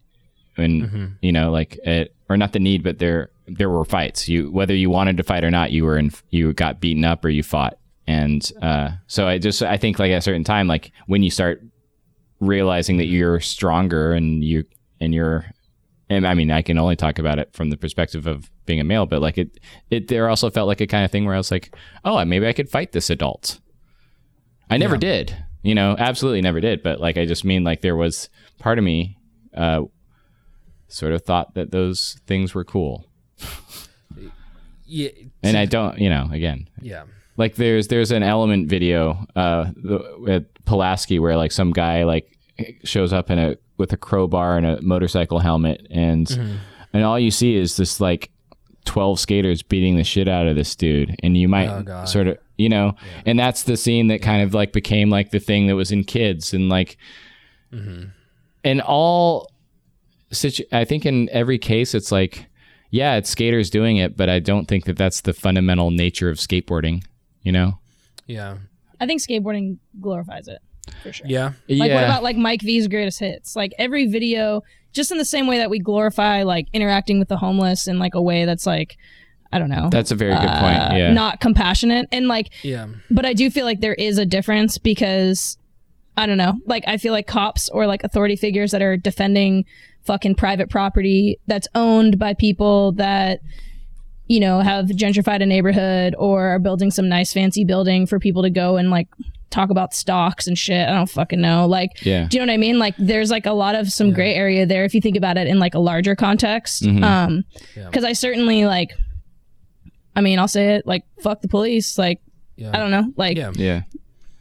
And you know like it or not the need but there there were fights. You whether you wanted to fight or not you were in you got beaten up or you fought. And uh, so I just I think like at a certain time like when you start realizing that you're stronger and you and you're and I mean I can only talk about it from the perspective of being a male but like it it there also felt like a kind of thing where I was like oh maybe I could fight this adult I never did you know absolutely never did but like I just mean like there was part of me uh sort of thought that those things were cool Yeah. and I don't you know again Yeah. like there's there's an element video uh the, at Pulaski where like some guy like shows up in a with a crowbar and a motorcycle helmet. And and all you see is this like 12 skaters beating the shit out of this dude. And you might Oh, sort of you know? And that's the scene that kind of like became like the thing that was in kids. And like Mm-hmm. in all situ- i think in every case it's like yeah it's skaters doing it but i don't think that that's the fundamental nature of skateboarding you know? Yeah. I think skateboarding glorifies it for sure. Yeah. Like yeah what about like Mike V's greatest hits? Like every video, just in the same way that we glorify like interacting with the homeless in like a way that's like, I don't know, that's a very good uh, point yeah not compassionate and like Yeah. but I do feel like there is a difference because I don't know, like I feel like cops or like authority figures that are defending fucking private property that's owned by people that you know have gentrified a neighborhood or are building some nice fancy building for people to go and like talk about stocks and shit. I don't fucking know. Like yeah do you know what I mean? Like there's like a lot of some gray area there if you think about it in like a larger context. Mhm. Um Yeah. cuz I certainly like I mean, I'll say it like fuck the police, like Yeah. I don't know, like Yeah. yeah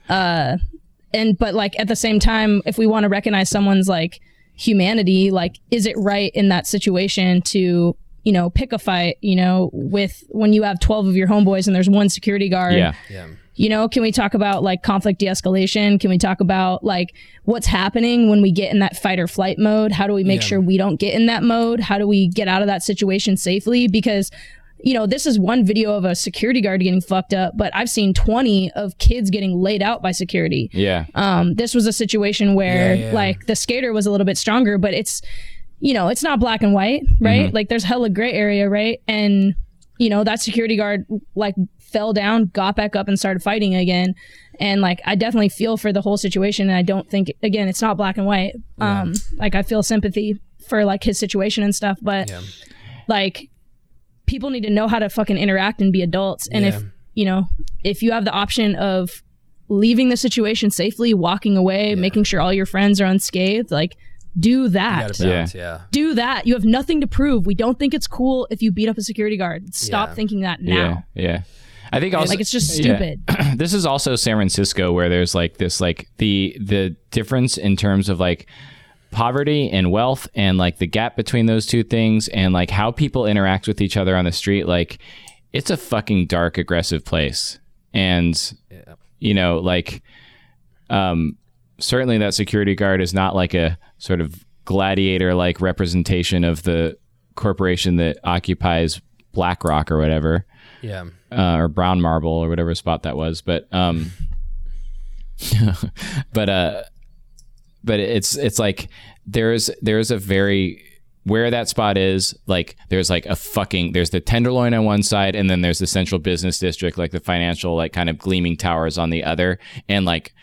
uh and but like at the same time if we want to recognize someone's like humanity, like is it right in that situation to you know, pick a fight, you know, with when you have 12 of your homeboys and there's one security guard yeah Yeah. You know can we talk about like conflict de-escalation can we talk about like what's happening when we get in that fight or flight mode how do we make Yeah. sure we don't get in that mode how do we get out of that situation safely because you know this is one video of a security guard getting fucked up but i've seen 20 of kids getting laid out by security yeah um, this was a situation where Yeah, yeah. like the skater was a little bit stronger, but it's you know it's not black and white, right? Like there's hella gray area, right? And you know that security guard like fell down, got back up, and started fighting again. And like I definitely feel for the whole situation, and I don't think again it's not black and white. Um, like I feel sympathy for like his situation and stuff, but Yeah. like people need to know how to fucking interact and be adults and if you know if you have the option of leaving the situation safely walking away making sure all your friends are unscathed like do that gotta balance. Yeah. do that you have nothing to prove we don't think it's cool if you beat up a security guard stop Yeah. thinking that now Yeah, yeah. I think also like it's just yeah. stupid this is also San Francisco where there's like this like the the difference in terms of like poverty and wealth and like the gap between those two things and like how people interact with each other on the street like it's a fucking dark aggressive place and Yeah. you know like um certainly that security guard is not like a sort of gladiator like representation of the corporation that occupies BlackRock or whatever Yeah. uh, or brown marble or whatever spot that was but um but uh but it's it's like there's there's a very where that spot is like there's like a fucking there's the tenderloin on one side and then there's the central business district like the financial like kind of gleaming towers on the other and like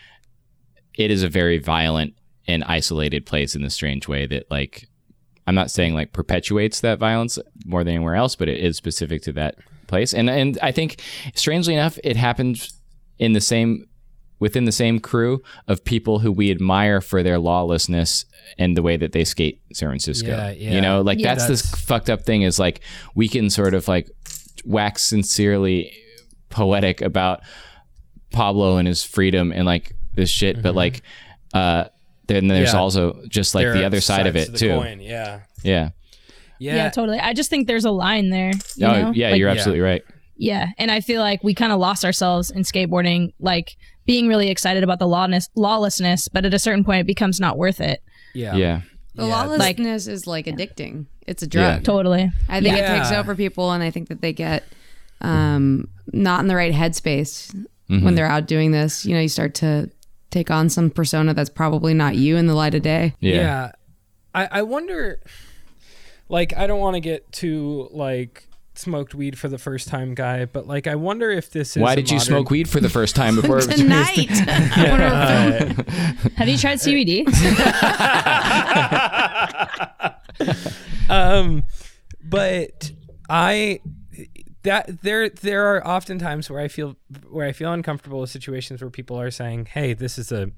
it is a very violent and isolated place in a strange way that like I'm not saying like perpetuates that violence more than anywhere else, but it is specific to that place. And and I think strangely enough, it happened in the same within the same crew of people who we admire for their lawlessness and the way that they skate San Francisco. Yeah, yeah. You know, like Yeah. that's this fucked up thing is like we can sort of like wax sincerely poetic about Pablo and his freedom and like this shit, but like uh then there's Mm-hmm. Yeah. also just like There the other side of it too. coin, Yeah. Yeah. Yeah. Yeah. totally i just think there's a line there you oh, know? yeah, Like, you're yeah. absolutely right. Yeah, and I feel like we kind of lost ourselves in skateboarding, like being really excited about the lawless lawlessness, but at a certain point, it becomes not worth it. Yeah. Yeah. The Yeah, lawlessness is like addicting. It's a drug. Totally. I think it takes over people, and I think that they get um, not in the right headspace Mm-hmm. when they're out doing this. You know, you start to take on some persona that's probably not you in the light of day. Yeah. Yeah. I, I wonder like I don't want to get too like smoked weed for the first time guy, but like I wonder if this is Why a did you modern- smoke weed for the first time before? Tonight, Have you tried CBD? um but I that there there are often times where I feel where I feel uncomfortable with situations where people are saying, "Hey, this is a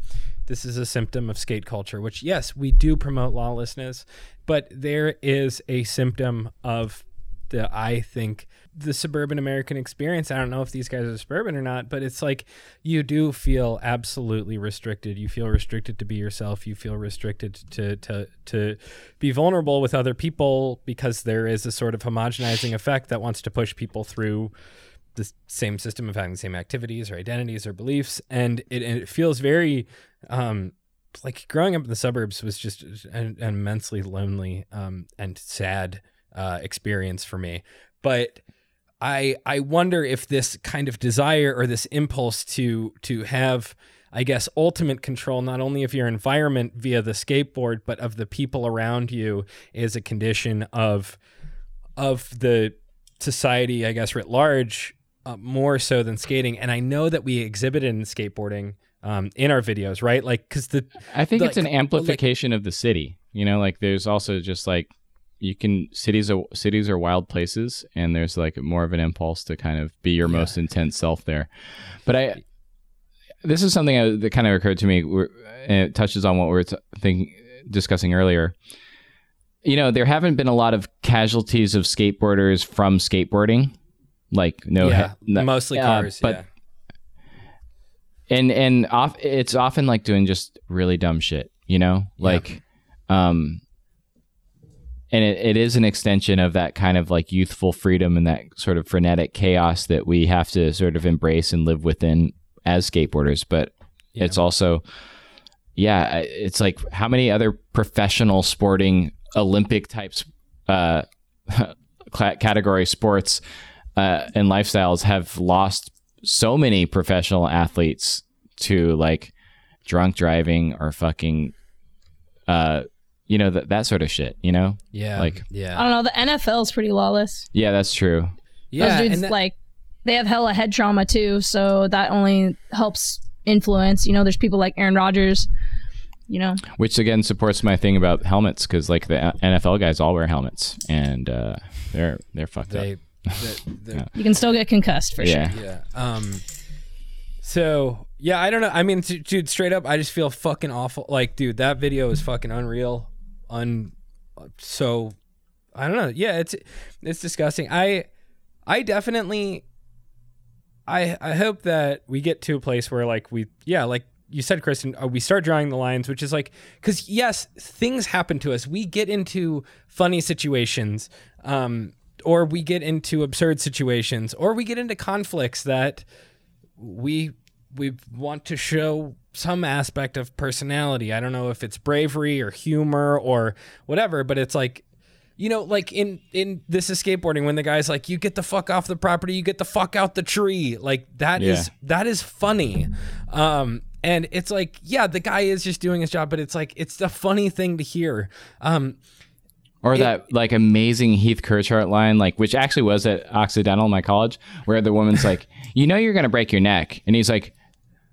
this is a symptom of skate culture," which yes, we do promote lawlessness, but there is a symptom of the I think the suburban American experience. I don't know if these guys are suburban or not, but it's like you do feel absolutely restricted. You feel restricted to be yourself. You feel restricted to to to be vulnerable with other people because there is a sort of homogenizing effect that wants to push people through the same system of having the same activities or identities or beliefs, and it, it feels very um, like growing up in the suburbs was just an, an immensely lonely um, and sad uh, experience for me. But I I wonder if this kind of desire or this impulse to to have I guess ultimate control not only of your environment via the skateboard but of the people around you is a condition of of the society I guess writ large uh, more so than skating and I know that we exhibited in skateboarding um, in our videos right like cuz the I think it's like- an amplification of the city. You know, like there's also just like you can cities are cities are wild places, and there's like more of an impulse to kind of be your most intense self there. But I, this is something I, that kind of occurred to me, and it touches on what we were t- thinking, discussing earlier. You know, there haven't been a lot of casualties of skateboarders from skateboarding, like no, yeah, he- no- mostly uh, cars but yeah. and and off it's often like doing just really dumb shit you know? Like um and it, it is an extension of that kind of like youthful freedom and that sort of frenetic chaos that we have to sort of embrace and live within as skateboarders but it's also yeah it's like how many other professional sporting olympic types uh category sports uh, and lifestyles have lost so many professional athletes to like drunk driving or fucking uh you know that that sort of shit you know yeah like- yeah I don't know. The NFL's pretty lawless. yeah that's true yeah Those dudes that- like they have hella head trauma too, so that only helps influence. You know, there's people like Aaron Rodgers. You know, which again supports my thing about helmets because like the nfl guys all wear helmets and uh they're they're fucked they, up they, they're- you can still get concussed for yeah sure. Yeah. Um. So yeah, I don't know. I mean, dude, straight up, I just feel fucking awful. Like, dude, that video is fucking unreal. Un. So, I don't know. Yeah, it's it's disgusting. I I definitely. I I hope that we get to a place where like we yeah like you said, Kristen, uh, we start drawing the lines, which is like because yes, things happen to us. We get into funny situations. Um, or we get into absurd situations, or we get into conflicts that we we want to show some aspect of personality. I don't know if it's bravery or humor or whatever, but it's like you know, like in in this is skateboarding when the guy's like, "You get the fuck off the property, you get the fuck out the tree." Like that is Yeah. that is funny, um, and it's like, yeah, the guy is just doing his job, but it's like it's a funny thing to hear. Um, Or that like amazing Heath Kirchart line, like which actually was at Occidental, my college, where the woman's like, "You know you're gonna break your neck," and he's like,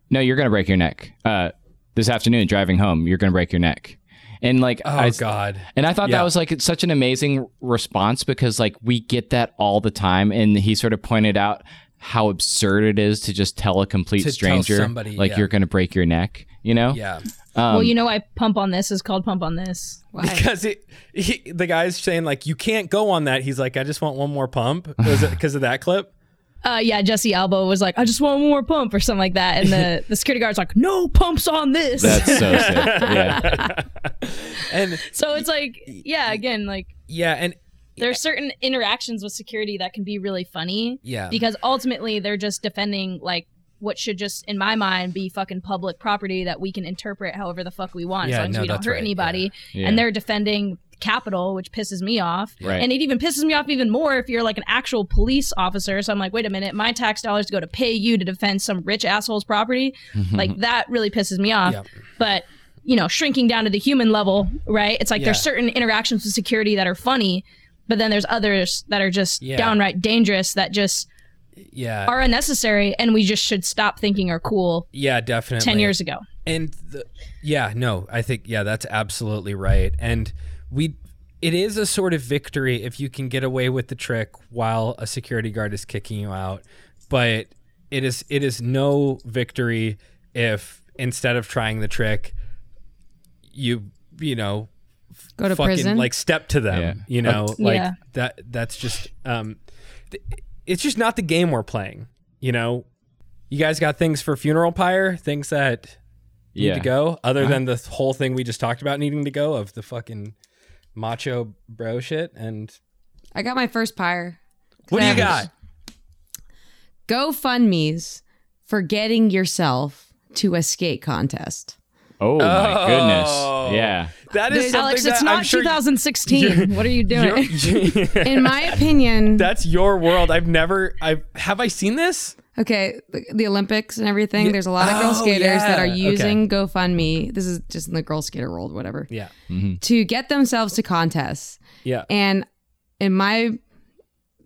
"No, you're gonna break your neck. Uh, this afternoon driving home, you're gonna break your neck." And like, oh I, God, and I thought Yeah. that was like such an amazing response because like we get that all the time, and he sort of pointed out how absurd it is to just tell a complete To stranger somebody, like yeah. you're gonna break your neck. You know? yeah. Well, you know why pump on this is called pump on this. Why? because it, he, the guy's saying like you can't go on that. He's like, I just want one more pump. Was it because of that clip? Uh, yeah, Jesse Alba was like, I just want one more pump or something like that, and the the security guard's like, No pumps on this. That's so sick. Yeah. And so it's like, yeah, again, like yeah, and there's certain interactions with security that can be really funny. Yeah. Because ultimately they're just defending like what should just in my mind be fucking public property that we can interpret however the fuck we want Yeah, as long no, as we don't hurt right, anybody. Yeah. And they're defending capital, which pisses me off. Right. And it even pisses me off even more if you're like an actual police officer. So I'm like, wait a minute, my tax dollars go to pay you to defend some rich asshole's property. Mm-hmm. like that really pisses me off. Yeah. But you know, shrinking down to the human level, right? It's like there's certain interactions with security that are funny, but then there's others that are just Yeah. downright dangerous that just yeah, are unnecessary and we just should stop thinking are cool yeah, definitely. 10 years ago. And the, yeah, no, I think yeah, that's absolutely right. And we it is a sort of victory if you can get away with the trick while a security guard is kicking you out. But it is it is no victory if instead of trying the trick you you know Go to fucking prison. like step to them. Yeah. You know, like Yeah. that. That's just um, th- it's just not the game we're playing. You know, you guys got things for funeral pyre, things that need Yeah. to go, other uh-huh. than the whole thing we just talked about needing to go of the fucking macho bro shit. And I got my first pyre. what do you got? GoFundMe's for getting yourself to a skate contest. Oh, my Oh. goodness. Yeah. That is something Alex, that it's I'm not sure 2016. what are you doing? you're- In my opinion, That's your world. I've never. I have have I seen this. okay, the, the Olympics and everything, there's a lot of girl Oh, skaters that are yeah. using GoFundMe. This is just in the girl skater world, whatever, Yeah. Mm-hmm. to get themselves to contests. Yeah. And in my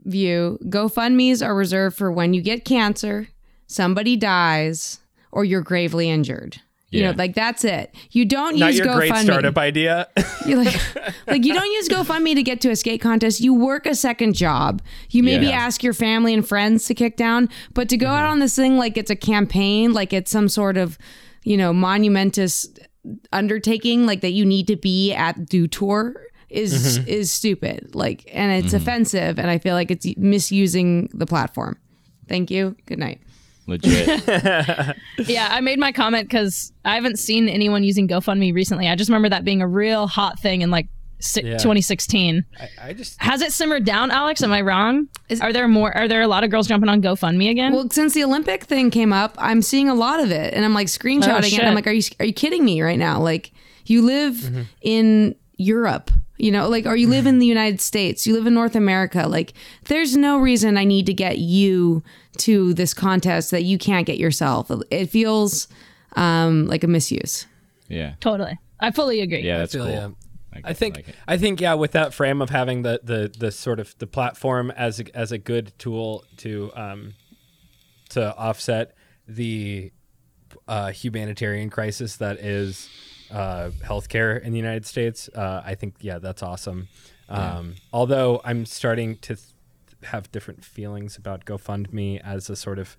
view, GoFundMe's are reserved for when you get cancer, somebody dies, or you're gravely injured. You Yeah. know, like that's it. You don't Not use your great GoFundMe. startup idea. You're like, like you don't use GoFundMe to get to a skate contest. You work a second job. You maybe Yeah. ask your family and friends to kick down, but to go mm-hmm. out on this thing like it's a campaign, like it's some sort of, you know, monumentous undertaking, like that you need to be at Dew Tour is mm-hmm. is stupid. Like, and it's mm-hmm. offensive, and I feel like it's misusing the platform. Thank you. Good night. Legit. yeah, I made my comment because I haven't seen anyone using GoFundMe recently. I just remember that being a real hot thing in like si- Yeah. 2016. I, I just. Has it simmered down, Alex? Am I wrong? Is, are there more? Are there a lot of girls jumping on GoFundMe again? Well, since the Olympic thing came up, I'm seeing a lot of it, and I'm like screenshotting oh, it. I'm like, are you are you kidding me right now? Like, you live mm-hmm. in Europe, you know, like, or you live in the United States, you live in North America. Like, there's no reason I need to get you to this contest that you can't get yourself. It feels um, like a misuse. yeah. totally. I fully agree. Yeah, that's feel cool. ya. I, I think like. I think yeah, with that frame of having the the the sort of the platform as a, as a good tool to um to offset the uh, humanitarian crisis that is uh, healthcare in the United States, uh, I think yeah, that's awesome. Um, Although I'm starting to th- have different feelings about GoFundMe as a sort of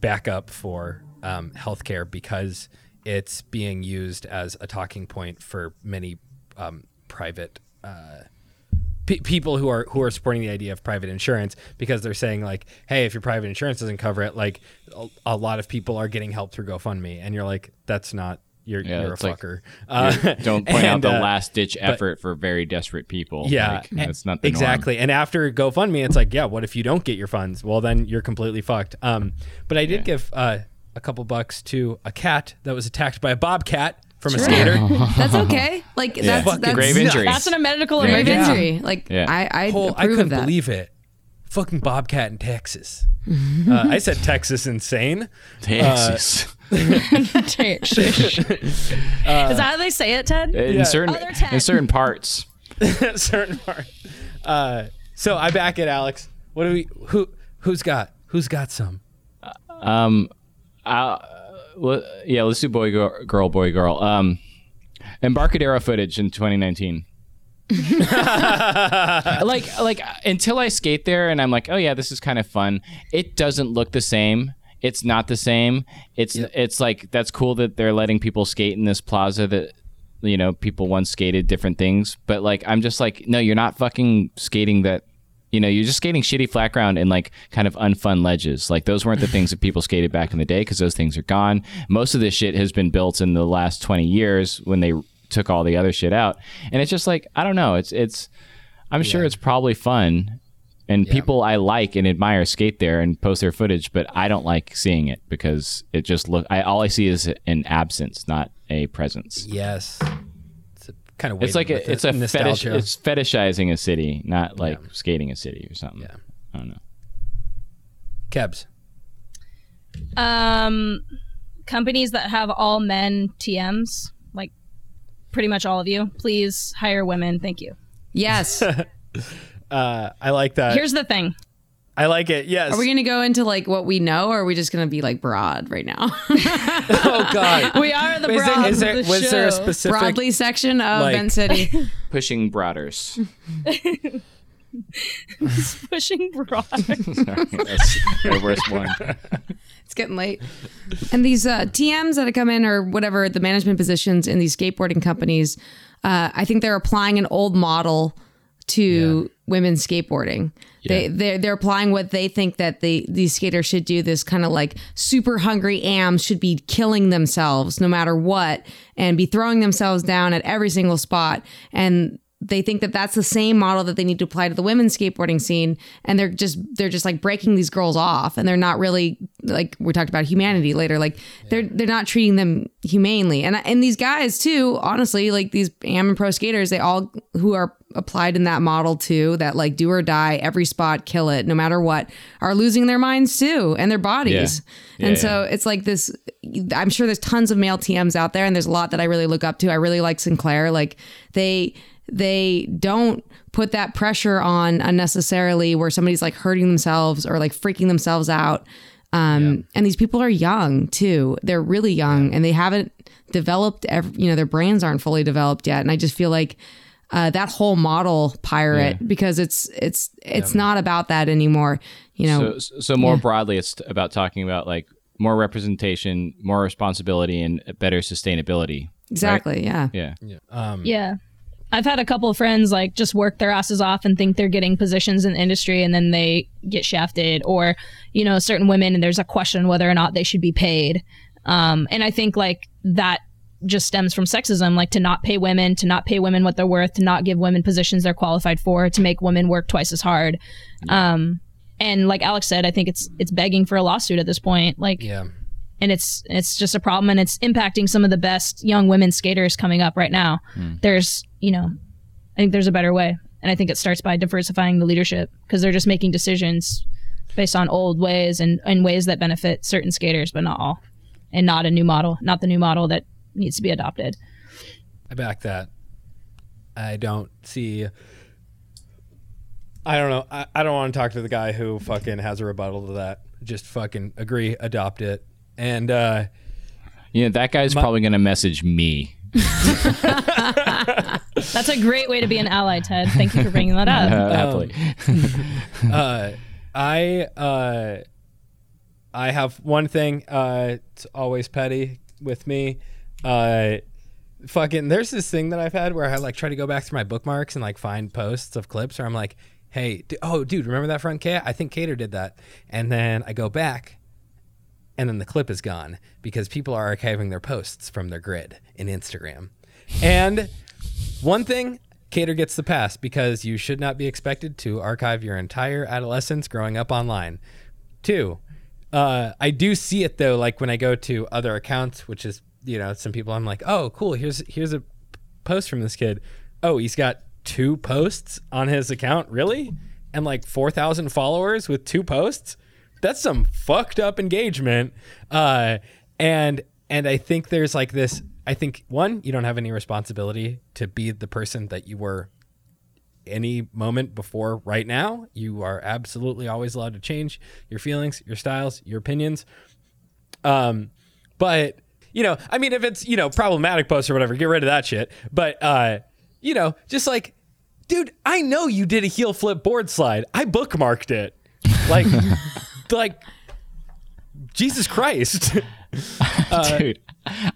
backup for um, healthcare because it's being used as a talking point for many um, private uh, pe- people who are who are supporting the idea of private insurance because they're saying like, hey, if your private insurance doesn't cover it, like a, a lot of people are getting help through GoFundMe, and you're like, that's not you're Yeah, you're a it's like- fucker. Uh, Don't point out the uh, last ditch effort for very desperate people. yeah, Like, that's not the norm. exactly. And after GoFundMe, it's like, yeah, what if you don't get your funds? Well, then you're completely fucked. Um, but I did give uh, a couple bucks to a cat that was attacked by a bobcat from a skater. That's okay. Like that's Fucking that's Grave injuries. That's a medical grave emergency. injury. Like Yeah. I I Oh, I couldn't of that. believe it. Fucking bobcat in Texas. uh, I said Texas insane. Texas. Is that how they say it, Ted? in certain Other ten. in certain parts. certain part. Uh, so I back it, Alex. What do we? Who? Who's got? Who's got some? Um, uh, well, yeah, let's do boy girl, girl boy girl. Um, Embarcadero footage in 2019. like like until I skate there and I'm like, oh yeah, this is kind of fun. It doesn't look the same. It's not the same. It's it's like that's cool that they're letting people skate in this plaza that you know people once skated different things. But like I'm just like, no, you're not fucking skating that. You know, you're just skating shitty flat ground and like kind of unfun ledges. Like those weren't the things that people skated back in the day because those things are gone. Most of this shit has been built in the last 20 years when they took all the other shit out. And it's just like I don't know. It's it's I'm sure it's probably fun and people I like and admire skate there and post their footage, but I don't like seeing it because it just look I all I see is an absence, not a presence. Yes. It's a kind of. It's like a, it's a the fetish nostalgia. it's fetishizing a city, not like skating a city or something. Yeah. I don't know. Kebs. Um, companies that have all men TMs, like pretty much all of you, please hire women. Thank you. Yes. Uh, I like that. Here's the thing. I like it. Yes. Are we going to go into like what we know, or are we just going to be like broad right now? oh God. We are the Is there, broads is there, of the was there a specific? Broadly section of like- Vent City. Pushing broaders. pushing broad? Sorry, that's the worst one. It's getting late. And these uh, TMs that have come in, or whatever the management positions in these skateboarding companies, uh, I think they're applying an old model to women skateboarding. They they're, they're applying what they think that they these skaters should do. This kind of like super hungry ams should be killing themselves no matter what and be throwing themselves down at every single spot. And they think that that's the same model that they need to apply to the women's skateboarding scene and they're just they're just like breaking these girls off and they're not really like we talked about humanity later like they're they're not treating them humanely and and these guys too honestly like these am and pro skaters they all who are applied in that model too that like do or die every spot kill it no matter what are losing their minds too and their bodies. Yeah. and Yeah, so it's like this i'm sure there's tons of male tms out there and there's a lot that i really look up to. I really like sinclair. Like they they don't put that pressure on unnecessarily where somebody's like hurting themselves or like freaking themselves out. Um, and these people are young too. They're really young and they haven't developed ev- you know their brains aren't fully developed yet. And i just feel like uh, that whole model pirate because it's it's it's not about that anymore you know So, so more broadly, it's about talking about like more representation, more responsibility, and better sustainability. exactly yeah Yeah. Yeah. I've had a couple of friends like just work their asses off and think they're getting positions in the industry and then they get shafted or, you know, certain women and there's a question whether or not they should be paid. Um, and I think like that just stems from sexism, like to not pay women, to not pay women what they're worth, to not give women positions they're qualified for, to make women work twice as hard. Um, and like Alex said, I think it's it's begging for a lawsuit at this point. Like Yeah. and it's it's just a problem and it's impacting some of the best young women skaters coming up right now there's you know i think there's a better way and i think it starts by diversifying the leadership because they're just making decisions based on old ways and, and ways that benefit certain skaters but not all and not a new model not the new model that needs to be adopted I back that. I don't see. I don't know. I, I don't want to talk to the guy who fucking has a rebuttal to that. Just fucking agree, adopt it, and uh, Yeah, that guy's probably gonna message me. that's a great way to be an ally ted thank you for bringing that up Uh, happily. uh, I uh, I have one thing. Uh, it's always petty with me. Uh, fucking, there's this thing that I've had where I like try to go back through my bookmarks and like find posts of clips where I'm like, hey, d- oh, dude, remember that front K? I think Cater did that. And then I go back and then the clip is gone because people are archiving their posts from their grid in Instagram. And one thing, Cater gets the pass because you should not be expected to archive your entire adolescence growing up online. Two, uh, I do see it though, like when I go to other accounts, which is you know some people, I'm like, oh, cool. Here's here's a post from this kid. Oh, he's got two posts on his account, really, and like four thousand followers with two posts. That's some fucked up engagement. Uh, and and I think there's like this. I think one, you don't have any responsibility to be the person that you were any moment before right now. You are absolutely always allowed to change your feelings, your styles, your opinions. Um, but you know, I mean, if it's you know problematic posts or whatever, get rid of that shit. But uh, you know, just like, dude, I know you did a heel flip board slide. I bookmarked it. Like, like, Jesus Christ. dude,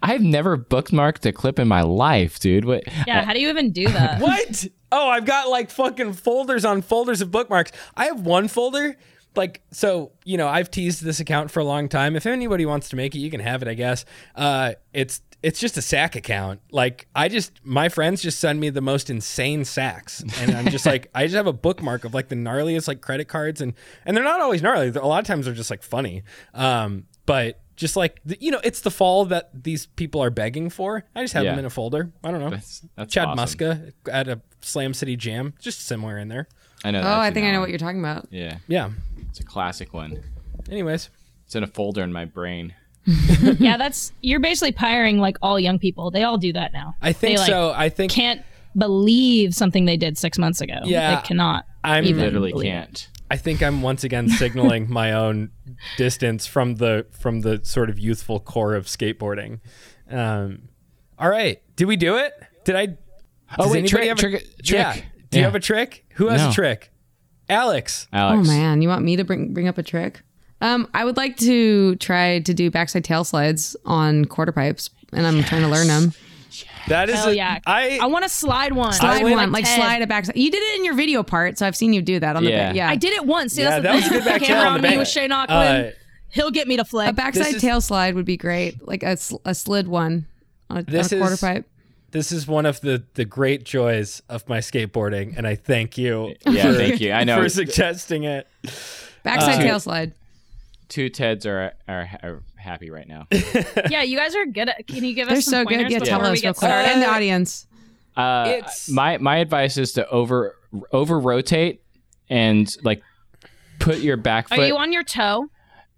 I've never bookmarked a clip in my life, dude. What? yeah how do you even do that What? Oh, I've got like fucking folders on folders of bookmarks. I have one folder. Like, so, you know, I've teased this account for a long time. If anybody wants to make it, you can have it, I guess. Uh, it's it's just a sack account. Like, I just my friends just send me the most insane sacks, and I'm just like, I just have a bookmark of like the gnarliest like credit cards, and and they're not always gnarly. A lot of times they're just like funny. Um, but just like the, you know, it's the fall that these people are begging for. I just have Yeah. them in a folder. I don't know. That's, that's Chad awesome. Muska at a Slam City Jam, just somewhere in there. I know. oh i in think i know what you're talking about Yeah, Yeah. It's a classic one. Anyways, It's in a folder in my brain. yeah that's you're basically piring like all young people they all do that now I think They, like, so. I think can't believe something they did six months ago. Yeah, they cannot. I'm Literally believe can't. I think I'm once again signaling my own distance from the from the sort of youthful core of skateboarding. Um, all right, did we do it? Did I? Oh wait, trick, have a- trick, trick. Yeah. Do you have a trick? Who has No. a trick? Alex. Alex? Oh man, you want me to bring bring up a trick? Um, I would like to try to do backside tail slides on quarter pipes, and I'm trying to learn them. That is Hell a, yeah. I I want to slide one. Slide went- one, like Ted. slide it backside. You did it in your video part, so I've seen you do that on the Yeah. back. Yeah, I did it once. See, Yeah, that's that the was a good back tail on on the me back. with Shane Auckland. uh, He'll get me to flip. a backside is- tail slide would be great, like a, sl- a slid one on a, This on a quarter is- pipe. This is one of the the great joys of my skateboarding, and I thank you. Yeah, for, thank you. I know for suggesting it. Backside uh, tail slide. two Teds are, are are happy right now. yeah, you guys are good at. Can you give us? They're us some so good. Yeah, tell us real quick, started? and the audience. Uh, It's- my my advice is to over over rotate and like put your back foot. Are you on your toe?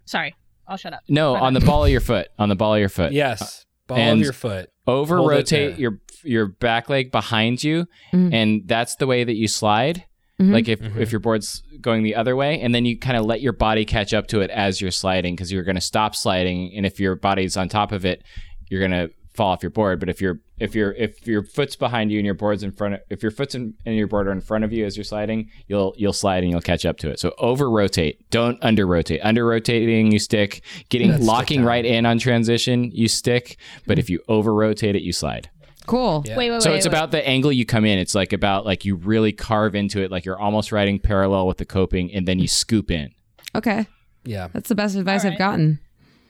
Sorry, I'll shut up. no, My on bad. the ball of your foot. On the ball of your foot. Yes, ball and- of your foot. Over Hold rotate your your back leg behind you, Mhm. and that's the way that you slide. Mhm. Like if Mhm. if your board's going the other way, and then you kind of let your body catch up to it as you're sliding, because you're going to stop sliding, and if your body's on top of it, you're going to fall off your board. But if you're if your if your foot's behind you and your board's in front of if your foot's in, and your board are in front of you as you're sliding, you'll you'll slide and you'll catch up to it. So over rotate, don't under rotate. Under rotating, you stick. Getting That's locking right in on transition, you stick. But if you over rotate it, you slide. Cool. Yeah. Wait, wait, So it's wait. about the angle you come in. It's like about like you really carve into it, like you're almost riding parallel with the coping, and then you scoop in. Okay, Yeah. that's the best advice All I've gotten.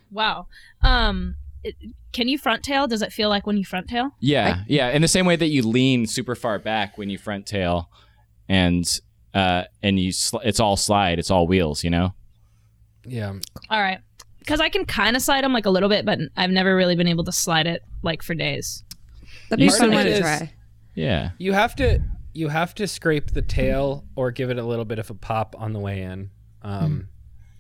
Wow. Um, it, can you front tail? Does it feel like when you front tail? Yeah, yeah. In the same way that you lean super far back when you front tail, and uh, and you sl- it's all slide, it's all wheels, you know. Yeah. All right. Because I can kind of slide them like a little bit, but I've never really been able to slide it like for days. That'd be a Part fun of one it to try. Yeah, You have to you have to scrape the tail or give it a little bit of a pop on the way in. Um,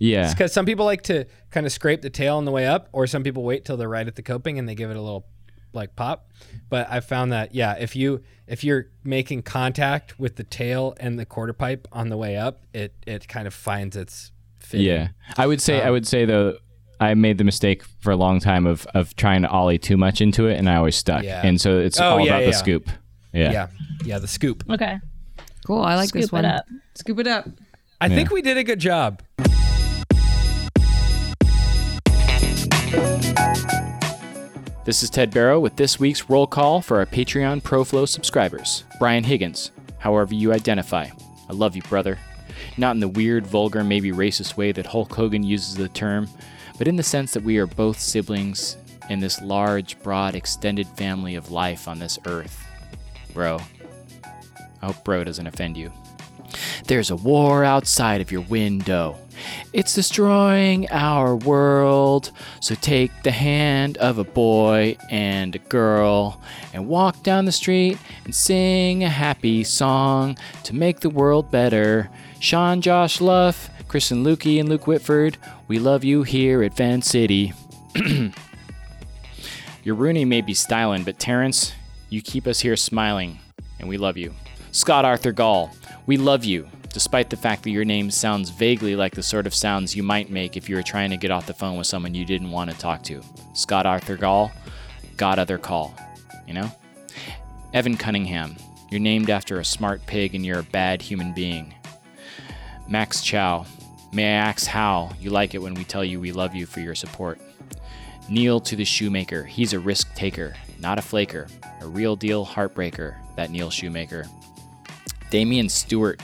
yeah, because some people like to kind of scrape the tail on the way up, or some people wait till they're right at the coping and they give it a little like pop. But I found that yeah, if you if you're making contact with the tail and the quarter pipe on the way up, it it kind of finds its fitting. yeah. I would say I Um, would say though. I made the mistake for a long time of, of trying to ollie too much into it, and I always stuck. Yeah. And so it's Oh, all yeah, about the scoop. Yeah. yeah, yeah. The scoop. Okay. Cool. I like Scoop this one. it up. Scoop it up. I think we did a good job. This is Ted Barrow with this week's roll call for our Patreon ProFlow subscribers. Brian Higgins, however you identify. I love you, brother. Not in the weird, vulgar, maybe racist way that Hulk Hogan uses the term, but in the sense that we are both siblings in this large, broad, extended family of life on this earth. Bro. I hope bro doesn't offend you. There's a war outside of your window. It's destroying our world. So take the hand of a boy and a girl and walk down the street and sing a happy song to make the world better. Sean, Josh, Luff, Chris and Lukey, and Luke Whitford, we love you here at Van City. Your Rooney may be styling, but Terrence, you keep us here smiling, and we love you. Scott Arthur Gall, we love you, despite the fact that your name sounds vaguely like the sort of sounds you might make if you were trying to get off the phone with someone you didn't want to talk to. Scott Arthur Gall, God other call, you know? Evan Cunningham, you're named after a smart pig and you're a bad human being. Max Chow, may I ask how you like it when we tell you we love you for your support? Neil to the shoemaker. He's a risk taker, not a flaker. A real deal heartbreaker, that Neil Shoemaker. Damian Stewart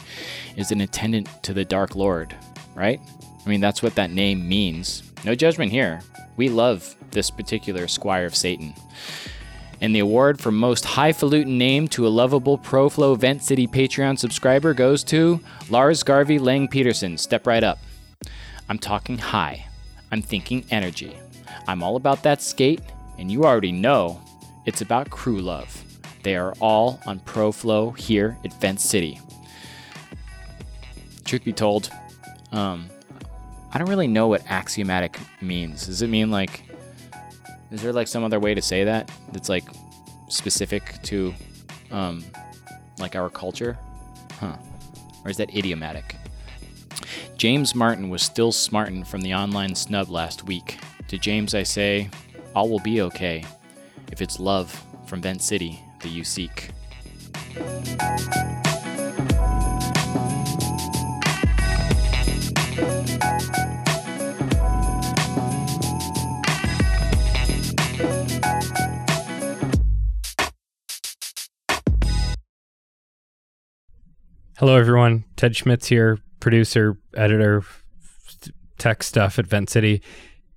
is an attendant to the Dark Lord, right? I mean, that's what that name means. No judgment here. We love this particular Squire of Satan. And the award for most highfalutin name to a lovable ProFlow Vent City Patreon subscriber goes to Lars Garvey Lang Peterson. Step right up. I'm talking high. I'm thinking energy. I'm all about that skate, and you already know it's about crew love. They are all on ProFlow here at Vent City. Truth be told, um, I don't really know what axiomatic means. Does it mean like, is there like some other way to say that that's like specific to, um, like our culture? Huh. Or is that idiomatic? James Martin was still smarting from the online snub last week. To James, I say, all will be okay if it's love from Vent City the you seek. Hello, everyone. Ted Schmitz here, producer, editor, tech stuff at Vent City.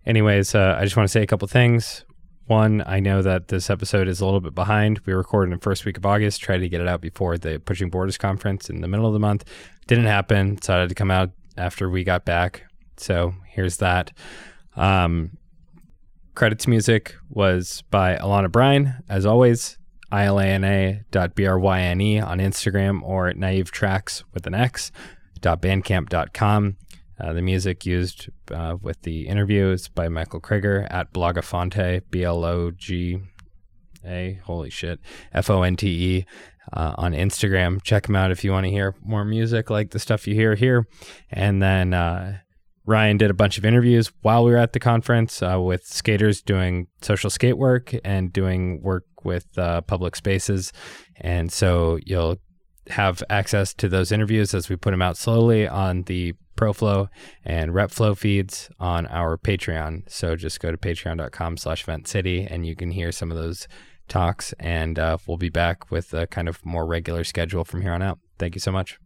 Anyways, uh, I just want to say a couple things. One, I know that this episode is a little bit behind. We recorded in the first week of August, tried to get it out before the Pushing Borders conference in the middle of the month. Didn't happen, Decided to come out after we got back. So here's that. Um, credits music was by Alana Bryan, as always. ilana.bryne on Instagram or naive tracks with an X bandcamp.com. Uh, the music used uh, with the interview is by Michael Krieger at Blogafonte, B L O G A, holy shit, F O N T E, uh, on Instagram. Check him out if you want to hear more music like the stuff you hear here. And then uh, Ryan did a bunch of interviews while we were at the conference uh, with skaters doing social skate work and doing work with uh, public spaces. And so you'll have access to those interviews as we put them out slowly on the ProFlow and RepFlow feeds on our Patreon. So just go to patreon.com slash ventcity and you can hear some of those talks. And uh, we'll be back with a kind of more regular schedule from here on out. Thank you so much.